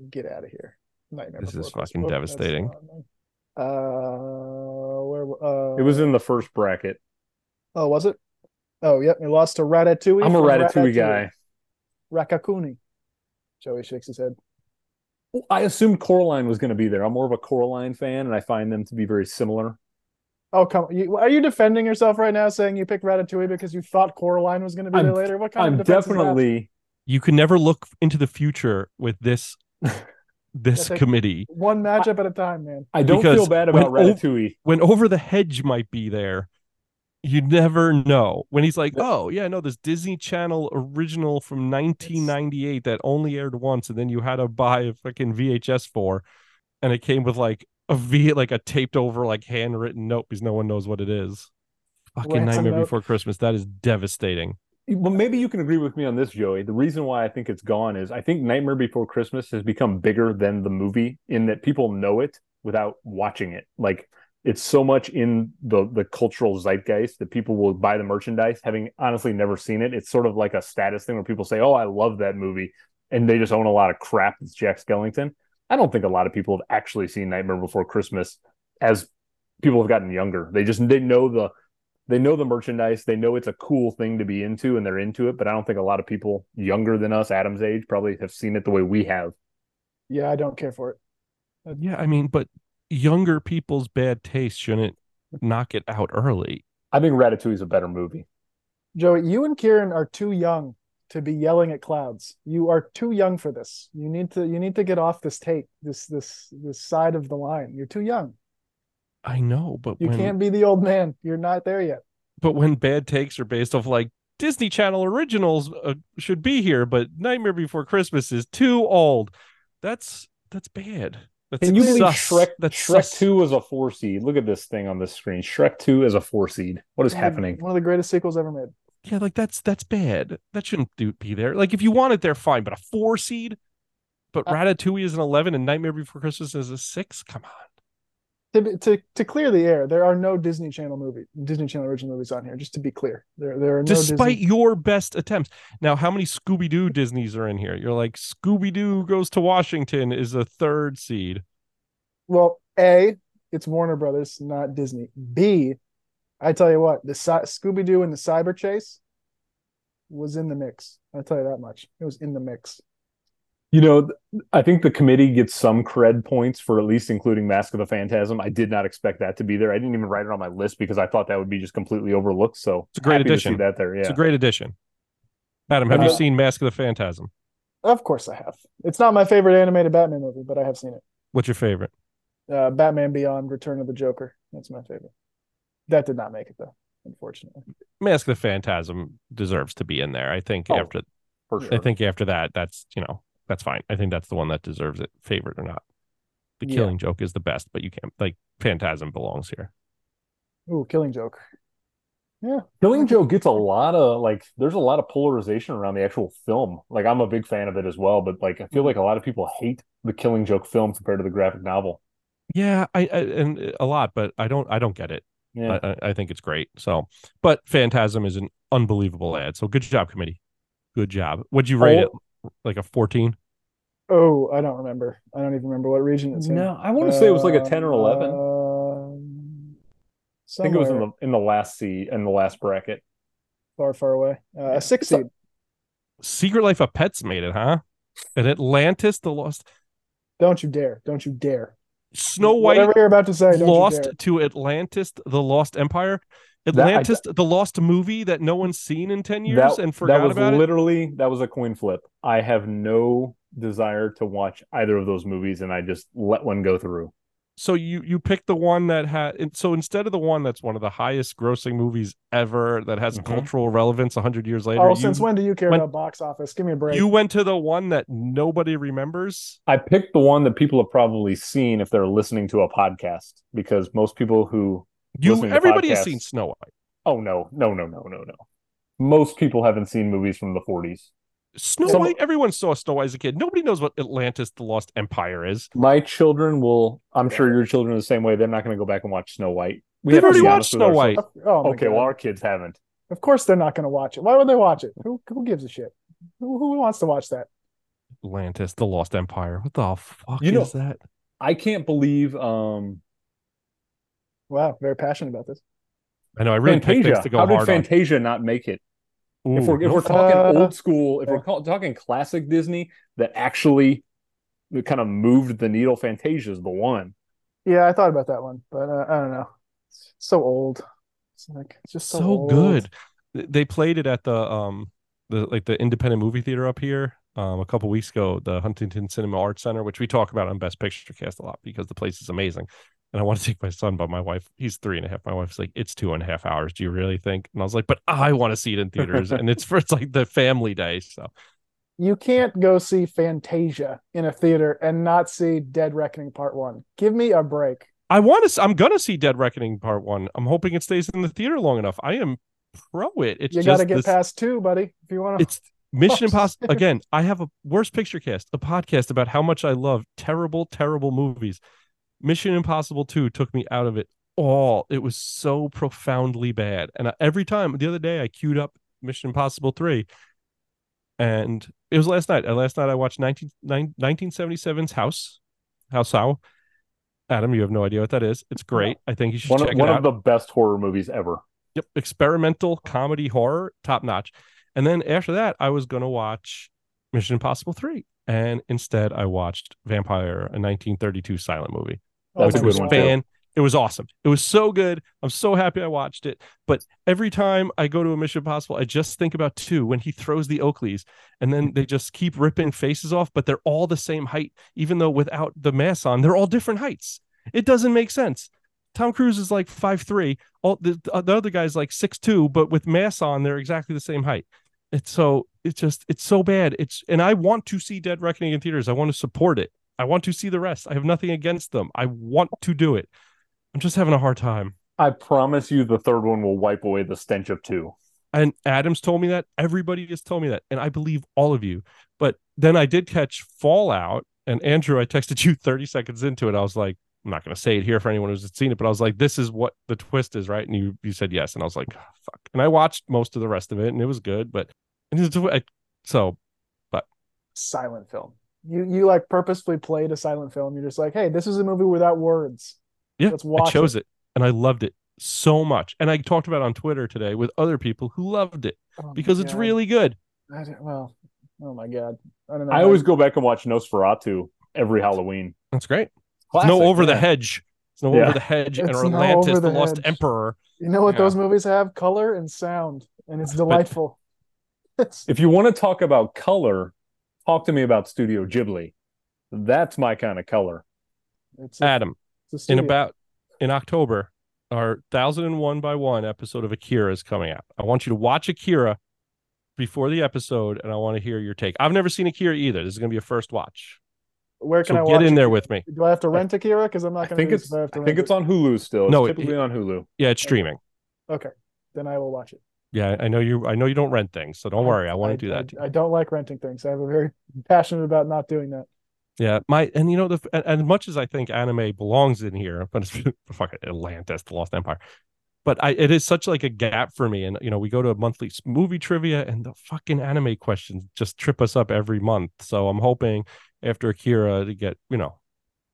Get out of here. Nightmare This is Christmas. fucking that's devastating. not on there. Uh, where? Uh, it was in the first bracket. Oh, was it? Oh, yep. We lost to Ratatouille. I'm a from Ratatouille guy. Raccacoonie. Joey shakes his head. I assumed Coraline was going to be there. I'm more of a Coraline fan, and I find them to be very similar. Oh, come you, Are you defending yourself right now, saying you picked Ratatouille because you thought Coraline was going to be I'm- there later? What kind I'm of defense is that? definitely You can never look into the future with this this think- committee one matchup at a time, man. I don't Because feel bad about when ov- Ratatouille. when over the hedge might be there. You never know when he's like, "Oh yeah, no, this Disney Channel original from 1998 that only aired once, and then you had to buy a fucking VHS for, and it came with like a V, like a taped over, like handwritten note because no one knows what it is." Fucking Ransom Nightmare note. Before Christmas. That is devastating. Well, maybe you can agree with me on this, Joey. The reason why I think it's gone is I think Nightmare Before Christmas has become bigger than the movie in that people know it without watching it. Like it's so much in the the cultural zeitgeist that people will buy the merchandise having honestly never seen it. It's sort of like a status thing where people say, "Oh, I love that movie," and they just own a lot of crap that's Jack Skellington. I don't think a lot of people have actually seen Nightmare Before Christmas as people have gotten younger. They just they know the they know the merchandise, they know it's a cool thing to be into and they're into it, but I don't think a lot of people younger than us, Adam's age, probably have seen it the way we have. Yeah, I don't care for it. Uh, yeah, I mean, but younger people's bad taste shouldn't knock it out early. I think Ratatouille is a better movie. Joey, you and Kieran are too young to be yelling at clouds. You are too young for this. You need to you need to get off this take, this this this side of the line. You're too young. I know, but You when can't be the old man. You're not there yet. but when bad takes are based off like Disney Channel originals uh, should be here, but Nightmare Before Christmas is too old. That's that's bad. That's Can you believe. Shrek That's Shrek sus. 2 was a four seed? Look at this thing on this screen. Shrek 2 is a four seed. What is One of happening? One of the greatest sequels ever made. Yeah, like that's that's bad. That shouldn't do, be there. Like if you want it there, fine. But a four seed, but Uh, Ratatouille is an eleven and Nightmare Before Christmas is a six. Come on. To, to to clear the air, there are no Disney Channel movie, Disney Channel original movies on here. Just to be clear, there there are no Despite Disney. your best attempts. Now, how many Scooby Doo Disneys are in here? You're like Scooby Doo goes to Washington is a third seed. Well, a it's Warner Brothers, not Disney. B, I tell you what, the Scooby Doo and the Cyber Chase was in the mix. I'll tell you that much. It was in the mix. You know, I think the committee gets some cred points for at least including Mask of the Phantasm. I did not expect that to be there. I didn't even write it on my list because I thought that would be just completely overlooked. So It's a great happy to addition. see that there. Yeah. It's a great addition. Adam, have you Uh, seen Mask of the Phantasm? Of course, I have. It's not my favorite animated Batman movie, but I have seen it. What's your favorite? Uh, Batman Beyond: Return of the Joker. That's my favorite. That did not make it though, unfortunately. Mask of the Phantasm deserves to be in there. I think Oh, after for sure. I think after that, that's you know, that's fine. I think that's the one that deserves it, favorite or not. The Yeah. killing joke is the best, but you can't like Phantasm belongs here. Ooh, Killing Joke. Yeah, Killing Joke gets a lot of like there's a lot of polarization around the actual film. Like I'm a big fan of it as well, but like I feel like a lot of people hate the Killing Joke film compared to the graphic novel. Yeah, I, I and a lot, but I don't I don't get it. Yeah. I, I- I think it's great. So, but Phantasm is an unbelievable ad. So good job, committee. Good job. Would you rate oh. it? Like a 14? Oh, I don't remember. I don't even remember what region it's in. no, I want to say it was like a 10 or 11. Um, I think it was in the in the last seed in the last bracket. far, far away. Uh, Yeah. a six seed. Secret Life of Pets made it, huh? And Atlantis, the Lost Don't you dare! Don't you dare! Snow White Whatever you're about to say, don't lost you dare. to Atlantis, the Lost Empire. That- Atlantis, the lost movie that no one's seen in 10 years that, and forgot that was about it. literally that was a coin flip. I have no desire to watch either of those movies, and I just let one go through. So you you picked the one that had so instead of the one that's one of the highest grossing movies ever that has Mhm. cultural relevance 100 years later. Oh, you, since when do you care when- about box office? Give me a break. you went to the one that nobody remembers. I picked the one that people have probably seen if they're listening to a podcast, because most people who You Listening to everybody has seen Snow White. oh no no no no no no, most people haven't seen movies from the 40s. Snow Some- White, everyone saw Snow White as a kid. Nobody knows what Atlantis the Lost Empire is. My children will. I'm sure your children are the same way. They're not going to go back and watch Snow White. We They've to already watched Snow. White. oh, Okay, God. well, our kids haven't. of course they're not going to watch it. Why would they watch it? Who who gives a shit? Who, who wants to watch that? Atlantis, the Lost Empire. What the fuck You know- is that? I can't believe um Wow, very passionate about this. I know I really picked things Fantasia. to go How did hard Fantasia not make it? on. if we're if no we're talking Uh, old school, if yeah. we're call, talking classic Disney that actually kind of moved the needle, Fantasia is the one. Yeah, I thought about that one, but uh, I don't know. It's so old. It's like it's just so, so good. They played it at the um the like the independent movie theater up here um a couple weeks ago, the Huntington Cinema Arts Center, which we talk about on Best Picture Cast a lot because the place is amazing. And I want to take my son, but my wife, he's three and a half. My wife's like, it's two and a half hours. Do you really think? And I was like, but I want to see it in theaters, and it's for it's like the family day. So You can't go see Fantasia in a theater and not see Dead Reckoning Part One. Give me a break. I want to. I'm gonna see Dead Reckoning Part One. I'm hoping it stays in the theater long enough. I am pro it. It's you got to get this- past two, buddy. If you want to. it's Mission Impossible. Again, I have a worst picture cast, a podcast about how much I love terrible, terrible movies. Mission Impossible 2 took me out of it all. It was so profoundly bad. And every time, the other day, I queued up Mission Impossible 3. And it was last night. And last night, I watched 19, nine- 1977's House. House How. Adam, you have no idea what that is. It's great. I think you should One check of it one of the best horror movies ever. Yep, experimental comedy horror, top notch. And then after that, I was going to watch Mission Impossible 3. And instead, I watched Vampyr, a 1932 silent movie, That's which was one, God. too. fan. It was awesome. It was so good. I'm so happy I watched it. But every time I go to a Mission Impossible, I just think about two when he throws the Oakleys and then they just keep ripping faces off, but they're all the same height, even though without the mask on, they're all different heights. It doesn't make sense. Tom Cruise is like five three. All the, the other guy's like six two, but with mass on, they're exactly the same height. It's so it's just it's so bad. It's and I want to see Dead Reckoning in theaters. I want to support it. I want to see the rest. I have nothing against them. I want to do it. I'm just having a hard time. I promise you, the third one will wipe away the stench of two. And Adams told me that. Everybody just told me that. And I believe all of you. But then I did catch Fallout. And Andrew, I texted you 30 seconds into it. I was like, I'm not going to say it here for anyone who's seen it, but I was like, this is what the twist is, right? And you you said yes. And I was like, "Ah, fuck. And I watched most of the rest of it and it was good. But and it's- I- so silent film. You you like purposefully played a silent film. You're just like, hey, this is a movie without words. yeah, Let's watch I chose it. and I loved it so much. And I talked about it on Twitter today with other people who loved it Oh my because it's really good. I don't- well, oh my god, I don't know. I how- always go back and watch Nosferatu every Halloween. That's great. Classic, no over the hedge. It's no Yeah. over the hedge and It's no Atlantis, the, the lost hedge. emperor. You know what Yeah. those movies have? Color and sound, and it's delightful. It's If you want to talk about color, talk to me about Studio Ghibli. That's my kind of color. it's a, Adam, it's in about in October, our thousand and one by one episode of Akira is coming out. I want you to watch Akira before the episode, and I want to hear your take. I've never seen Akira either. This is going to be a first watch. Where can I watch? So I get watch in it? there with me. Do I have to rent Akira? Because I'm not going to think it's I I rent think it's on Hulu still. It's No, it- typically on Hulu. Yeah, it's streaming. Okay, then I will watch it. Yeah, I know you. I know you don't rent things, so don't worry. I want to do that. I, I don't like renting things. I'm very passionate about not doing that. Yeah, my and you know the and, and as much as I think anime belongs in here, but it's fucking Atlantis, the Lost Empire. But I it is such like a gap for me, and you know we go to a monthly movie trivia, and the fucking anime questions just trip us up every month. So I'm hoping after Akira to get you know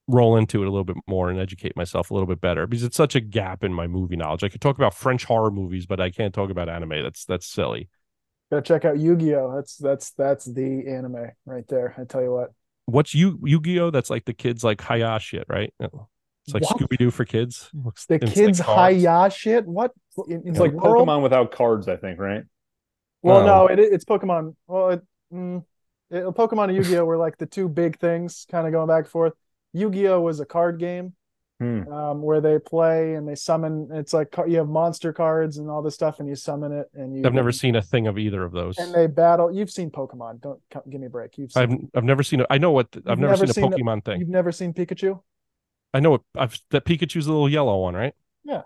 roll into it a little bit more and educate myself a little bit better because it's such a gap in my movie knowledge. I could talk about French horror movies, but I can't talk about anime. That's that's silly. Gotta check out Yu-Gi-Oh. That's that's that's the anime right there. I tell you what. What's Yu Yu Gi Oh? That's like the kids like Haya shit, right? It's like Scooby Doo for kids. Looks- The it's like kids cards. Haya shit. What? In, in It's the like world? Pokemon without cards, I think, right? Well, Oh. no, it, it's Pokemon. Well, it, mm, it, Pokemon and Yu-Gi-Oh were like the two big things, kind of going back and forth. Yu-Gi-Oh was a card game Hmm. um, where they play and they summon. It's like you have monster cards and all this stuff, and you summon it, and you. I've never seen a thing of either of those. And they battle. You've seen Pokemon. Don't co- give me a break. You've seen. I've I've never seen. A, I know what. I've never, never seen a seen a- Pokemon thing. You've never seen Pikachu? I know it. I've that Pikachu's a little yellow one, right? Yeah.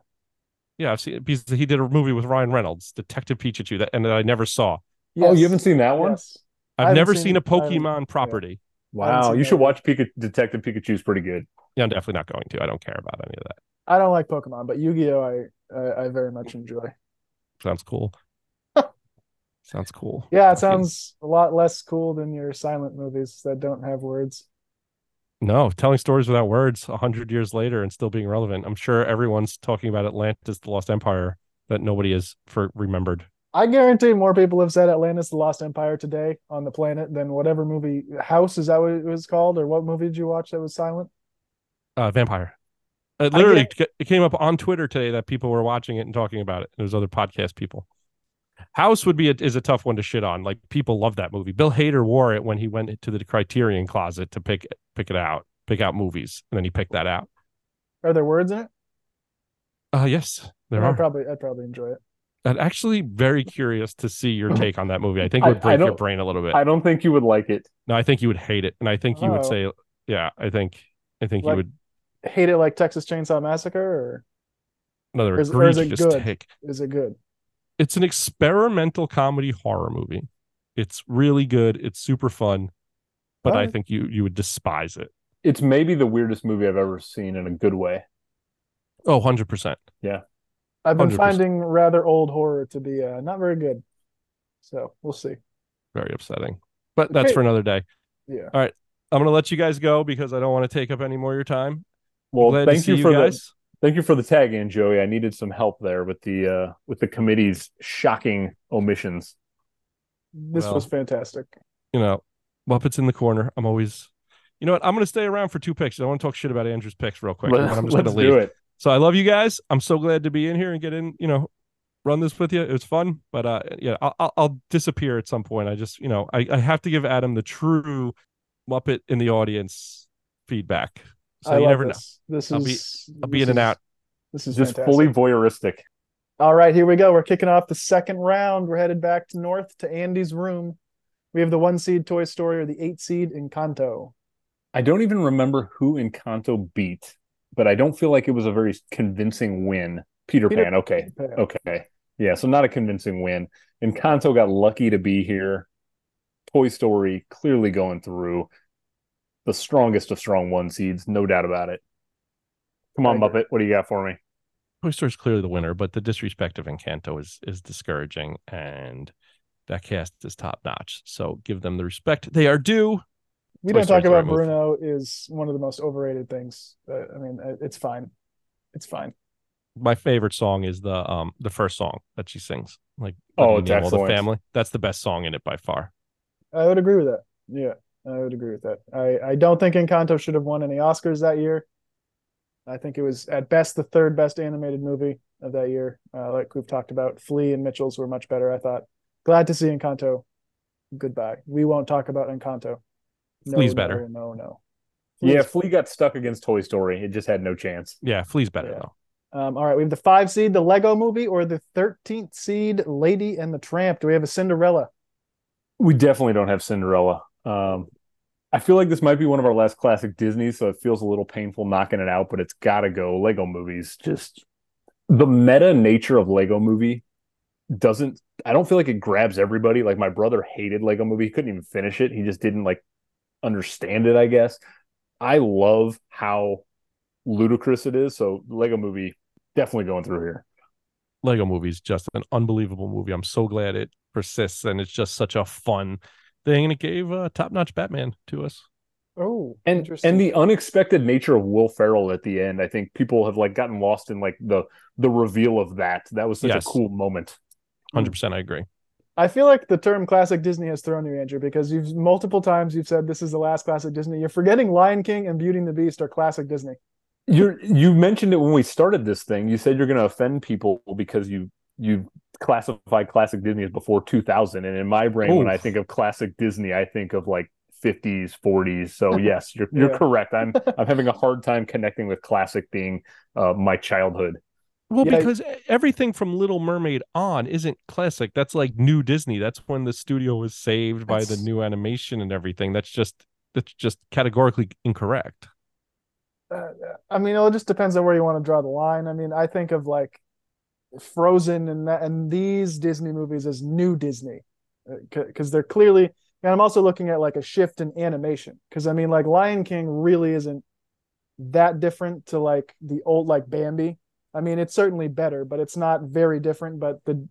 Yeah, I've seen because he did a movie with Ryan Reynolds, Detective Pikachu, that and that I never saw. Oh, you haven't seen that one? Yes. I I've never seen- seen, a I haven't- Pokemon property. Wow, you should watch Pika- Detective Pikachu's pretty good. Yeah, I'm definitely not going to. I don't care about any of that. I don't like Pokemon, but Yu-Gi-Oh, I I, I very much enjoy. Sounds cool. Sounds cool. Yeah, it sounds a lot less cool than your silent movies that don't have words. No, telling stories without words a hundred years later and still being relevant. I'm sure everyone's talking about Atlantis, the Lost Empire, that nobody has for remembered. I guarantee more people have said Atlantis: The Lost Empire today on the planet than whatever movie House is that what it was called, or what movie did you watch that was silent? Uh, Vampyr. It literally it came up on Twitter today that people were watching it and talking about it. There's other podcast people. House would be a, is a tough one to shit on. Like people love that movie. Bill Hader wore it when he went to the Criterion closet to pick pick it out, pick out movies, and then he picked that out. Are there words in it? Uh yes, there I'd are. probably I'd probably enjoy it. I'm actually very curious to see your take on that movie. I think it would break your brain a little bit. I don't think you would like it. no, I think you would hate it, and I think you would Oh. say, yeah, I think I think Like- you would Hate it like Texas Chainsaw Massacre, or another or is- or is it good? take. is it good? It's an experimental comedy horror movie. It's really good. It's super fun, but I think you you would despise it. It's maybe the weirdest movie I've ever seen in a good way. Oh, 100%. I've been 100%. finding rather old horror to be uh, not very good, so we'll see. Very upsetting. But that's Okay. for another day. Yeah, All right. I'm going to let you guys go because I don't want to take up any more of your time. Well, Glad thank to see you you for the guys. thank you for the tag in, Joey. I needed some help there with the uh with the committee's shocking omissions. this Well, was fantastic. You know, Muppets in the corner. I'm always, you know what? I'm going to stay around for two picks. I want to talk shit about Andrew's picks real quick. and then I'm just going Let's to leave. do it. So I love you guys. I'm so glad to be in here and get in, you know, run this with you. It was fun, but uh, yeah, I'll, I'll, I'll disappear at some point. I just, you know, I, I have to give Adam the true Muppet in the audience feedback. So I you never this. This I'll be- is I'll be this in and out. This is Just fantastic. fully voyeuristic. All right, here we go. We're kicking off the second round. We're headed back to north to Andy's room. We have the one seed Toy Story or the eight seed Encanto. I don't even remember who Encanto beat, but I don't feel like it was a very convincing win. Peter, Peter- Pan, okay. Okay. Yeah, so not a convincing win. Encanto got lucky to be here. Toy Story clearly going through the strongest of strong one seeds, no doubt about it. Come on, Muppet, what do you got for me? Toy Story is clearly the winner, but the disrespect of Encanto is is discouraging, and that cast is top notch. So give them the respect they are due. We don't talk the right about move. Bruno is one of the most overrated things. Uh, I mean, uh, it's fine. It's fine. My favorite song is the um the first song that she sings, like Oh, Let it's Name the family. That's the best song in it by far. I would agree with that. Yeah, I would agree with that. I, I don't think Encanto should have won any Oscars that year. I think it was at best the third best animated movie of that year. Uh, like we've talked about, Flee and Mitchell's were much better. I thought. Glad to see Encanto. Goodbye. We won't talk about Encanto. No, Flee's no, better. No, no. Yeah, Flee's- Flee got stuck against Toy Story. It just had no chance. Yeah, Flee's better Yeah. though. Um, all right, we have the five seed, the Lego Movie, or the thirteenth seed, Lady and the Tramp. Do we have a Cinderella? We definitely don't have Cinderella. Um, I feel like this might be one of our last classic Disney, so it feels a little painful knocking it out, but it's got to go. Lego movies, just the meta nature of Lego movie doesn't, I don't feel like it grabs everybody. Like my brother hated Lego movie. He couldn't even finish it. He just didn't like understand it, I guess. I love how ludicrous it is. So Lego movie definitely going through here. Lego movie is just an unbelievable movie. I'm so glad it persists and it's just such a fun thing. And it gave uh, top notch Batman to us. Oh, and interesting. and the unexpected nature of Will Ferrell at the end, I think people have like gotten lost in like the the reveal of that. That was such Yes. a cool moment. 100% I agree. I feel like the term classic Disney has thrown you, Andrew, because you've multiple times you've said this is the last classic Disney. You're forgetting Lion King and Beauty and the Beast are classic Disney. You you mentioned it when we started this thing. You said you're going to offend people because you you classify classic Disney as before 2000, and in my brain, Ooh. when I think of classic Disney, I think of like 50s, 40s. So yes, you're you're correct. I'm I'm having a hard time connecting with classic being uh, my childhood. Well, yeah. because everything from Little Mermaid on isn't classic. That's like new Disney. That's when the studio was saved that's... by the new animation and everything. That's just that's just categorically incorrect. Uh, I mean, it just depends on where you want to draw the line. I mean, I think of like Frozen and that, and these Disney movies as new Disney because uh, they're clearly. And I'm also looking at like a shift in animation because I mean, like Lion King really isn't that different to like the old like Bambi I mean, it's certainly better, but it's not very different. But the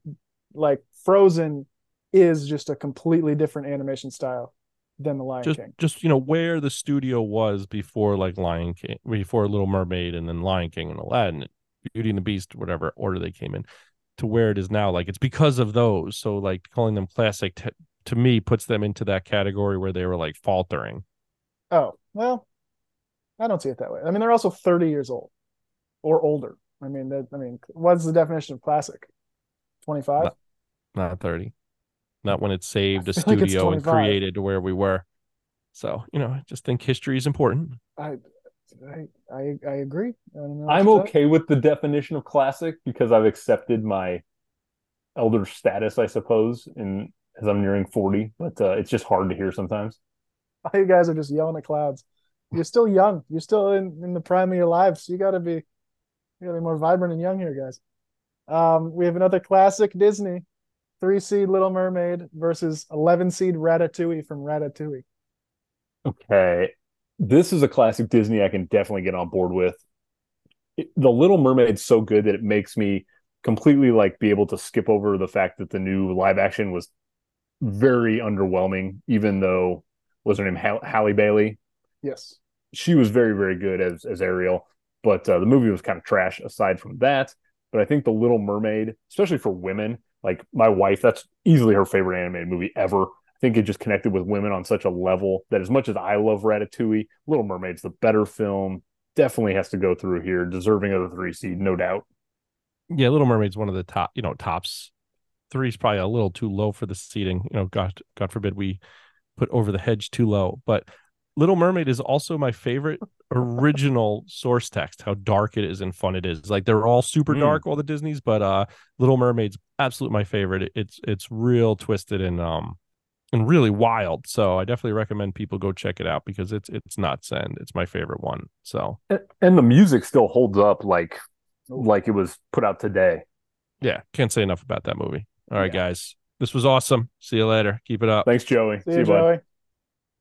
like Frozen is just a completely different animation style than the Lion just, King. Just you know where the studio was before like Lion King, before Little Mermaid, and then Lion King and Aladdin, Beauty and the Beast, whatever order they came in, to where it is now. Like it's because of those. So like calling them classic t- to me puts them into that category where they were like faltering. Oh well, I don't see it that way. I mean, they're also thirty years old or older. I mean, that, I mean, what's the definition of classic? Twenty five? Not, not, thirty. Not when it's saved a studio like and created to where we were. So you know, I just think history is important. I, I, I, I agree. I I'm okay with the definition of classic because I've accepted my elder status, I suppose, in as I'm nearing forty. But uh, it's just hard to hear sometimes. You guys are just yelling at clouds. You're still young. You're still in, in the prime of your lives. You got to be you gotta be more vibrant and young here, guys. Um, we have another classic Disney, three seed Little Mermaid versus eleven seed Ratatouille from Ratatouille. Okay, this is a classic Disney I can definitely get on board with. It, the Little Mermaid's so good that it makes me completely like be able to skip over the fact that the new live action was very underwhelming, even though was her name Halle Bailey? Yes, she was very very good as as Ariel. But uh, the movie was kind of trash aside from that. But I think The Little Mermaid, especially for women, like my wife, that's easily her favorite animated movie ever. I think it just connected with women on such a level that as much as I love Ratatouille, Little Mermaid's the better film. Definitely has to go through here, deserving of the three seed, no doubt. Yeah, Little Mermaid's one of the top, you know, tops. Three's probably a little too low for the seating. You know, God, God forbid we put over the hedge too low. But Little Mermaid is also my favorite original source text. How dark it is and fun it is. Like they're all super mm. dark, all the Disney's, but uh, Little Mermaid's absolute my favorite. It's it's real twisted and um and really wild. So I definitely recommend people go check it out because it's it's nuts and it's my favorite one. So and, and the music still holds up like like it was put out today. Yeah, can't say enough about that movie. All right, yeah. guys. This was awesome. See you later. Keep it up. Thanks, Joey. See, See you, Joey. Bud.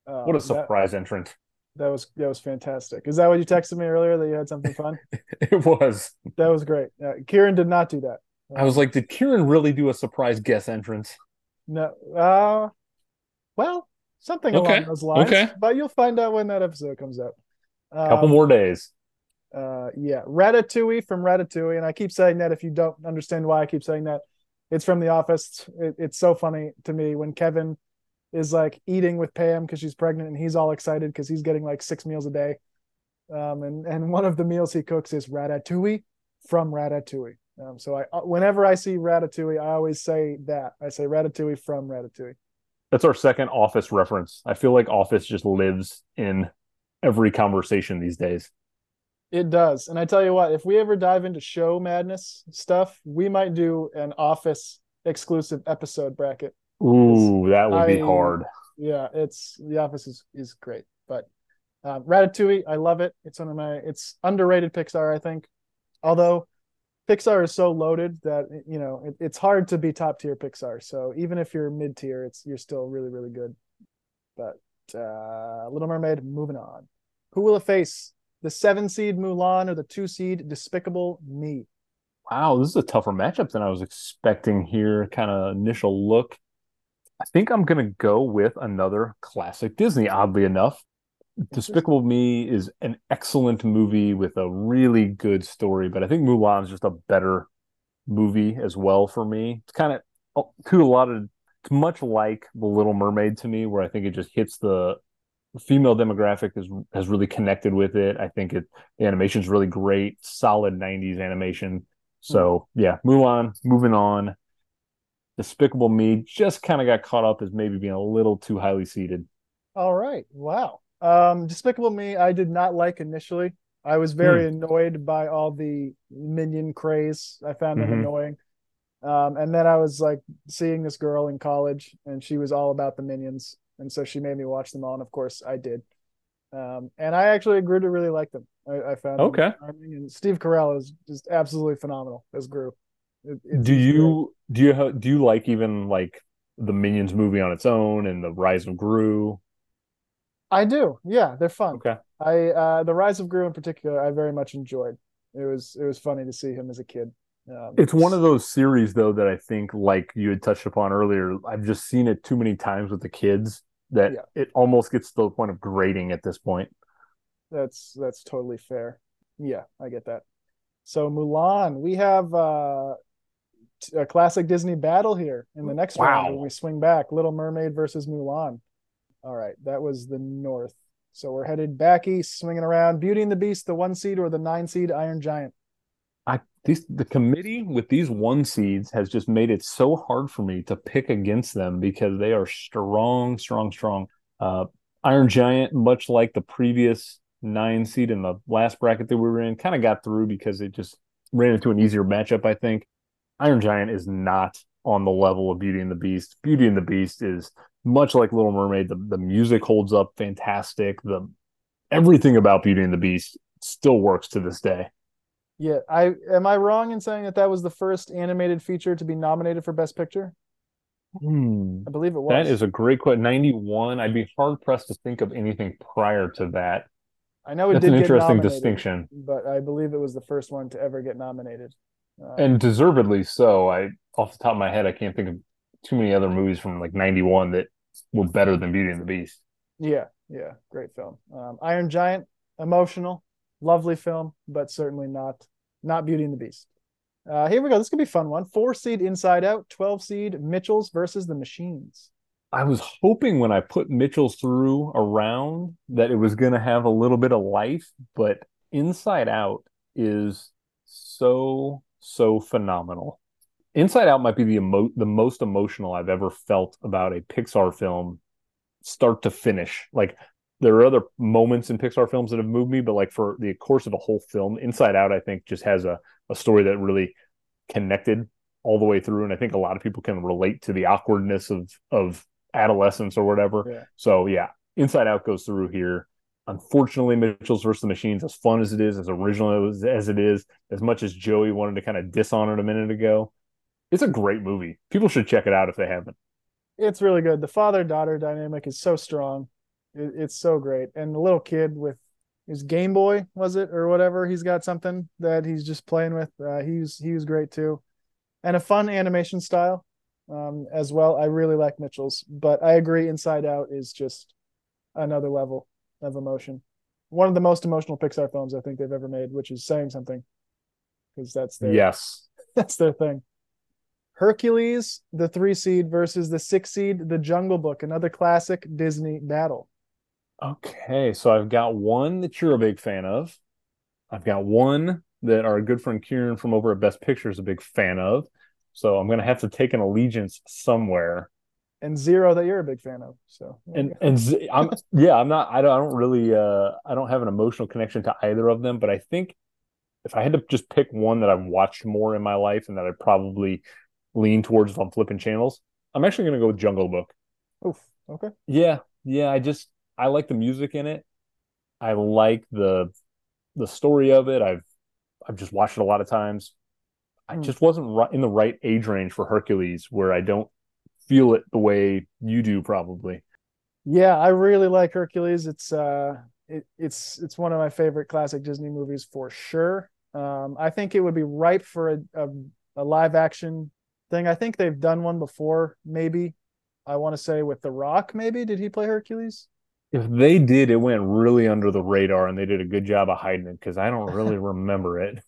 Uh, what a surprise that, entrance! That was that was fantastic. Is that what you texted me earlier that you had something fun? it was. That was great. Uh, Kieran did not do that. I was like, did Kieran really do a surprise guest entrance? No. Uh, well, something okay. along those lines. Okay. But you'll find out when that episode comes out. A um, couple more days. Uh, yeah, Ratatouille from Ratatouille, and I keep saying that. If you don't understand why I keep saying that, it's from The Office. It, it's so funny to me when Kevin is like eating with Pam because she's pregnant and he's all excited because he's getting like six meals a day. Um, and and one of the meals he cooks is ratatouille from Ratatouille. Um, so I uh, whenever I see Ratatouille, I always say that I say Ratatouille from Ratatouille. That's our second Office reference. I feel like Office just lives in every conversation these days. It does, and I tell you what, if we ever dive into show madness stuff, we might do an Office exclusive episode bracket. Ooh, that would I, be hard. Yeah, it's The Office is is great, but um, Ratatouille, I love it. It's one of my it's underrated Pixar, I think. Although Pixar is so loaded that you know it, it's hard to be top tier Pixar. So even if you're mid tier, it's you're still really really good. But uh, Little Mermaid, moving on. Who will it face? The seven seed Mulan or the two seed Despicable Me? Wow, this is a tougher matchup than I was expecting here. Kind of initial look. I think I'm going to go with another classic Disney, oddly enough. Despicable Me is an excellent movie with a really good story, but I think Mulan is just a better movie as well for me. It's kind of oh, to a lot of it's much like The Little Mermaid to me, where I think it just hits the female demographic is has really connected with it. I think it the animation's really great, solid '90s animation. Hmm. So yeah, on, moving on. Despicable Me just kind of got caught up as maybe being a little too highly seated. All right. Wow. Um, Despicable Me, I did not like initially. I was very Hmm. annoyed by all the minion craze. I found them Mhm. annoying. Um, and then I was like seeing this girl in college, and she was all about the minions, and so she made me watch them all, and of course I did. Um, and I actually grew to really like them. I, I found them Okay. and Steve Carell is just absolutely phenomenal as Gru. It- do great. you do you ha- do you like even like the Minions movie on its own and the Rise of Gru? I do. Yeah, they're fun. Okay. I uh the Rise of Gru in particular, I very much enjoyed. It was it was funny to see him as a kid. Um, It's one of those series though that I think like you had touched upon earlier, I've just seen it too many times with the kids that Yeah. it almost gets to the point of grating at this point. that's that's totally fair. Yeah, I get that. So Mulan, we have uh a classic Disney battle here in the next round when we swing back. Little Mermaid versus Mulan. All right, that was the north. So we're headed back east, swinging around. Beauty and the Beast, the one seed or the nine seed Iron Giant. I these the committee with these one seeds has just made it so hard for me to pick against them because they are strong, strong, strong. Uh, Iron Giant, much like the previous nine seed in the last bracket that we were in, kind of got through because it just ran into an easier matchup. I think Iron Giant is not on the level of Beauty and the Beast. Beauty and the Beast is much like Little Mermaid. The the music holds up fantastic. The everything about Beauty and the Beast still works to this day. Yeah, I am I wrong in saying that that was the first animated feature to be nominated for Best Picture? Hmm. I believe it was. That is a great question. 91. I'd be hard pressed to think of anything prior to that. I know it That's did an interesting distinction. but I believe it was the first one to ever get nominated. Uh, And deservedly so. I off the top of my head, I can't think of too many other movies from like 91 that were better than Beauty and the Beast. yeah, yeah, great film. Um, Iron Giant, emotional, lovely film, but certainly not not Beauty and the Beast. Uh, here we go. This could be a fun one. Four seed Inside Out, twelve seed Mitchell's versus the Machines. I was hoping when I put Mitchell's through around that it was going to have a little bit of life, but Inside Out is so so phenomenal. Inside Out might be the emo- the most emotional I've ever felt about a Pixar film, start to finish. Like there are other moments in Pixar films that have moved me, but like for the course of a whole film, Inside Out, I think just has a a story that really connected all the way through, and I think a lot of people can relate to the awkwardness of of adolescence or whatever. Yeah. So yeah, Inside Out goes through here. Unfortunately, Mitchell's versus the Machines, as fun as it is, as original as, it is, as much as Joey wanted to kind of diss on it a minute ago, it's a great movie. People should check it out if they haven't. It's really good. The father daughter dynamic is so strong. It, it's so great. And the little kid with his Game Boy, was it or whatever? He's got something that he's just playing with. Uh, he was he was great too, and a fun animation style um, as well. I really like Mitchell's, but I agree. Inside Out is just another level of emotion. One of the most emotional Pixar films I think they've ever made, which is saying something, because that's their Yes. that's their thing. Hercules, the three seed versus the six seed, the Jungle Book, another classic Disney battle. Okay, so I've got one that you're a big fan of. I've got one that our good friend Kieran from over at Best Picture is a big fan of. So I'm going to have to take an allegiance somewhere. And zero that you're a big fan of. So And and Z- I'm yeah, I'm not I don't, I don't really uh I don't have an emotional connection to either of them, but I think if I had to just pick one that I've watched more in my life and that I probably lean towards if I'm flipping channels, I'm actually going to go with Jungle Book. Oof. Okay. Yeah, yeah, I just I like the music in it. I like the the story of it. I've I've just watched it a lot of times. I Hmm. just wasn't in the right age range for Hercules where I don't feel it the way you do probably. Yeah, I really like Hercules. It's uh it, it's it's one of my favorite classic Disney movies for sure. Um, I think it would be ripe for a, a, a live action thing. I think they've done one before, maybe. I want to say with The Rock, maybe. Did he play Hercules? If they did, it went really under the radar and they did a good job of hiding it because I don't really remember it.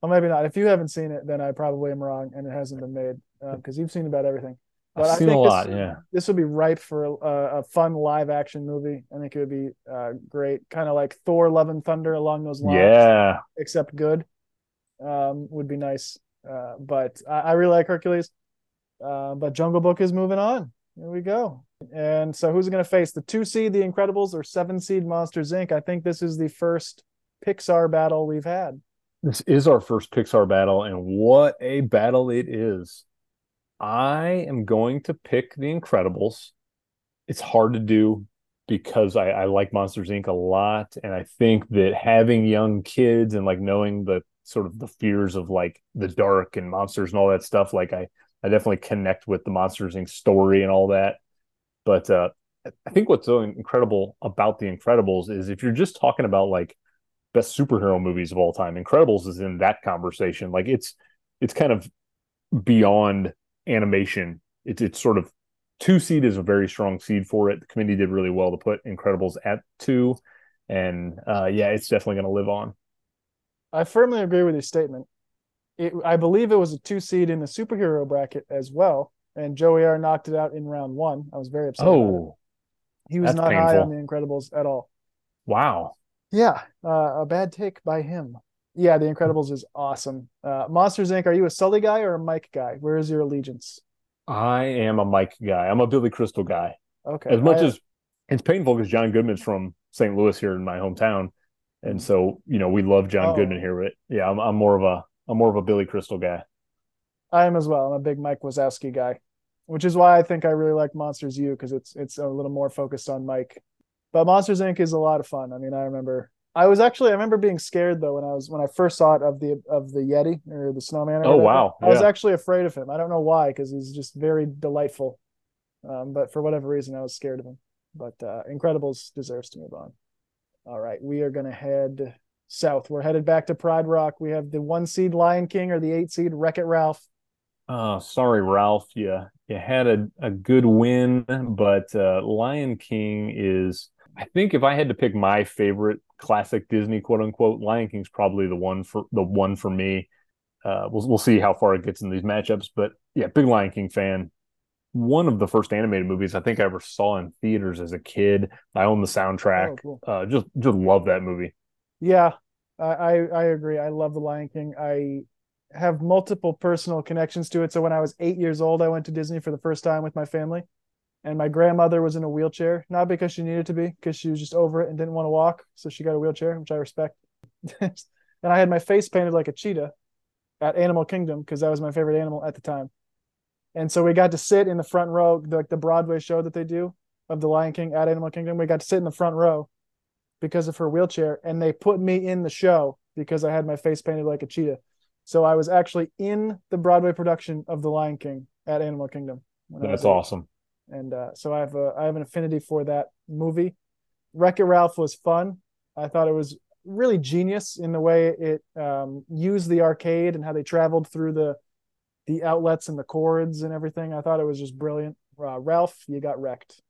Well, maybe not. If you haven't seen it, then I probably am wrong and it hasn't been made because you've seen about everything. But I've I seen a lot. this, Yeah. this would be ripe for a, a fun live action movie. I think it would be uh, great, kind of like Thor: Love and Thunder along those lines. Yeah. except good. Um, would be nice. Uh, but I, I really like Hercules. Uh, but Jungle Book is moving on. Here we go. And so, who's going to face the two seed, The Incredibles, or seven seed Monsters Inc.? I think this is the first Pixar battle we've had. This is our first Pixar battle, and what a battle it is. I am going to pick The Incredibles. It's hard to do because I, I like Monsters Inc. a lot, and I think that having young kids and like knowing the sort of the fears of like the dark and monsters and all that stuff, like I I definitely connect with the Monsters Inc. story and all that. But uh, I think what's so incredible about The Incredibles is if you're just talking about like best superhero movies of all time, Incredibles is in that conversation. Like it's it's kind of beyond animation. It's it's sort of two seed is a very strong seed for it. The committee did really well to put Incredibles at two, and uh, yeah, it's definitely going to live on. I firmly agree with your statement. It, I believe it was a two seed in the superhero bracket as well, and Joey R knocked it out in round one. I was very upset. Oh, he was not high on the Incredibles at all. wow! Yeah, uh, a bad take by him. Yeah, The Incredibles is awesome. Uh, Monsters Inc. Are you a Sully guy or a Mike guy? Where is your allegiance? I am a Mike guy. I'm a Billy Crystal guy. Okay, As much I- as it's painful because John Goodman's from St. Louis here in my hometown, and so you know we love John Oh. Goodman here. But yeah, I'm, I'm more of a I'm more of a Billy Crystal guy. I am as well. I'm a big Mike Wazowski guy, which is why I think I really like Monsters U because it's it's a little more focused on Mike. But Monsters Inc. is a lot of fun. I mean, I remember I was actually I remember being scared though when I was when I first saw it of the of the Yeti or the snowman. Or Oh, whatever. wow. I was actually afraid of him. I don't know why because he's just very delightful. Um, but for whatever reason, I was scared of him. But uh, Incredibles deserves to move on. All right, we are gonna head south. We're headed back to Pride Rock. We have the one seed Lion King or the eight seed Wreck It Ralph. Oh, sorry, Ralph. You you had a, a good win, but uh, Lion King is. I think if I had to pick my favorite classic Disney, quote unquote, Lion King's probably the one for the one for me. Uh, we'll we'll see how far it gets in these matchups, but yeah, big Lion King fan. One of the first animated movies I think I ever saw in theaters as a kid. I own the soundtrack. Oh, cool. Uh, just just love that movie. Yeah, I, I I agree. I love The Lion King. I have multiple personal connections to it. So when I was eight years old, I went to Disney for the first time with my family, and my grandmother was in a wheelchair, not because she needed to be, because she was just over it and didn't want to walk, so she got a wheelchair, which I respect. and I had my face painted like a cheetah at Animal Kingdom because that was my favorite animal at the time. And so we got to sit in the front row, like the Broadway show that they do of The Lion King at Animal Kingdom. We got to sit in the front row because of her wheelchair, and they put me in the show because I had my face painted like a cheetah. So I was actually in the Broadway production of The Lion King at Animal Kingdom. That's awesome. And uh, so I have a I have an affinity for that movie. Wreck It Ralph was fun. I thought it was really genius in the way it um, used the arcade and how they traveled through the the outlets and the cords and everything. I thought it was just brilliant. Uh, Ralph, you got wrecked.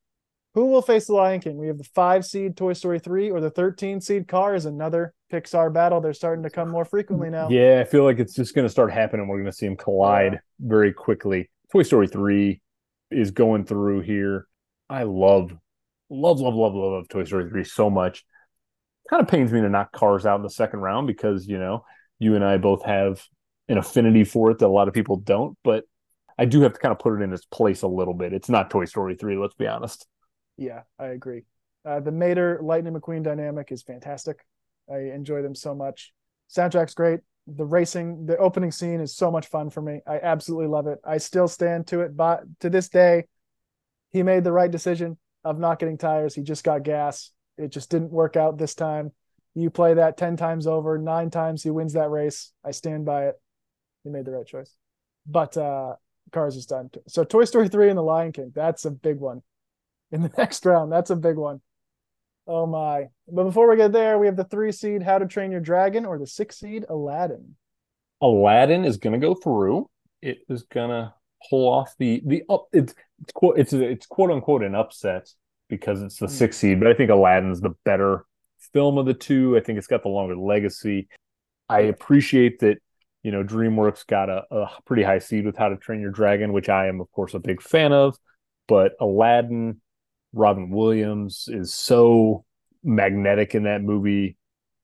Who will face the Lion King? We have the five seed Toy Story 3 or the 13 seed Cars, another Pixar battle. They're starting to come more frequently now. Yeah, I feel like it's just going to start happening. We're going to see them collide Yeah. very quickly. Toy Story 3 is going through here. I love, love, love, love, love, love Toy Story 3 so much. Kind of pains me to knock Cars out in the second round because, you know, you and I both have an affinity for it that a lot of people don't, but I do have to kind of put it in its place a little bit. It's not Toy Story 3, let's be honest. Yeah, I agree. Uh, the Mater Lightning McQueen dynamic is fantastic. I enjoy them so much. Soundtrack's great. The racing, the opening scene is so much fun for me. I absolutely love it. I still stand to it. But to this day, he made the right decision of not getting tires. He just got gas. It just didn't work out this time. You play that 10 times over, nine times he wins that race. I stand by it. He made the right choice. But uh Cars is done. So Toy Story 3 and The Lion King, that's a big one in the next round. That's a big one. Oh my. But before we get there, we have the three seed How to Train Your Dragon or the six seed Aladdin. Aladdin is going to go through. It is going to pull off the the up. It's it's quote it's it's quote unquote an upset because it's the Hmm. sixth seed, but I think Aladdin's the better film of the two. I think it's got the longer legacy. I appreciate that You know, DreamWorks got a, a pretty high seed with How to Train Your Dragon, which I am, of course, a big fan of. But Aladdin, Robin Williams is so magnetic in that movie.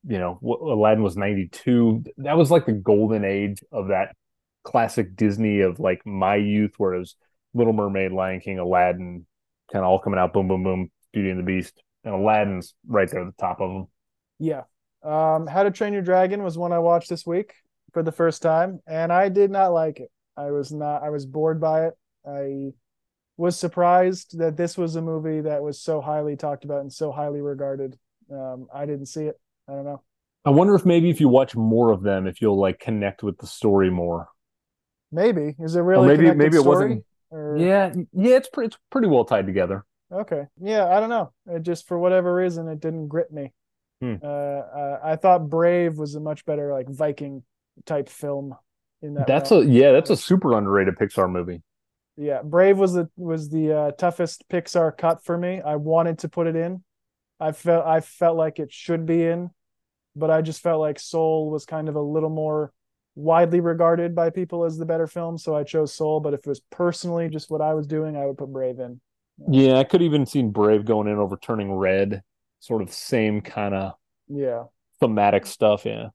You know, Aladdin was 92. That was like the golden age of that classic Disney of like my youth, where it was Little Mermaid, Lion King, Aladdin, kind of all coming out, boom, boom, boom, Beauty and the Beast. And Aladdin's right there at the top of them. Yeah. Um, How to Train Your Dragon was one I watched this week for the first time, and I did not like it. I was not. I was bored by it. I was surprised that this was a movie that was so highly talked about and so highly regarded. Um, I didn't see it. I don't know. I wonder if maybe if you watch more of them, if you'll like connect with the story more. Maybe is it really? Or maybe maybe it story? wasn't. Or... Yeah, yeah, it's pretty it's pretty well tied together. Okay, yeah, I don't know. It just for whatever reason it didn't grip me. Hmm. Uh, uh, I thought Brave was a much better like Viking type film. In that, that's realm. a yeah, that's a super underrated Pixar movie. Yeah, Brave was the was the uh, toughest Pixar cut for me. I wanted to put it in. I felt I felt like it should be in, but I just felt like Soul was kind of a little more widely regarded by people as the better film, so I chose Soul. But if it was personally just what I was doing, I would put Brave in. Yeah, I could even seen Brave going in over Turning Red, sort of same kind of yeah thematic stuff. Yeah.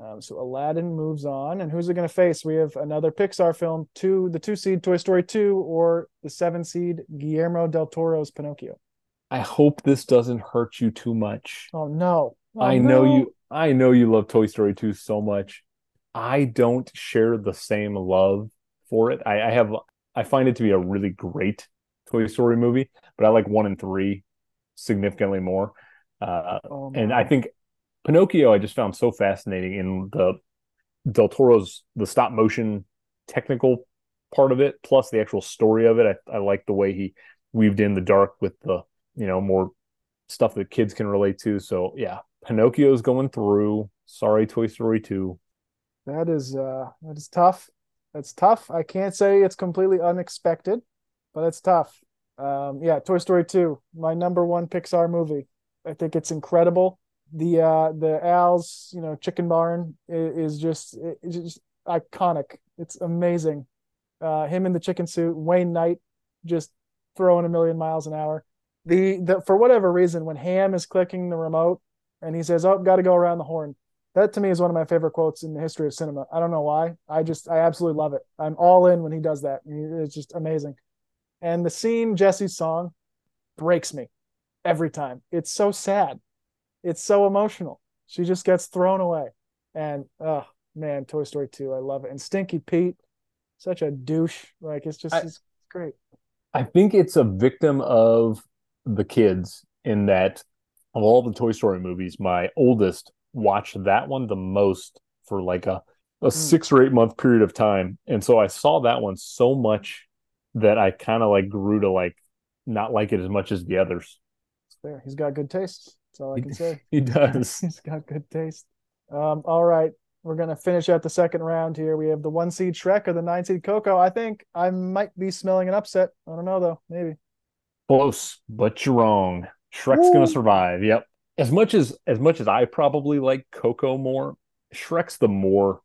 Um, so Aladdin moves on, and who's it going to face? We have another Pixar film, two the two seed Toy Story two, or the seven seed Guillermo del Toro's Pinocchio. I hope this doesn't hurt you too much. Oh no! Oh, I no. know you. I know you love Toy Story two so much. I don't share the same love for it. I, I have. I find it to be a really great Toy Story movie, but I like one and three significantly more. Uh, Oh, and. I think Pinocchio I just found so fascinating in the Del Toro's the stop motion technical part of it, plus the actual story of it. I, I like the way he weaved in the dark with the you know more stuff that kids can relate to. So yeah, Pinocchio's going through. Sorry, Toy Story two. that is uh that is tough. That's tough. I can't say it's completely unexpected, but it's tough. Um, yeah, Toy Story two, my number one Pixar movie. I think it's incredible. The uh the Al's you know chicken barn is, is just it's just iconic. It's amazing. Uh, him in the chicken suit, Wayne Knight, just throwing a million miles an hour. The the for whatever reason, when Ham is clicking the remote and he says, "Oh, got to go around the horn," that to me is one of my favorite quotes in the history of cinema. I don't know why. I just I absolutely love it. I'm all in when he does that. It's just amazing. And the scene, Jesse's song, breaks me every time. It's so sad. It's so emotional. She just gets thrown away. And oh man, Toy Story 2, I love it. And Stinky Pete, such a douche. Like it's just I- it's great. I think it's a victim of the kids in that of all the Toy Story movies, my oldest watched that one the most for like a a mm. six or eight month period of time. And so I saw that one so much that I kind of like grew to like not like it as much as the others. It's fair. He's got good taste. That's all I can say. He does. He's got good taste. Um, all right. We're gonna finish out the second round here. We have the one seed Shrek or the nine seed Coco. I think I might be smelling an upset. I don't know though. Maybe. Close, but you're wrong. Shrek's Ooh. gonna survive. Yep. As much as as much as I probably like Coco more, Shrek's the more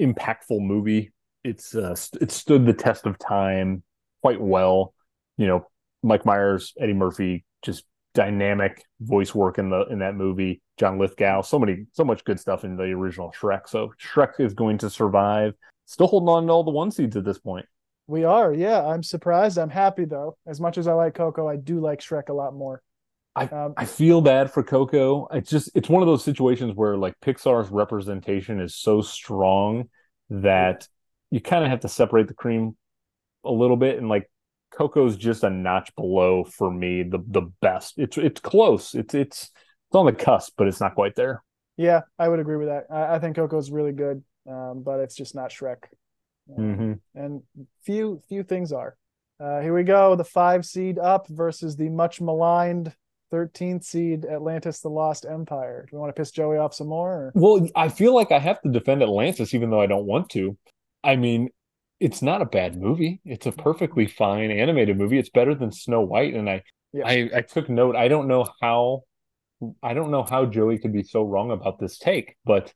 impactful movie. It's uh, st- it stood the test of time quite well. You know, Mike Myers, Eddie Murphy, just dynamic voice work in the in that movie. John Lithgow, so many so much good stuff in the original Shrek. So Shrek is going to survive. Still holding on to all the one seeds at this point. We are. Yeah. I'm surprised. I'm happy though. As much as I like Coco, I do like Shrek a lot more. I Um, I feel bad for Coco. It's just it's one of those situations where like Pixar's representation is so strong that you kind of have to separate the cream a little bit and like Coco's just a notch below for me the the best. It's it's close. It's it's it's on the cusp, but it's not quite there. yeah, I would agree with that. I, I think Coco's really good, um, but it's just not Shrek. Um, hmm and few few things are. Uh, here we go. The five seed up versus the much maligned 13th seed Atlantis: The Lost Empire. Do we want to piss Joey off some more? Or? Well, I feel like I have to defend Atlantis even though I don't want to. I mean, it's not a bad movie. It's a perfectly fine animated movie. It's better than Snow White and I Yeah. I, I took note. I don't know how I don't know how Joey could be so wrong about this take, but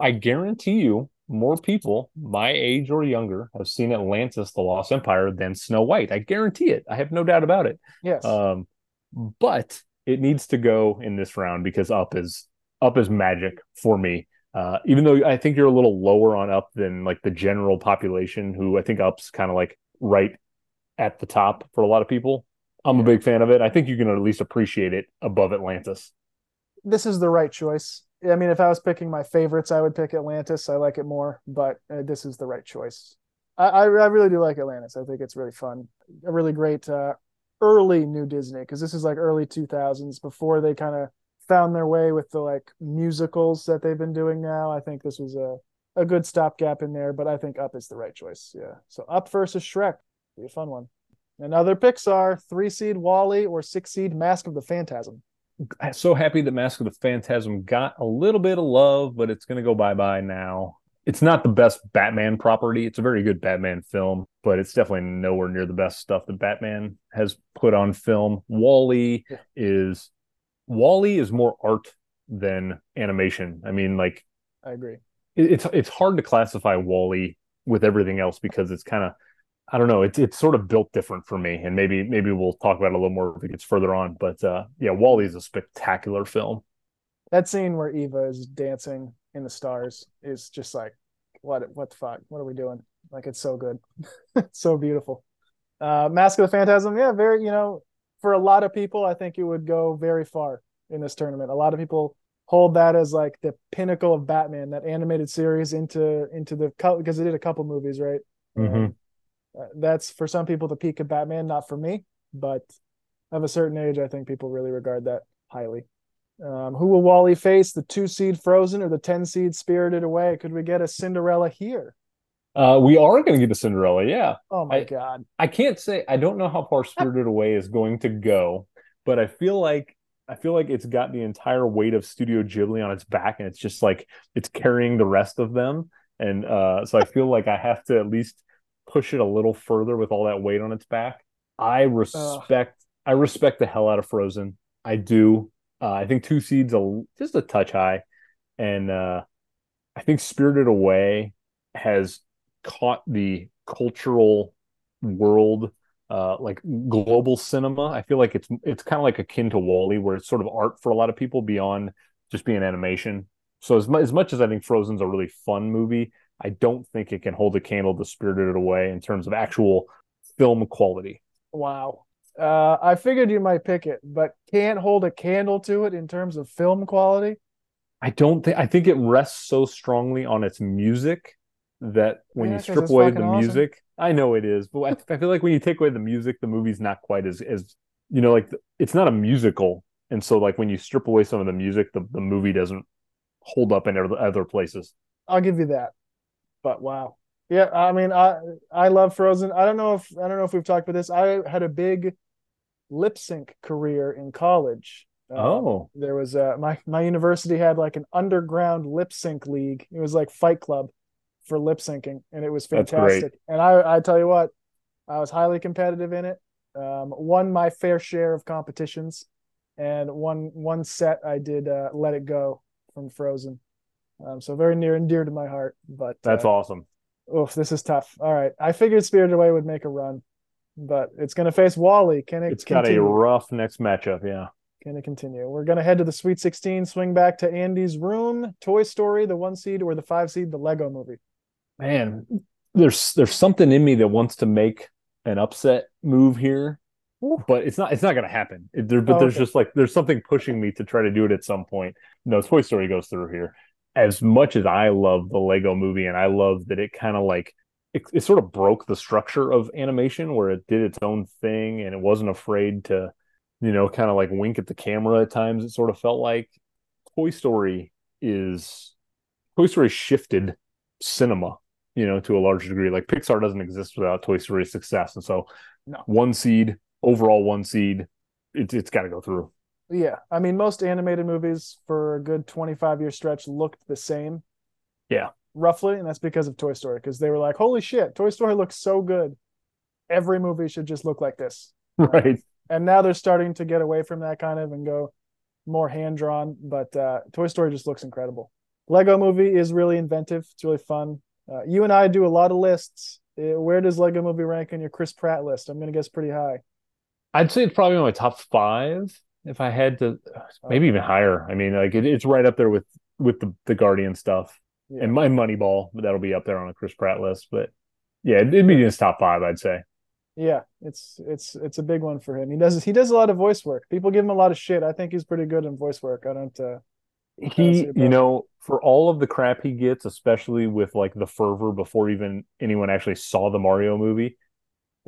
I guarantee you more people my age or younger have seen Atlantis: The Lost Empire than Snow White. I guarantee it. I have no doubt about it. Yes. Um, but it needs to go in this round because Up is Up is magic for me. Uh, even though I think you're a little lower on Up than like the general population, who I think Up's kind of like right at the top for a lot of people. I'm a big fan of it. I think you can at least appreciate it above Atlantis. This is the right choice. I mean, if I was picking my favorites, I would pick Atlantis. I like it more, but uh, this is the right choice. I, I, I really do like Atlantis. I think it's really fun. A really great uh, early new Disney because this is like early 2000s before they kind of found their way with the like musicals that they've been doing now. I think this was a a good stopgap in there, but I think Up is the right choice. Yeah. So Up versus Shrek, be a fun one. Another Pixar, three seed WALL-E or six seed Mask of the Phantasm. I'm so happy that Mask of the Phantasm got a little bit of love, but it's going to go bye bye now. It's not the best Batman property. It's a very good Batman film, but it's definitely nowhere near the best stuff that Batman has put on film. WALL-E Yeah. is WALL-E is more art than animation. I mean, like I agree. it- it's it's hard to classify WALL-E with everything else because it's kind of I don't know. It's it's sort of built different for me, and maybe maybe we'll talk about it a little more if it gets further on. But uh, yeah, WALL-E is a spectacular film. That scene where Eva is dancing in the stars is just like, what what the fuck? What are we doing? Like it's so good. it's so beautiful. Uh Mask of the Phantasm, yeah, very, you know, for a lot of people, I think it would go very far in this tournament. A lot of people hold that as like the pinnacle of Batman, that animated series into into the because they did a couple movies, right? Mhm. Uh, that's for some people the peak of Batman, not for me, but of a certain age, I think people really regard that highly. Um, who will WALL-E face? The two seed Frozen or the 10 seed Spirited Away? Could we get a Cinderella here? Uh, we are going to get a Cinderella. Yeah, Oh my I- God. I can't say I don't know how far Spirited Away is going to go, but I feel like I feel like it's got the entire weight of Studio Ghibli on its back, and it's just like it's carrying the rest of them. And uh, so I feel like I have to at least push it a little further with all that weight on its back. I respect I respect the hell out of Frozen. I do. Uh, I think two seeds a, just a touch high, and uh, I think Spirited Away has caught the cultural world uh like global cinema i feel like it's it's kind of like akin to WALL-E where it's sort of art for a lot of people beyond just being animation so as, mu- as much as i think frozen's a really fun movie i don't think it can hold a candle to spirited away in terms of actual film quality Wow. Uh, I figured you might pick it, but can't hold a candle to it in terms of film quality. i don't think i think it rests so strongly on its music that when Yeah, you strip away the awesome. music i know it is but I, I feel like when you take away the music the movie's not quite as as you know like it's not a musical and so like when you strip away some of the music the, the movie doesn't hold up in other, other places I'll give you that. But wow. Yeah, I mean, I I love Frozen. I don't know if I don't know if we've talked about this. I had a big lip sync career in college. Um, oh there was uh my my university had like an underground lip sync league. It was like Fight Club for lip syncing, and it was fantastic. And I I tell you what, I was highly competitive in it. Um, won my fair share of competitions, and one one set I did uh, Let It Go from Frozen. Um, so very near and dear to my heart. But that's uh, awesome oof, this is tough. All right, I figured Spirited Away would make a run, but it's going to face WALL-E. Can it? it's got a rough next matchup yeah Can it continue? We're going to head to the Sweet 16, swing back to Andy's room, Toy Story, the one seed, or the five seed, the Lego movie. Man there's there's something in me that wants to make an upset move here Ooh. but it's not it's not going to happen It- there, but Oh, there's okay. just like there's something pushing me to try to do it at some point no toy story goes through here as much as i love the lego movie and i love that it kind of like it, it sort of broke the structure of animation where it did its own thing and it wasn't afraid to you know kind of like wink at the camera at times it sort of felt like toy story is toy story shifted cinema you know to a large degree like pixar doesn't exist without toy story's success and so No. one seed overall one seed it, it's got to go through Yeah, I mean, most animated movies for a good 25 year stretch looked the same. Yeah. Roughly, and that's because of Toy Story, because they were like, holy shit, Toy Story looks so good. Every movie should just look like this. right And now they're starting to get away from that kind of and go more hand drawn, but uh, Toy Story just looks incredible. Lego Movie is really inventive. It's really fun. Uh, you and I do a lot of lists. Uh, where does Lego Movie rank on your Chris Pratt list? I'm gonna guess pretty high. I'd say it's probably in my top five if I had to, maybe even higher. I mean, like it, it's right up there with with the the Guardian stuff Yeah. and my Moneyball. That'll be up there on a Chris Pratt list. But yeah, it'd be in his top five, I'd say. Yeah, it's it's it's a big one for him. He does he does a lot of voice work. People give him a lot of shit. I think he's pretty good in voice work. I don't. Uh, He, you know, for all of the crap he gets, especially with like the fervor before even anyone actually saw the Mario movie,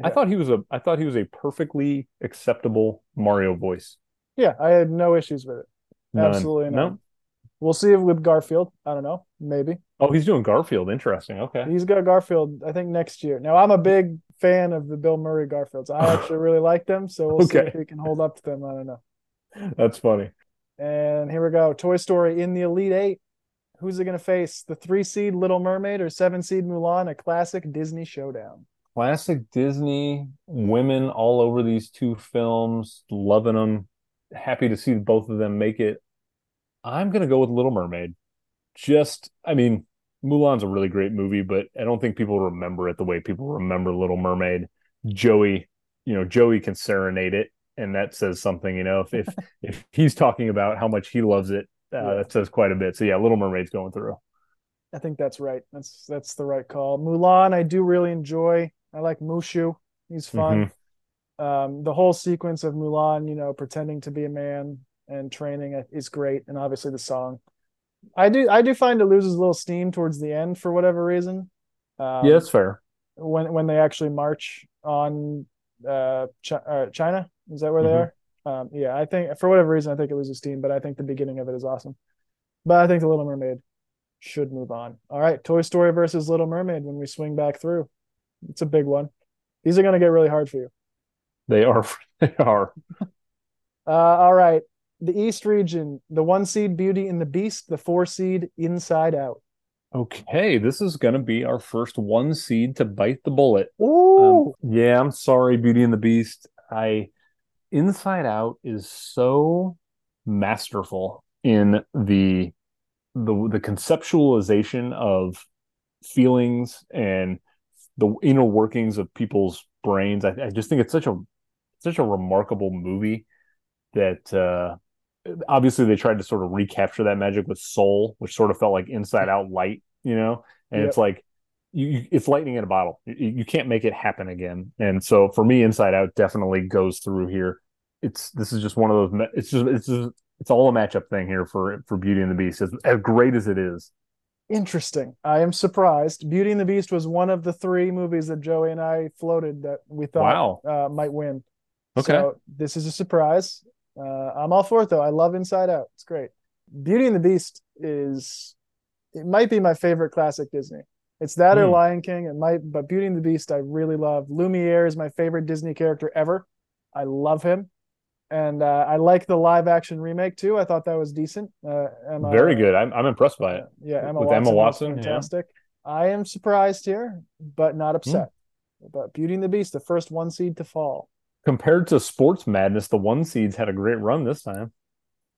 I thought he was a I thought he was a perfectly acceptable Mario voice. yeah, I had no issues with it. None. Absolutely No. We'll see if with Garfield. I don't know. Maybe Oh, he's doing Garfield. Interesting. Okay. he's got Garfield. I think next year. Now I'm a big fan of the Bill Murray Garfields. I actually really like them. So we'll see if he can hold up to them. I don't know. That's funny. And here we go. Toy Story in the Elite Eight. Who's it going to face? The three seed Little Mermaid or seven seed Mulan? A classic Disney showdown. Classic Disney, women all over these two films, loving them. Happy to see both of them make it. I'm gonna go with Little Mermaid. Just, I mean, Mulan's a really great movie, but I don't think people remember it the way people remember Little Mermaid. Joey, you know, Joey can serenade it, and that says something. You know, if if, if he's talking about how much he loves it, uh, Yeah. that says quite a bit. So yeah, Little Mermaid's going through. I think that's right. That's that's the right call. Mulan, I do really enjoy. I like Mushu. He's fun. Um, the whole sequence of Mulan, you know, pretending to be a man and training is great, and obviously the song. I do I do find it loses a little steam towards the end for whatever reason. Um, Yeah, that's fair. when when they actually march on uh, Chi- uh China. Is that where they Mhm. are? Um, yeah, I think for whatever reason I think it loses steam, but I think the beginning of it is awesome. But I think the Little Mermaid should move on. All right, Toy Story versus Little Mermaid when we swing back through. It's a big one. These are going to get really hard for you. They are. They are. Uh, all right, the East region, the one seed Beauty and the Beast, the four seed Inside Out. Okay, this is going to be our first one seed to bite the bullet. Ooh, Um, yeah, I'm sorry, Beauty and the Beast. I Inside Out is so masterful in the the the conceptualization of feelings and the inner workings of people's brains. I, I just think it's such a such a remarkable movie that uh obviously they tried to sort of recapture that magic with Soul, which sort of felt like Inside Out light, you know? And Yep. it's like you, it's lightning in a bottle. You, you can't make it happen again. And so for me, Inside Out definitely goes through here. It's this is just one of those. It's just it's just it's all a matchup thing here for for Beauty and the Beast. As, as great as it is, interesting. I am surprised. Beauty and the Beast was one of the three movies that Joey and I floated that we thought wow. uh, might win. Okay. So this is a surprise. Uh, I'm all for it though. I love Inside Out. It's great. Beauty and the Beast is it might be my favorite classic Disney. It's that or Hmm. Lion King. It might, but Beauty and the Beast I really love. Lumiere is my favorite Disney character ever. I love him, and uh, I like the live action remake too. I thought that was decent. Uh, Emma, Very good. I'm I'm impressed by it. Yeah, Emma With Watson Emma Watson, yeah. fantastic. I am surprised here, but not upset. But Beauty and the Beast, the first one seed to fall. Compared to Sports Madness, the one seeds had a great run this time.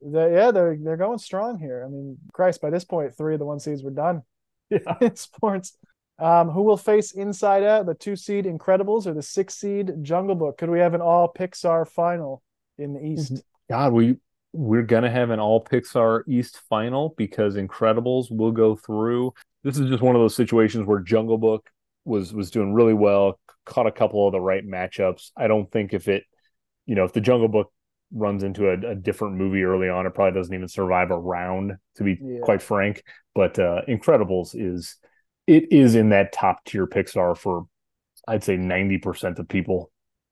They, yeah, they're they're going strong here. I mean, Christ, by this point, three of the one seeds were done Yeah. in sports. Um, who will face Inside Out, the two seed Incredibles or the six seed Jungle Book? Could we have an all Pixar final in the East? God, we we're gonna have an all Pixar East final because Incredibles will go through. This is just one of those situations where Jungle Book was was doing really well, caught a couple of the right matchups. I don't think if it, you know, if the Jungle Book runs into a, a different movie early on, it probably doesn't even survive a round, to be Yeah. quite frank. But uh Incredibles is it is in that top tier Pixar for I'd say 90% of people.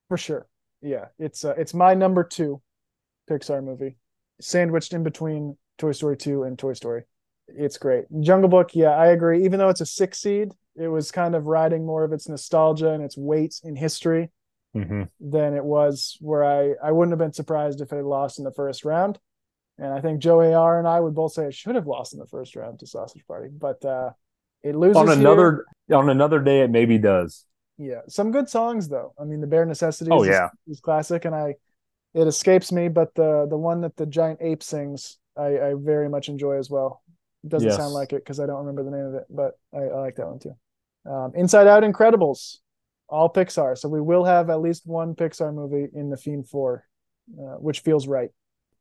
For sure. Yeah, it's uh, it's my number two Pixar movie, sandwiched in between Toy Story 2 and Toy Story. It's great. Jungle Book, yeah, I agree. Even though it's a six seed, it was kind of riding more of its nostalgia and its weight in history Mhm. than it was where I I wouldn't have been surprised if it had lost in the first round. And I think Joey R and I would both say it should have lost in the first round to Sausage Party, but uh it loses On here. another on another day it maybe does. Yeah, some good songs though. I mean, the Bare Necessities Oh, is- yeah. is, classic, and I it escapes me, but the the one that the giant ape sings, I, I very much enjoy as well. It doesn't Yes. sound like it because I don't remember the name of it, but I, I like that one too. Um, Inside Out, Incredibles, all Pixar. So we will have at least one Pixar movie in the Fiend Four, uh, which feels right.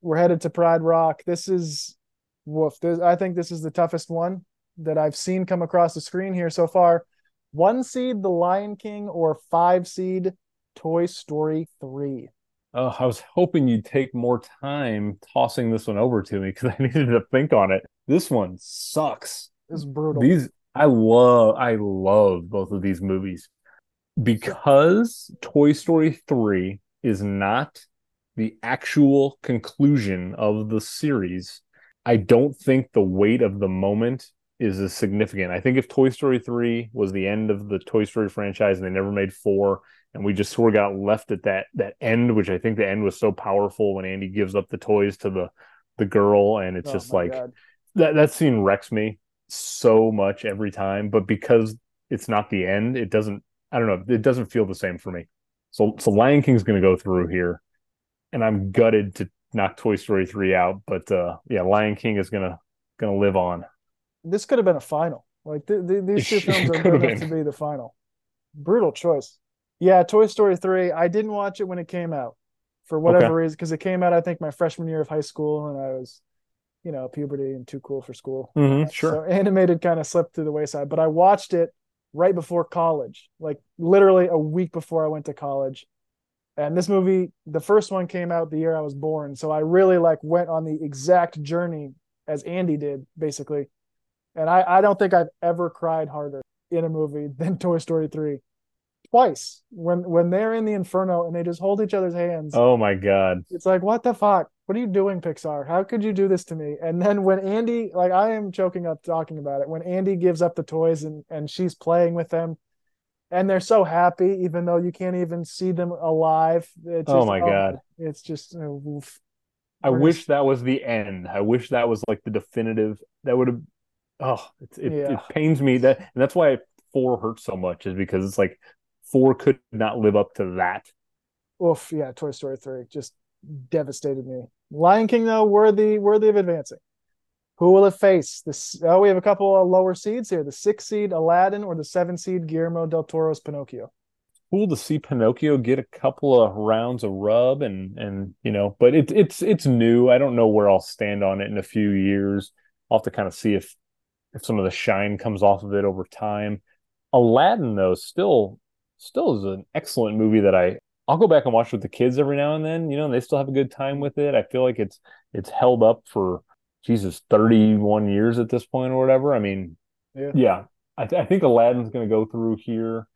We're headed to Pride Rock. This is woof. This, I think this is the toughest one that I've seen come across the screen here so far. One seed, The Lion King, or five seed, Toy Story Three. Oh, I was hoping you'd take more time tossing this one over to me because I needed to think on it. This one sucks. This is brutal. These I love I love both of these movies because Toy Story 3 is not the actual conclusion of the series. I don't think the weight of the moment is as significant. I think if Toy Story 3 was the end of the Toy Story franchise and they never made 4 and we just sort of got left at that that end which I think the end was so powerful when Andy gives up the toys to the the girl and it's Oh just like God. that that scene wrecks me so much every time but because it's not the end it doesn't i don't know it doesn't feel the same for me so so lion king's going to go through here and i'm gutted to knock toy story 3 out but uh yeah lion king is going to going to live on this could have been a final. Like th- th- these two films are good enough to be the final. Brutal choice. Yeah, Toy Story three. I didn't watch it when it came out for whatever Okay. reason because it came out I think my freshman year of high school and I was, you know, puberty and too cool for school. mm-hmm, sure So animated kind of slipped through the wayside, but I watched it right before college, like literally a week before I went to college. And this movie, the first one came out the year I was born, so I really like went on the exact journey as Andy did, basically. And I, I don't think I've ever cried harder in a movie than Toy Story 3. Twice. When when they're in the inferno and they just hold each other's hands. oh my god It's like, what the fuck? What are you doing, Pixar? How could you do this to me? And then when Andy, like, I am choking up talking about it. When Andy gives up the toys and and she's playing with them, and they're so happy, even though you can't even see them alive. It's Oh just- my God. It's just, uh, oof. i We're wish just- that was the end i wish that was like the definitive that would have oh it, it, Yeah. it pains me that and that's why four hurts so much is because it's like four could not live up to that oof. Yeah, Toy Story three just devastated me. Lion King though, worthy worthy of advancing. Who will it face? This oh, we have a couple of lower seeds here: the six seed Aladdin or the seven seed Guillermo del Toro's Pinocchio. cool to see Pinocchio get a couple of rounds of rub and and you know, but it's it's it's new. I don't know where I'll stand on it in a few years. I'll have to kind of see if if some of the shine comes off of it over time. Aladdin though still still is an excellent movie that I I'll go back and watch with the kids every now and then, you know, and they still have a good time with it. I feel like it's it's held up for Jesus 31 years at this point or whatever. I mean, Yeah. yeah, I, th- I think Aladdin's going to go through here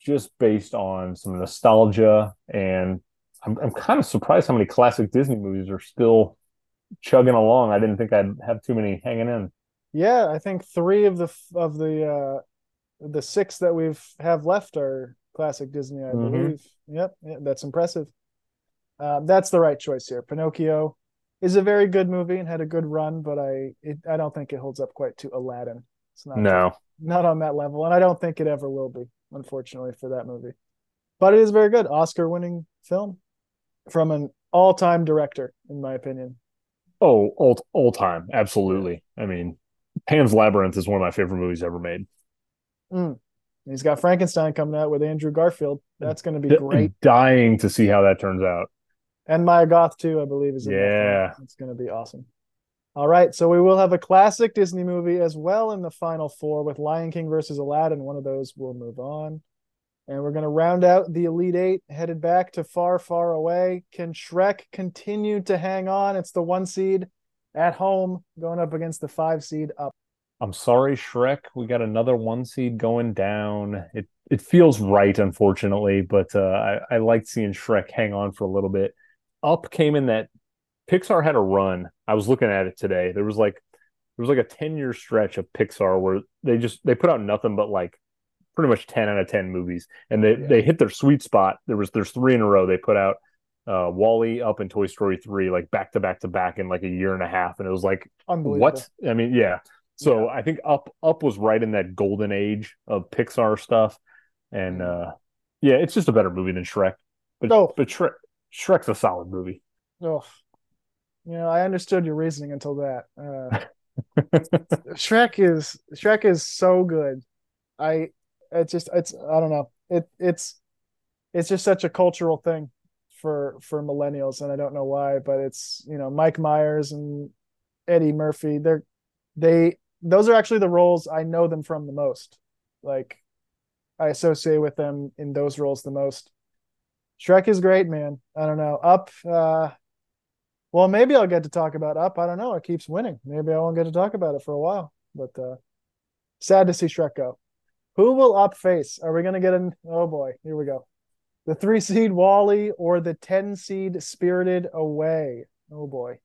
just based on some nostalgia. And I'm, I'm kind of surprised how many classic Disney movies are still chugging along. I didn't think I'd have too many hanging in. Yeah, I think three of the of the uh the six that we've have left are classic Disney, I Mhm. believe. Yep, yeah, that's impressive. Uh, that's the right choice here. Pinocchio is a very good movie and had a good run, but I it, I don't think it holds up quite to Aladdin. It's not No. not on that level, and I don't think it ever will be, unfortunately, for that movie. But it is very good, Oscar-winning film from an all-time director, in my opinion. Oh, all, all time. Absolutely. I mean, Pan's Labyrinth is one of my favorite movies ever made. Mm. He's got Frankenstein coming out with Andrew Garfield. That's going to be great. Dying to see how that turns out. And Mia Goth too, I believe, is in that film. Yeah. It's going to be awesome. All right, so we will have a classic Disney movie as well in the final four with Lion King versus Aladdin. One of those will move on. And we're going to round out the Elite Eight, headed back to far, far away. Can Shrek continue to hang on? It's the one seed at home going up against the five seed up. I'm sorry, Shrek. We got another one seed going down. It it feels right, unfortunately, but uh, I I liked seeing Shrek hang on for a little bit. Up came in that Pixar had a run. I was looking at it today. There was like there was like a 10 year stretch of Pixar where they just they put out nothing but like pretty much 10 out of 10 movies, and they Yeah. they hit their sweet spot. There was there's three in a row. They put out uh WALL-E up and Toy Story 3 like back to back to back in like a year and a half and it was like what? I mean, yeah. So I think Up Up was right in that golden age of Pixar stuff, and uh, yeah, it's just a better movie than Shrek. But Oh. but Shrek Shrek's a solid movie. Oh, you know, I understood your reasoning until that. Uh, Shrek is Shrek is so good. I it's just it's I don't know. It it's it's just such a cultural thing for for millennials and I don't know why, but it's, you know, Mike Myers and Eddie Murphy, they're they those are actually the roles I know them from the most. Like I associate with them in those roles the most. Shrek is great, man. I don't know. Up uh well, maybe I'll get to talk about Up. I don't know. It keeps winning. Maybe I won't get to talk about it for a while. But uh sad to see Shrek go. Who will Up face? Are we gonna get an oh boy, here we go. The three seed WALL-E or the ten seed Spirited Away? Oh boy.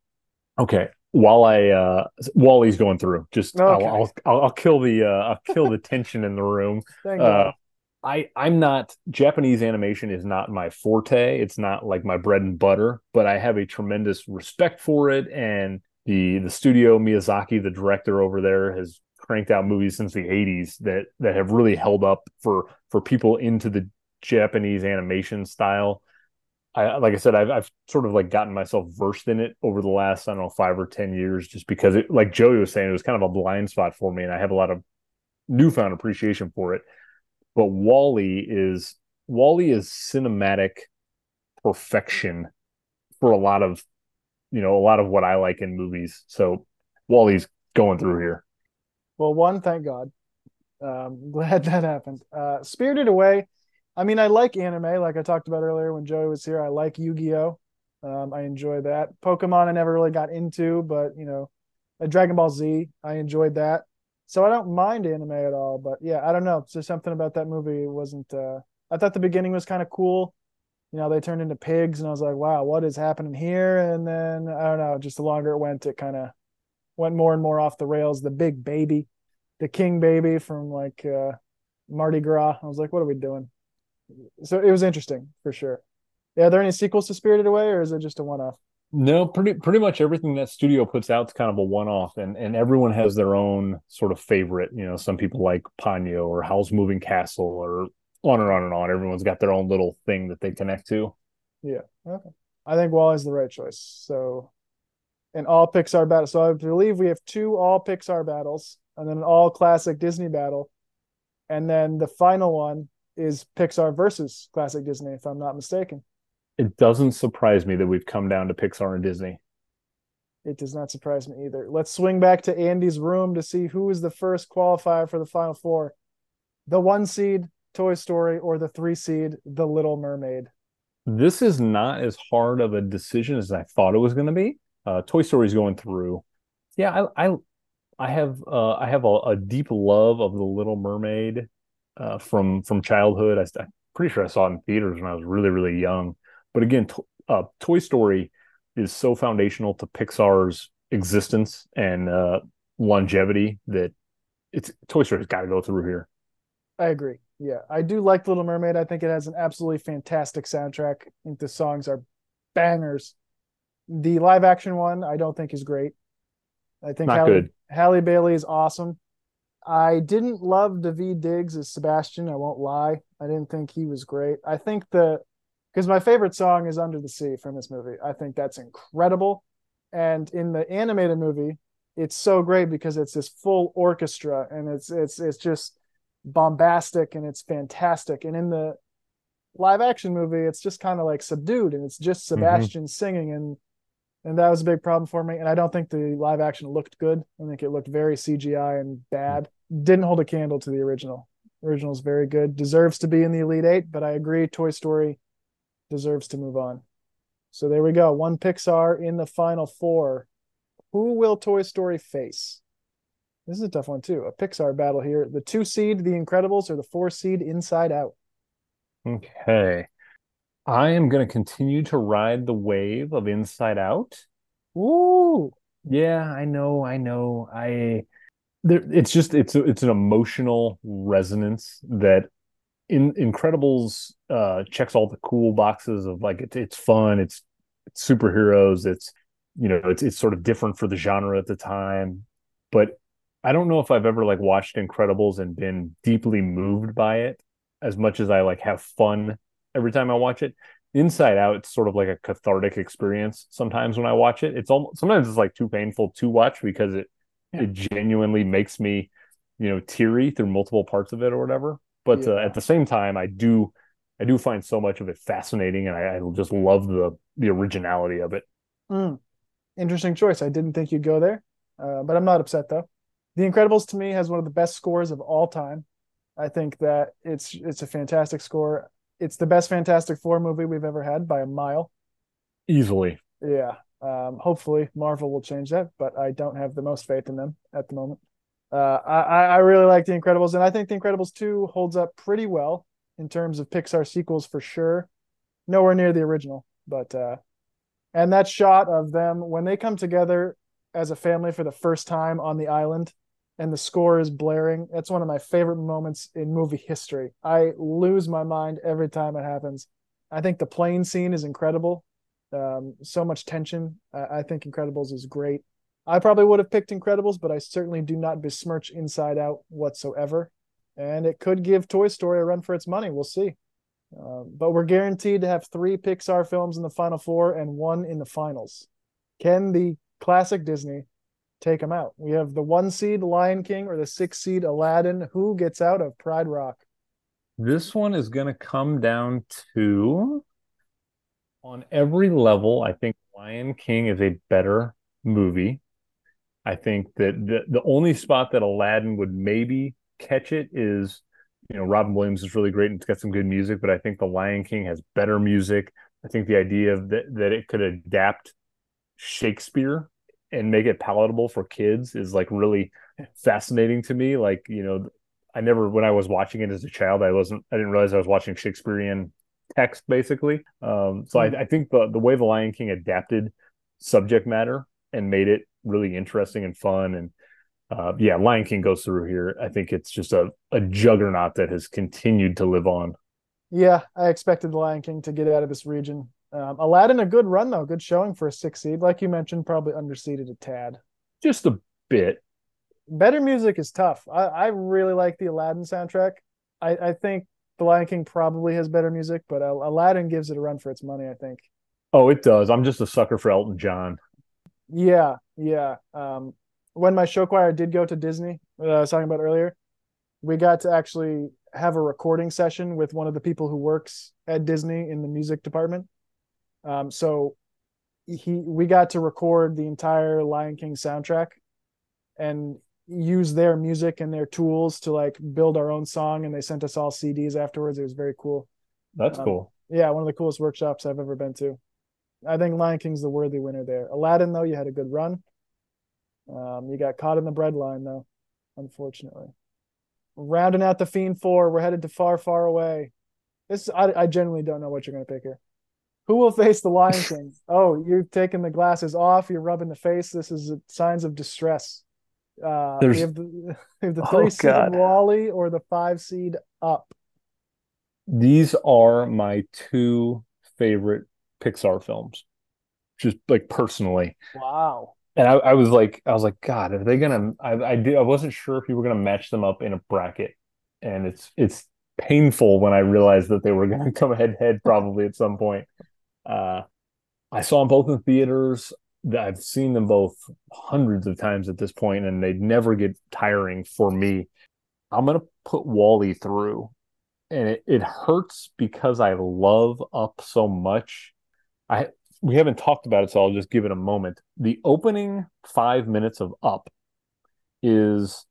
Okay. While I uh WALL-E's going through, just Okay. I'll, I'll I'll I'll kill the uh I'll kill the tension in the room. Thank Uh, I I'm not Japanese animation is not my forte. It's not like my bread and butter, but I have a tremendous respect for it. And the the studio Miyazaki, the director over there, has cranked out movies since the 80s that that have really held up for for people into the Japanese animation style. I like I said, I've I've sort of like gotten myself versed in it over the last I don't know five or ten years, just because it like Joey was saying, it was kind of a blind spot for me, and I have a lot of newfound appreciation for it but WALL-E is WALL-E is cinematic perfection for a lot of you know a lot of what I like in movies. So WALL-E's going through here. Well, one, thank God. Um, glad that happened. Uh, Spirited Away. I mean, I like anime, like I talked about earlier when Joey was here. I like Yu-Gi-Oh. Um, I enjoy that. Pokemon, I never really got into, but you know, uh, Dragon Ball Z, I enjoyed that. So I don't mind anime at all. But yeah, I don't know. There's something about that movie wasn't. Uh, I thought the beginning was kind of cool. You know, they turned into pigs, and I was like, wow, what is happening here? And then I don't know. Just the longer it went, it kind of went more and more off the rails. The big baby the king baby from like uh Mardi Gras. I was like, what are we doing? So it was interesting for sure. Yeah, are there any sequels to Spirited Away or is it just a one off? No, pretty pretty much everything that studio puts out is kind of a one off, and and everyone has their own sort of favorite. You know, some people like Ponyo or Howl's Moving Castle or on and on and on. Everyone's got their own little thing that they connect to. Yeah. Okay. I think WALL-E is the right choice. So and all Pixar battles. So I believe we have two all Pixar battles and then an all classic Disney battle. And then the final one is Pixar versus classic Disney, if I'm not mistaken. It doesn't surprise me that we've come down to Pixar and Disney. It does not surprise me either. Let's swing back to Andy's room to see who is the first qualifier for the final four. The one seed, Toy Story, or the three seed, The Little Mermaid. This is not as hard of a decision as I thought it was going to be. Uh, Toy Story's going through. Yeah, I I, I have uh, I have a, a, deep love of the Little Mermaid uh, from from childhood. I, am pretty sure I saw it in theaters when I was really really young. But again, to, uh, Toy Story is so foundational to Pixar's existence and uh, longevity that it's Toy Story's got to go through here. I agree. Yeah, I do like Little Mermaid. I think it has an absolutely fantastic soundtrack. I think the songs are bangers. The live action one, I don't think is great. I think Not Halle, good. Halle Bailey is awesome. I didn't love Daveed Diggs as Sebastian. I won't lie. I didn't think he was great. I think the because my favorite song is Under the Sea from this movie. I think that's incredible. And in the animated movie, it's so great because it's this full orchestra and it's it's it's just bombastic and it's fantastic. And in the live action movie, it's just kind of like subdued and it's just Sebastian mm-hmm. singing and and that was a big problem for me. And I don't think the live action looked good. I think it looked very CGI and bad. Didn't hold a candle to the original. Original is very good. Deserves to be in the Elite Eight, but I agree. Toy Story deserves to move on. So there we go. One Pixar in the final four. Who will Toy Story face? This is a tough one too. A Pixar battle here. The two seed, The Incredibles, or the four seed, Inside Out. Okay. I am going to continue to ride the wave of Inside Out. Ooh. Yeah, I know, I know. I there it's just it's it's an emotional resonance that in Incredibles uh checks all the cool boxes of like it, it's fun, it's, it's superheroes, it's you know, it's it's sort of different for the genre at the time. But I don't know if I've ever like watched Incredibles and been deeply moved by it as much as I like have fun every time I watch it. Inside Out, it's sort of like a cathartic experience. Sometimes when I watch it, it's almost sometimes it's like too painful to watch because it it genuinely makes me, you know, teary through multiple parts of it or whatever. But uh, at the same time, I do, I do find so much of it fascinating, and I, I just love the the originality of it. Mm. Interesting choice. I didn't think you'd go there, uh, but I'm not upset though. The Incredibles to me has one of the best scores of all time. I think that it's it's a fantastic score. It's the best Fantastic Four movie we've ever had by a mile. Easily, Yeah. Um, hopefully Marvel will change that, but I don't have the most faith in them at the moment. Uh, I, I really like The Incredibles, and I think The Incredibles 2 holds up pretty well in terms of Pixar sequels for sure. Nowhere near the original, but uh, and that shot of them when they come together as a family for the first time on the island and the score is blaring. That's one of my favorite moments in movie history. I lose my mind every time it happens. I think the plane scene is incredible. Um, so much tension. I, I think Incredibles is great. I probably would have picked Incredibles, but I certainly do not besmirch Inside Out whatsoever. And it could give Toy Story a run for its money. We'll see. Uh, but we're guaranteed to have three Pixar films in the final four and one in the finals. Can the classic Disney take them out? We have the one seed Lion King or the six seed Aladdin. Who gets out of Pride Rock? this one is going to come down to on every level. I think Lion King is a better movie. I think that the the only spot that Aladdin would maybe catch it is, you know, Robin Williams is really great and it's got some good music, but I think The Lion King has better music. I think the idea of that that it could adapt Shakespeare and make it palatable for kids is like really fascinating to me. Like, you know, I never when I was watching it as a child, I wasn't I didn't realize I was watching Shakespearean text basically. Um, so I, I think the the way the Lion King adapted subject matter and made it really interesting and fun and uh, yeah, Lion King goes through here. I think it's just a, a juggernaut that has continued to live on. Yeah, I expected the Lion King to get out of this region. Um, Aladdin, a good run though, good showing for a six seed. Like you mentioned, probably underseeded a tad. Just a bit. Better music is tough. I, I really like the Aladdin soundtrack. I, I think the Lion King probably has better music, but Aladdin gives it a run for its money. I think. Oh, it does. I'm just a sucker for Elton John. Yeah, yeah. Um, when my show choir did go to Disney, that I was talking about earlier, we got to actually have a recording session with one of the people who works at Disney in the music department. Um, so he we got to record the entire Lion King soundtrack and use their music and their tools to like build our own song and they sent us all CDs afterwards. It was very cool. That's Um, cool. Yeah, one of the coolest workshops I've ever been to. I think Lion King's the worthy winner there. Aladdin, though, you had a good run. Um, you got caught in the breadline, though, unfortunately. Rounding out the Fiend Four, we're headed to far, far away. This I, I genuinely don't know what you're going to pick here. Who will face the Lion King? Oh, you're taking the glasses off. You're rubbing the face. This is signs of distress. Uh, we have the, we have the Oh, three seed God. WALL-E or the five seed Up. These are my two favorite Pixar films, just like personally. Wow. And I, I was like, I was like, God, are they gonna? I, I did. I wasn't sure if you were gonna match them up in a bracket, and it's it's painful when I realized that they were gonna come head head probably at some point. Uh, I saw them both in theaters. I've seen them both hundreds of times at this point, and they never get tiring for me. I'm gonna put WALL-E through, and it, it hurts because I love Up so much. I we haven't talked about it, so I'll just give it a moment. The opening five minutes of Up is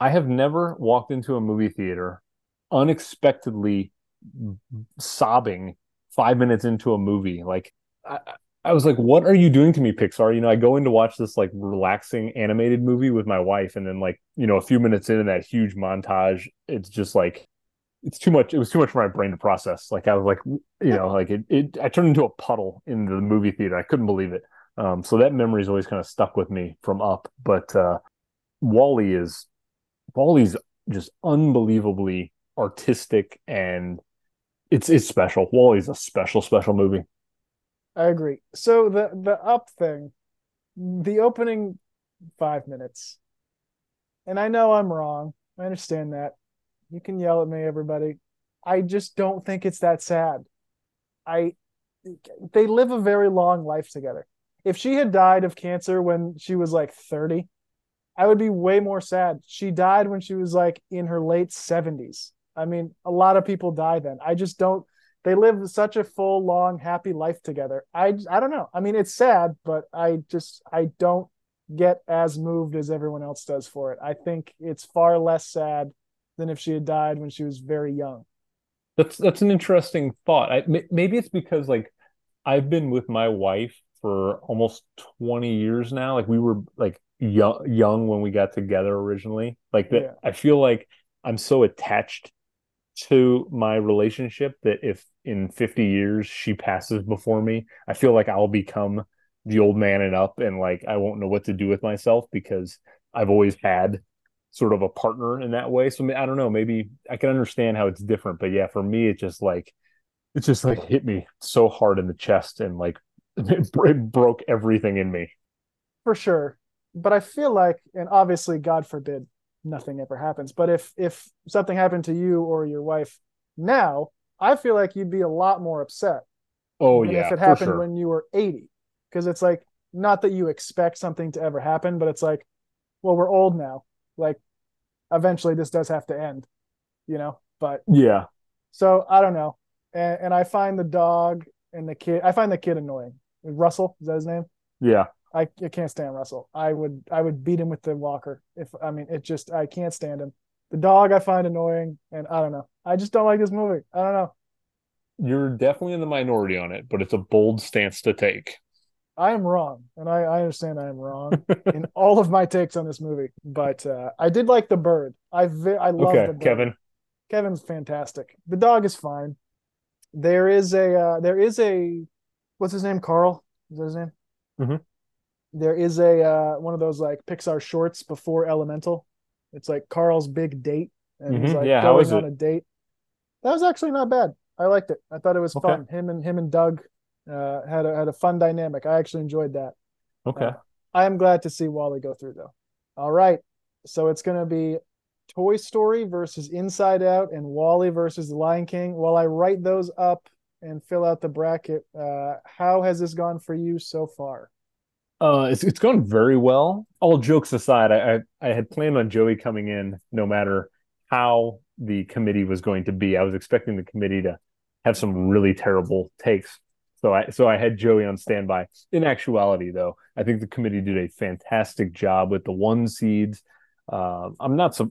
I have never walked into a movie theater unexpectedly sobbing five minutes into a movie. Like I, I was like, what are you doing to me, Pixar? You know, I go in to watch this like relaxing animated movie with my wife, and then like, you know, a few minutes into that huge montage, it's just like it's too much. It was too much for my brain to process. Like I was like, you know, like it, it I turned into a puddle in the movie theater. I couldn't believe it. Um, so that memory is always kind of stuck with me from up. But uh WALL-E is WALL-E's just unbelievably artistic and it's it's special. WALL-E's a special, special movie. I agree. So the the up thing, the opening five minutes, and I know I'm wrong. I understand that. You can yell at me, everybody. I just don't think it's that sad. I they live a very long life together. If she had died of cancer when she was like 30, I would be way more sad. She died when she was like in her late 70s. I mean, a lot of people die then. I just don't they live such a full long happy life together. I I don't know. I mean, it's sad, but I just I don't get as moved as everyone else does for it. I think it's far less sad than if she had died when she was very young. That's that's an interesting thought. I, maybe it's because like I've been with my wife for almost 20 years now. Like we were like young young when we got together originally. Like that yeah. I feel like I'm so attached to my relationship that if in 50 years she passes before me, I feel like I'll become the old man and up and like I won't know what to do with myself because I've always had sort of a partner in that way. So I don't know, maybe I can understand how it's different, but yeah, for me it just like it just like hit me so hard in the chest and like it broke everything in me. For sure. But I feel like and obviously God forbid nothing ever happens, but if if something happened to you or your wife now, I feel like you'd be a lot more upset. Oh yeah. If it happened sure. when you were 80 because it's like not that you expect something to ever happen, but it's like, well, we're old now. Like, eventually this does have to end, you know. But yeah. So I don't know, and, and I find the dog and the kid. I find the kid annoying. Russell is that his name? Yeah. I, I can't stand Russell. I would I would beat him with the walker if I mean it just I can't stand him. The dog I find annoying, and I don't know. I just don't like this movie. I don't know. You're definitely in the minority on it, but it's a bold stance to take. I am wrong, and I, I understand I am wrong in all of my takes on this movie. But uh, I did like the bird. I vi- I love okay, the bird. Kevin. Kevin's fantastic. The dog is fine. There is a uh, there is a what's his name? Carl is that his name? Mm-hmm. There is a uh, one of those like Pixar shorts before Elemental. It's like Carl's big date, and mm-hmm. he's like yeah, going on it? a date. That was actually not bad. I liked it. I thought it was okay. fun. Him and him and Doug uh, had a, had a fun dynamic. I actually enjoyed that. Okay. Uh, I am glad to see WALL-E go through though. All right, so it's going to be Toy Story versus Inside Out and WALL-E versus The Lion King. While I write those up and fill out the bracket, uh, how has this gone for you so far? Uh, it's it's gone very well. All jokes aside, I, I I had planned on Joey coming in no matter how the committee was going to be. I was expecting the committee to have some really terrible takes so I so I had Joey on standby. In actuality, though, I think the committee did a fantastic job with the one seeds. Uh, I'm not so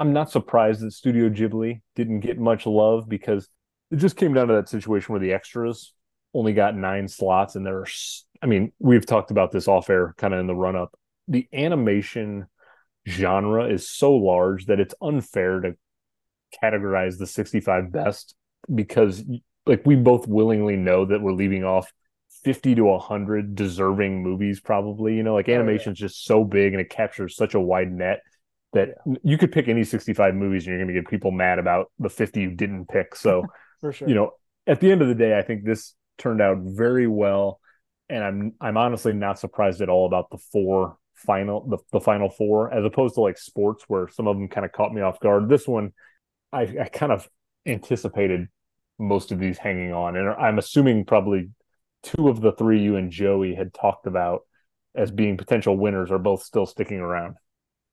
I'm not surprised that Studio Ghibli didn't get much love because it just came down to that situation where the extras only got nine slots, and there are. I mean, we've talked about this off air, kind of in the run up. The animation genre is so large that it's unfair to categorize the 65 best because like we both willingly know that we're leaving off 50 to 100 deserving movies probably you know like animation is oh, yeah. just so big and it captures such a wide net that yeah. you could pick any 65 movies and you're going to get people mad about the 50 you didn't pick so for sure you know at the end of the day i think this turned out very well and i'm i'm honestly not surprised at all about the four final the, the final four as opposed to like sports where some of them kind of caught me off guard this one i i kind of anticipated most of these hanging on. And I'm assuming probably two of the three you and Joey had talked about as being potential winners are both still sticking around.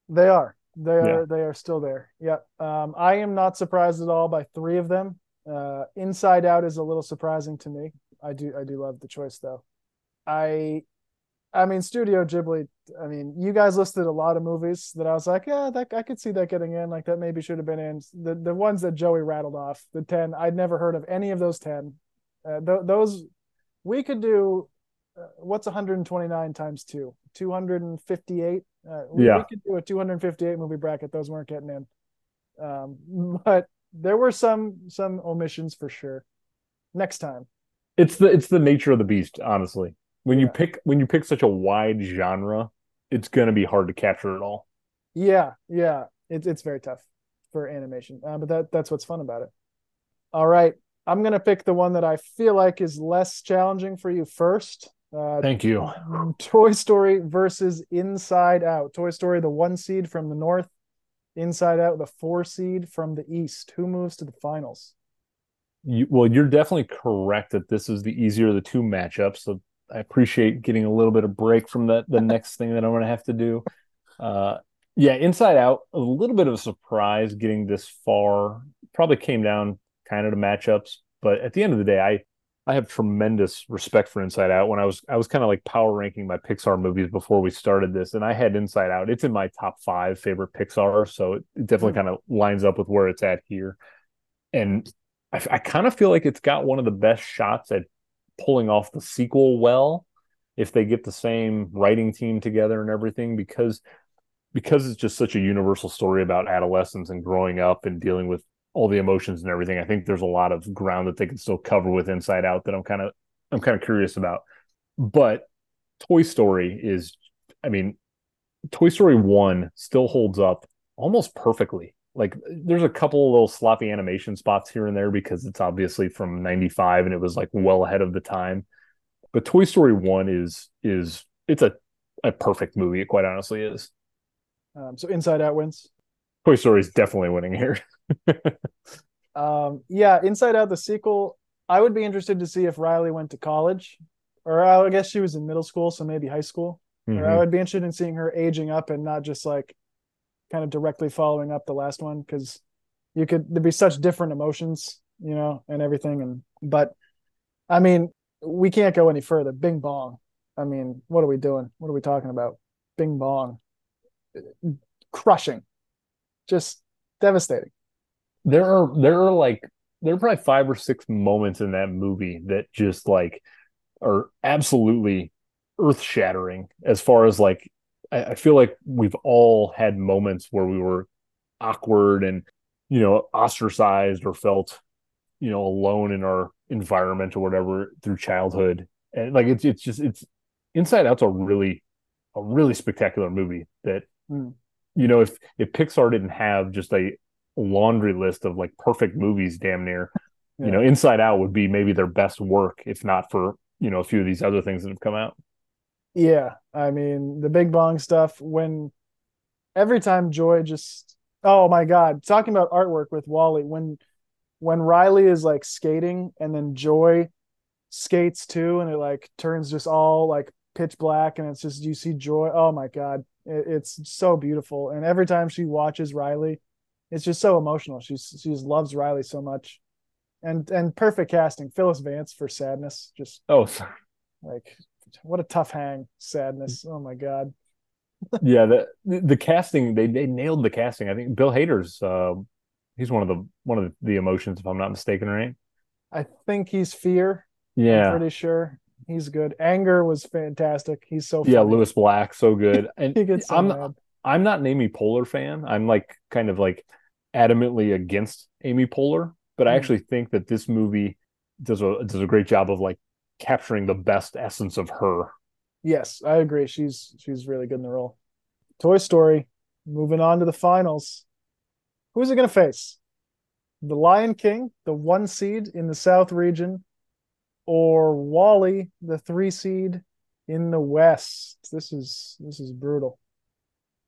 They are. They are. Yeah. They are still there. Yeah. Um, I am not surprised at all by three of them. Uh, Inside Out is a little surprising to me. I do. I do love the choice though. I I mean, Studio Ghibli. I mean, you guys listed a lot of movies that I was like, yeah, that I could see that getting in. Like that maybe should have been in. The the ones that Joey rattled off, the ten, I'd never heard of any of those ten. Uh, th- those we could do. Uh, what's 129 times two? 258. Uh, we, yeah, we could do a 258 movie bracket. Those weren't getting in. Um, but there were some some omissions for sure. Next time. It's the it's the nature of the beast, honestly when yeah. you pick when you pick such a wide genre, it's going to be hard to capture it all. Yeah, yeah, it's it's very tough for animation, uh, but that that's what's fun about it. All right, I'm going to pick the one that I feel like is less challenging for you first. Uh, Thank you. Toy Story versus Inside Out. Toy Story, the one seed from the north. Inside Out, the four seed from the east. Who moves to the finals? You, well, you're definitely correct that this is the easier of the two matchups. So I appreciate getting a little bit of break from the the next thing that I'm going to have to do. Uh, yeah, Inside Out, a little bit of a surprise getting this far. Probably came down kind of to matchups, but at the end of the day, I I have tremendous respect for Inside Out. When I was I was kind of like power ranking my Pixar movies before we started this, and I had Inside Out. It's in my top five favorite Pixar, so it, definitely mm. kind of lines up with where it's at here. And I, I kind of feel like it's got one of the best shots at pulling off the sequel well if they get the same writing team together and everything because because it's just such a universal story about adolescence and growing up and dealing with all the emotions and everything. I think there's a lot of ground that they can still cover with Inside Out that I'm kind of I'm kind of curious about. But Toy Story is I mean Toy Story 1 still holds up almost perfectly. Like there's a couple of little sloppy animation spots here and there because it's obviously from 95 and it was like well ahead of the time. But Toy Story 1 is is it's a a perfect movie, it quite honestly is. Um, so Inside Out wins. Toy Story is definitely winning here. um, yeah, Inside Out, the sequel. I would be interested to see if Riley went to college, or I guess she was in middle school, so maybe high school. Mm-hmm. Or I mm-hmm. would be interested in seeing her aging up and not just like kind of directly following up the last one because you could there'd be such different emotions, you know, and everything. And but I mean, we can't go any further. Bing bong. I mean, what are we doing? What are we talking about? Bing bong. Crushing. Just devastating there are there are like there are probably five or six moments in that movie that just like are absolutely earth shattering as far as like I, I, feel like we've all had moments where we were awkward and you know ostracized or felt you know alone in our environment or whatever through childhood and like it's it's just it's inside out's a really a really spectacular movie that mm. you know if if pixar didn't have just a laundry list of like perfect movies damn near yeah. you know inside out would be maybe their best work if not for you know a few of these other things that have come out yeah i mean the Bing Bong stuff when every time joy just oh my god talking about artwork with WALL-E when when riley is like skating and then joy skates too and it like turns just all like pitch black and it's just you see joy oh my god it, it's so beautiful and every time she watches riley it's just so emotional. She's she just loves Riley so much, and and perfect casting. Phyllis Vance for sadness. Just oh, sorry. like what a tough hang. Sadness. Oh my god. yeah, the the casting they they nailed the casting. I think Bill Hader's uh, he's one of the one of the emotions if I'm not mistaken, right? I think he's fear. Yeah, I'm pretty sure he's good. Anger was fantastic. He's so funny. yeah. Lewis Black so good. And he gets so I'm mad. I'm not an Amy Poehler fan. I'm like kind of like adamantly against Amy Poehler, but I hmm. actually think that this movie does a does a great job of like capturing the best essence of her. Yes, I agree. She's she's really good in the role. Toy Story. Moving on to the finals. Who's it going to face? The Lion King, the one seed in the South region, or WALL-E, the three seed in the West? This is this is brutal.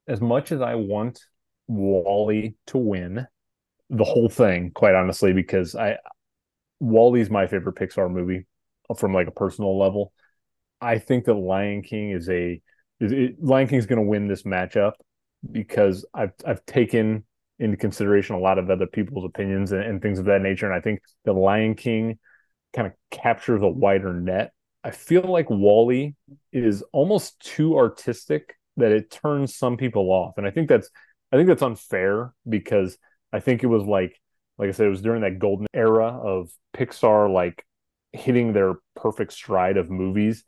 As much as I want WALL-E to win the whole thing, quite honestly, because I WALL-E's my favorite Pixar movie from like a personal level. I think that Lion King is a is it, Lion King is going to win this matchup because I've I've taken into consideration a lot of other people's opinions and, and things of that nature, and I think the Lion King kind of captures a wider net. I feel like WALL-E is almost too artistic that it turns some people off, and I think that's I think that's unfair because I think it was like like I said, it was during that golden era of Pixar like hitting their perfect stride of movies.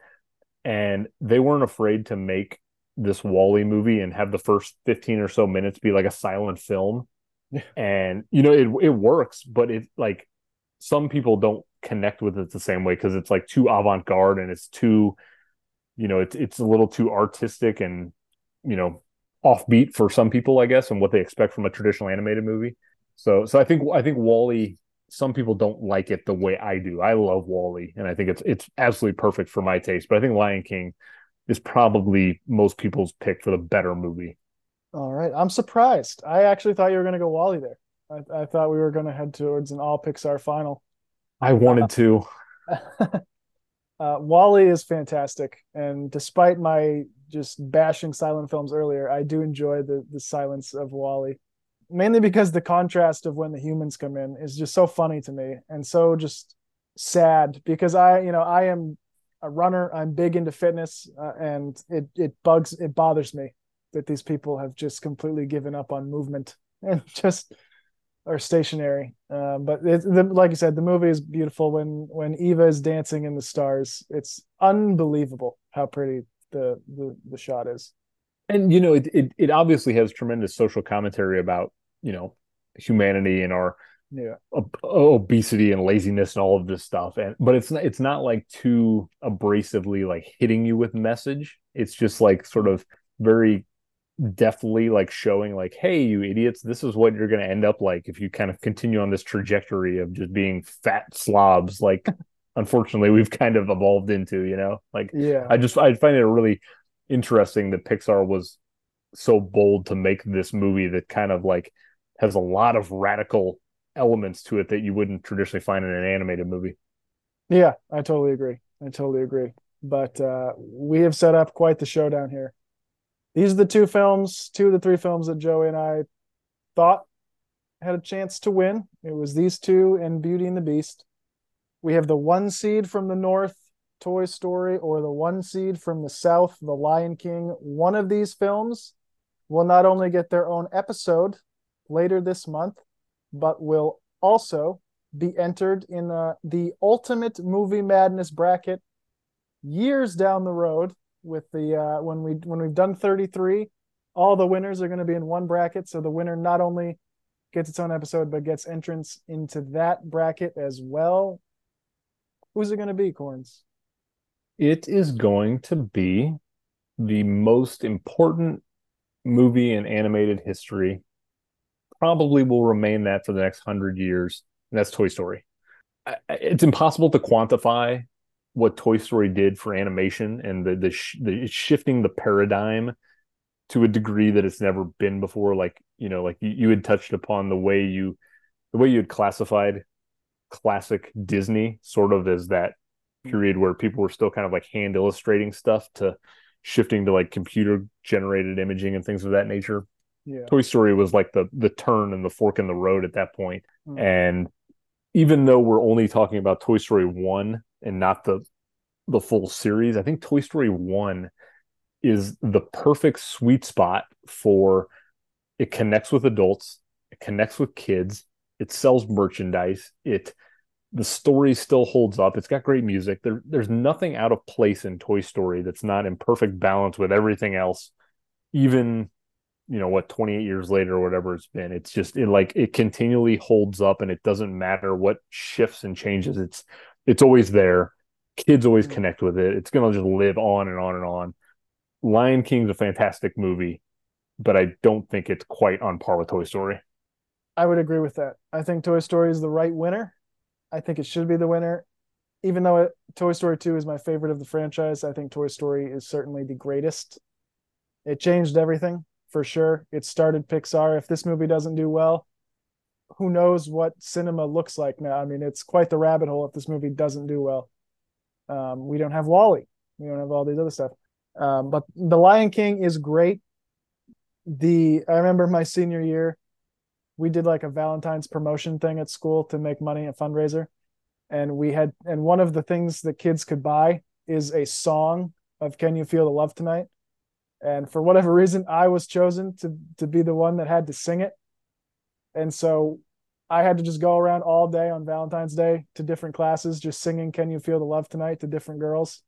And they weren't afraid to make this WALL-E movie and have the first 15 or so minutes be like a silent film. and you know, it it works, but it like some people don't connect with it the same way because it's like too avant-garde and it's too, you know, it's it's a little too artistic and you know offbeat for some people, I guess, and what they expect from a traditional animated movie. So, so I think I think WALL-E. Some people don't like it the way I do. I love WALL-E, and I think it's it's absolutely perfect for my taste. But I think Lion King is probably most people's pick for the better movie. All right, I'm surprised. I actually thought you were going to go WALL-E there. I, I, thought we were going to head towards an all Pixar final. I wanted to. uh, WALL-E is fantastic, and despite my just bashing silent films earlier, I do enjoy the the silence of WALL-E, mainly because the contrast of when the humans come in is just so funny to me and so just sad because I, you know, I am a runner. I'm big into fitness, uh, and it it bugs it bothers me that these people have just completely given up on movement and just are stationary. Uh, but it, the, like you said, the movie is beautiful when when Eva is dancing in the stars. It's unbelievable how pretty the the, the shot is. And you know, it, it it obviously has tremendous social commentary about you know humanity and our obesity and laziness and all of this stuff. And but it's not it's not like too abrasively like hitting you with message. It's just like sort of very deftly like showing like hey you idiots this is what you're going to end up like if you kind of continue on this trajectory of just being fat slobs like unfortunately we've kind of evolved into you know? Like yeah. I just i find it a really interesting that pixar was so bold to make this movie that kind of like has a lot of radical elements to it that you wouldn't traditionally find in an animated movie. Yeah, I totally agree. I totally agree. But uh, we have set up quite the showdown here. These are the two films, two of the three films that Joey and I thought had a chance to win. It was these two and Beauty and the Beast. We have the one seed from the north, Toy Story, or the one seed from the south, The Lion King. One of these films will not only get their own episode later this month, but will also be entered in uh, the ultimate movie madness bracket years down the road with the uh, when we when we've done 33 all the winners are going to be in one bracket so the winner not only gets its own episode but gets entrance into that bracket as well who's it going to be corns it is going to be the most important movie in animated history probably will remain that for the next hundred years, and that's Toy Story. It's impossible to quantify what Toy Story did for animation and the the, sh- the shifting the paradigm to a degree that it's never been before. Like you know, like you, you had touched upon the way you the way you had classified classic Disney sort of as that period where people were still kind of like hand illustrating stuff to shifting to like computer generated imaging and things of that nature. Yeah. Toy Story was like the the turn and the fork in the road at that point. Mm. And even though we're only talking about Toy Story 1 and not the the full series, I think Toy Story 1 is the perfect sweet spot for it connects with adults, it connects with kids, it sells merchandise, it the story still holds up. It's got great music. There, there's nothing out of place in Toy Story that's not in perfect balance with everything else, even you know what 28 years later or whatever it's been it's just it like it continually holds up and it doesn't matter what shifts and changes it's it's always there kids always Mm-hmm. connect with it it's going to just live on and on and on lion king's a fantastic movie but i don't think it's quite on par with toy story I would agree with that. I think Toy Story is the right winner. I think it should be the winner. Even though it, Toy Story 2 is my favorite of the franchise, I think Toy Story is certainly the greatest. It changed everything for sure. It started Pixar. If this movie doesn't do well, who knows what cinema looks like now? I mean, it's quite the rabbit hole if this movie doesn't do well. Um, we don't have WALL-E. We don't have all these other stuff. Um, but The Lion King is great. The I remember my senior year, we did like a Valentine's promotion thing at school to make money, a fundraiser. And we had, and one of the things that kids could buy is a song of Can You Feel the Love Tonight? And for whatever reason, I was chosen to, to be the one that had to sing it. And so I had to just go around all day on Valentine's Day to different classes, just singing Can You Feel the Love Tonight to different girls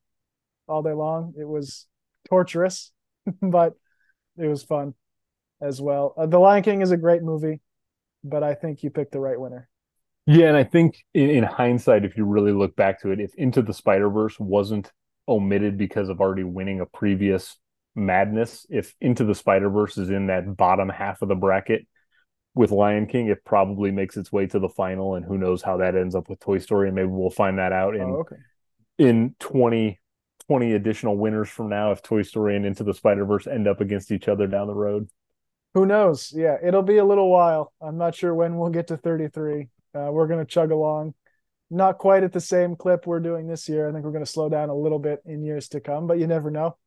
all day long. It was torturous, but it was fun as well. Uh, the Lion King is a great movie but I think you picked the right winner. yeah and i think in, in hindsight if you really look back to it if into the spider verse wasn't omitted because of already winning a previous madness if into the spider verse is in that bottom half of the bracket with lion king it probably makes its way to the final and who knows how that ends up with toy story and maybe we'll find that out in oh, okay. in 20 20 additional winners from now if toy story and into the spider verse end up against each other down the road Who knows? Yeah, it'll be a little while. I'm not sure when we'll get to 33. Uh, we're going to chug along. Not quite at the same clip we're doing this year. I think we're going to slow down a little bit in years to come, but you never know.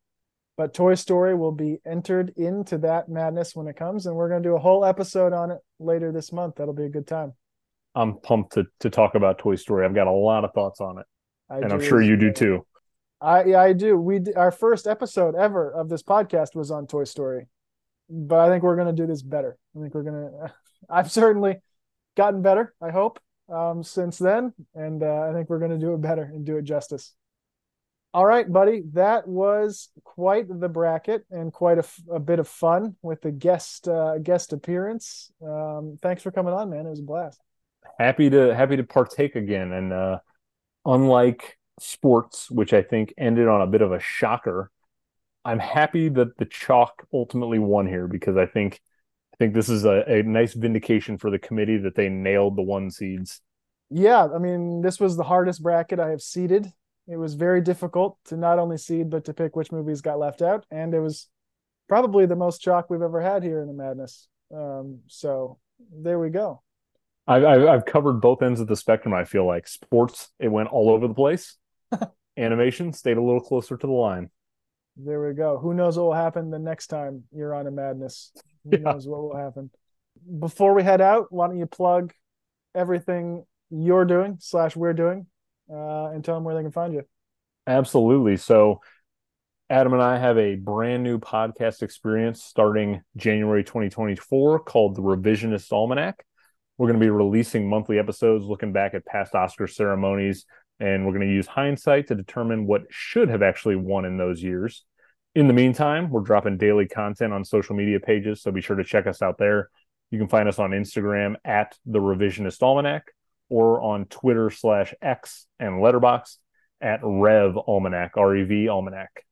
but Toy Story will be entered into that madness when it comes, and we're going to do a whole episode on it later this month. That'll be a good time. I'm pumped to to talk about Toy Story. I've got a lot of thoughts on it, I and I'm sure you do too. I yeah, I do. We our first episode ever of this podcast was on Toy Story, but I think we're going to do this better. I think we're going to. I've certainly gotten better. I hope um, since then, and uh, I think we're going to do it better and do it justice. All right, buddy. That was quite the bracket and quite a, a bit of fun with the guest uh, guest appearance. Um, thanks for coming on, man. It was a blast. Happy to happy to partake again, and uh, unlike sports, which I think ended on a bit of a shocker, I'm happy that the chalk ultimately won here because I think I think this is a, a nice vindication for the committee that they nailed the one seeds. Yeah, I mean, this was the hardest bracket I have seeded. It was very difficult to not only seed but to pick which movies got left out, and it was probably the most chalk we've ever had here in the madness. Um, so there we go. I've, I've I've covered both ends of the spectrum. I feel like sports, it went all over the place. Animation stayed a little closer to the line. There we go. Who knows what will happen the next time you're on a madness? Who Yeah. knows what will happen? Before we head out, why don't you plug everything you're doing slash we're doing, uh, and tell them where they can find you. Absolutely. So, Adam and I have a brand new podcast experience starting January 2024 called the Revisionist Almanac. We're going to be releasing monthly episodes looking back at past Oscar ceremonies, and we're going to use hindsight to determine what should have actually won in those years. In the meantime, we're dropping daily content on social media pages, so be sure to check us out there. You can find us on Instagram at the Revisionist Almanac or on Twitter slash X and Letterboxd at Rev Almanac, R E V Almanac.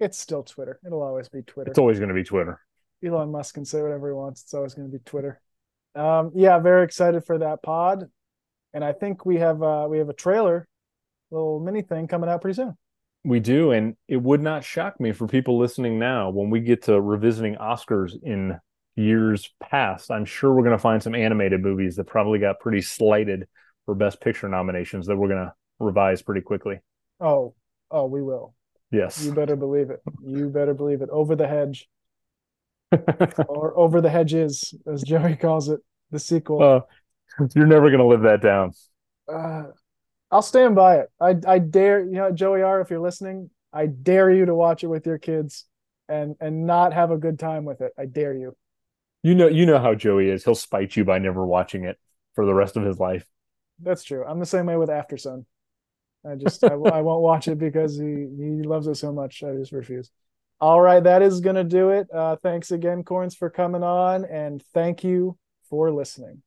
It's still Twitter. It'll always be Twitter. It's always going to be Twitter. Elon Musk can say whatever he wants. It's always going to be Twitter. Um, yeah, very excited for that pod, and I think we have uh, we have a trailer, little mini thing coming out pretty soon. We do, and it would not shock me for people listening now when we get to revisiting Oscars in years past. I'm sure we're going to find some animated movies that probably got pretty slighted for Best Picture nominations that we're going to revise pretty quickly. Oh, oh, we will. Yes. You better believe it. You better believe it. Over the hedge, or over the hedges, as Joey calls it, the sequel. uh, you're never going to live that down. Uh, I'll stand by it. I I dare you know Joey R. If you're listening, I dare you to watch it with your kids, and and not have a good time with it. I dare you. You know, you know how Joey is. He'll spite you by never watching it for the rest of his life. That's true. I'm the same way with Aftersun. I just I, I won't watch it because he he loves it so much. I just refuse. All right, that is gonna do it. Uh, thanks again, Corns, for coming on, and thank you for listening.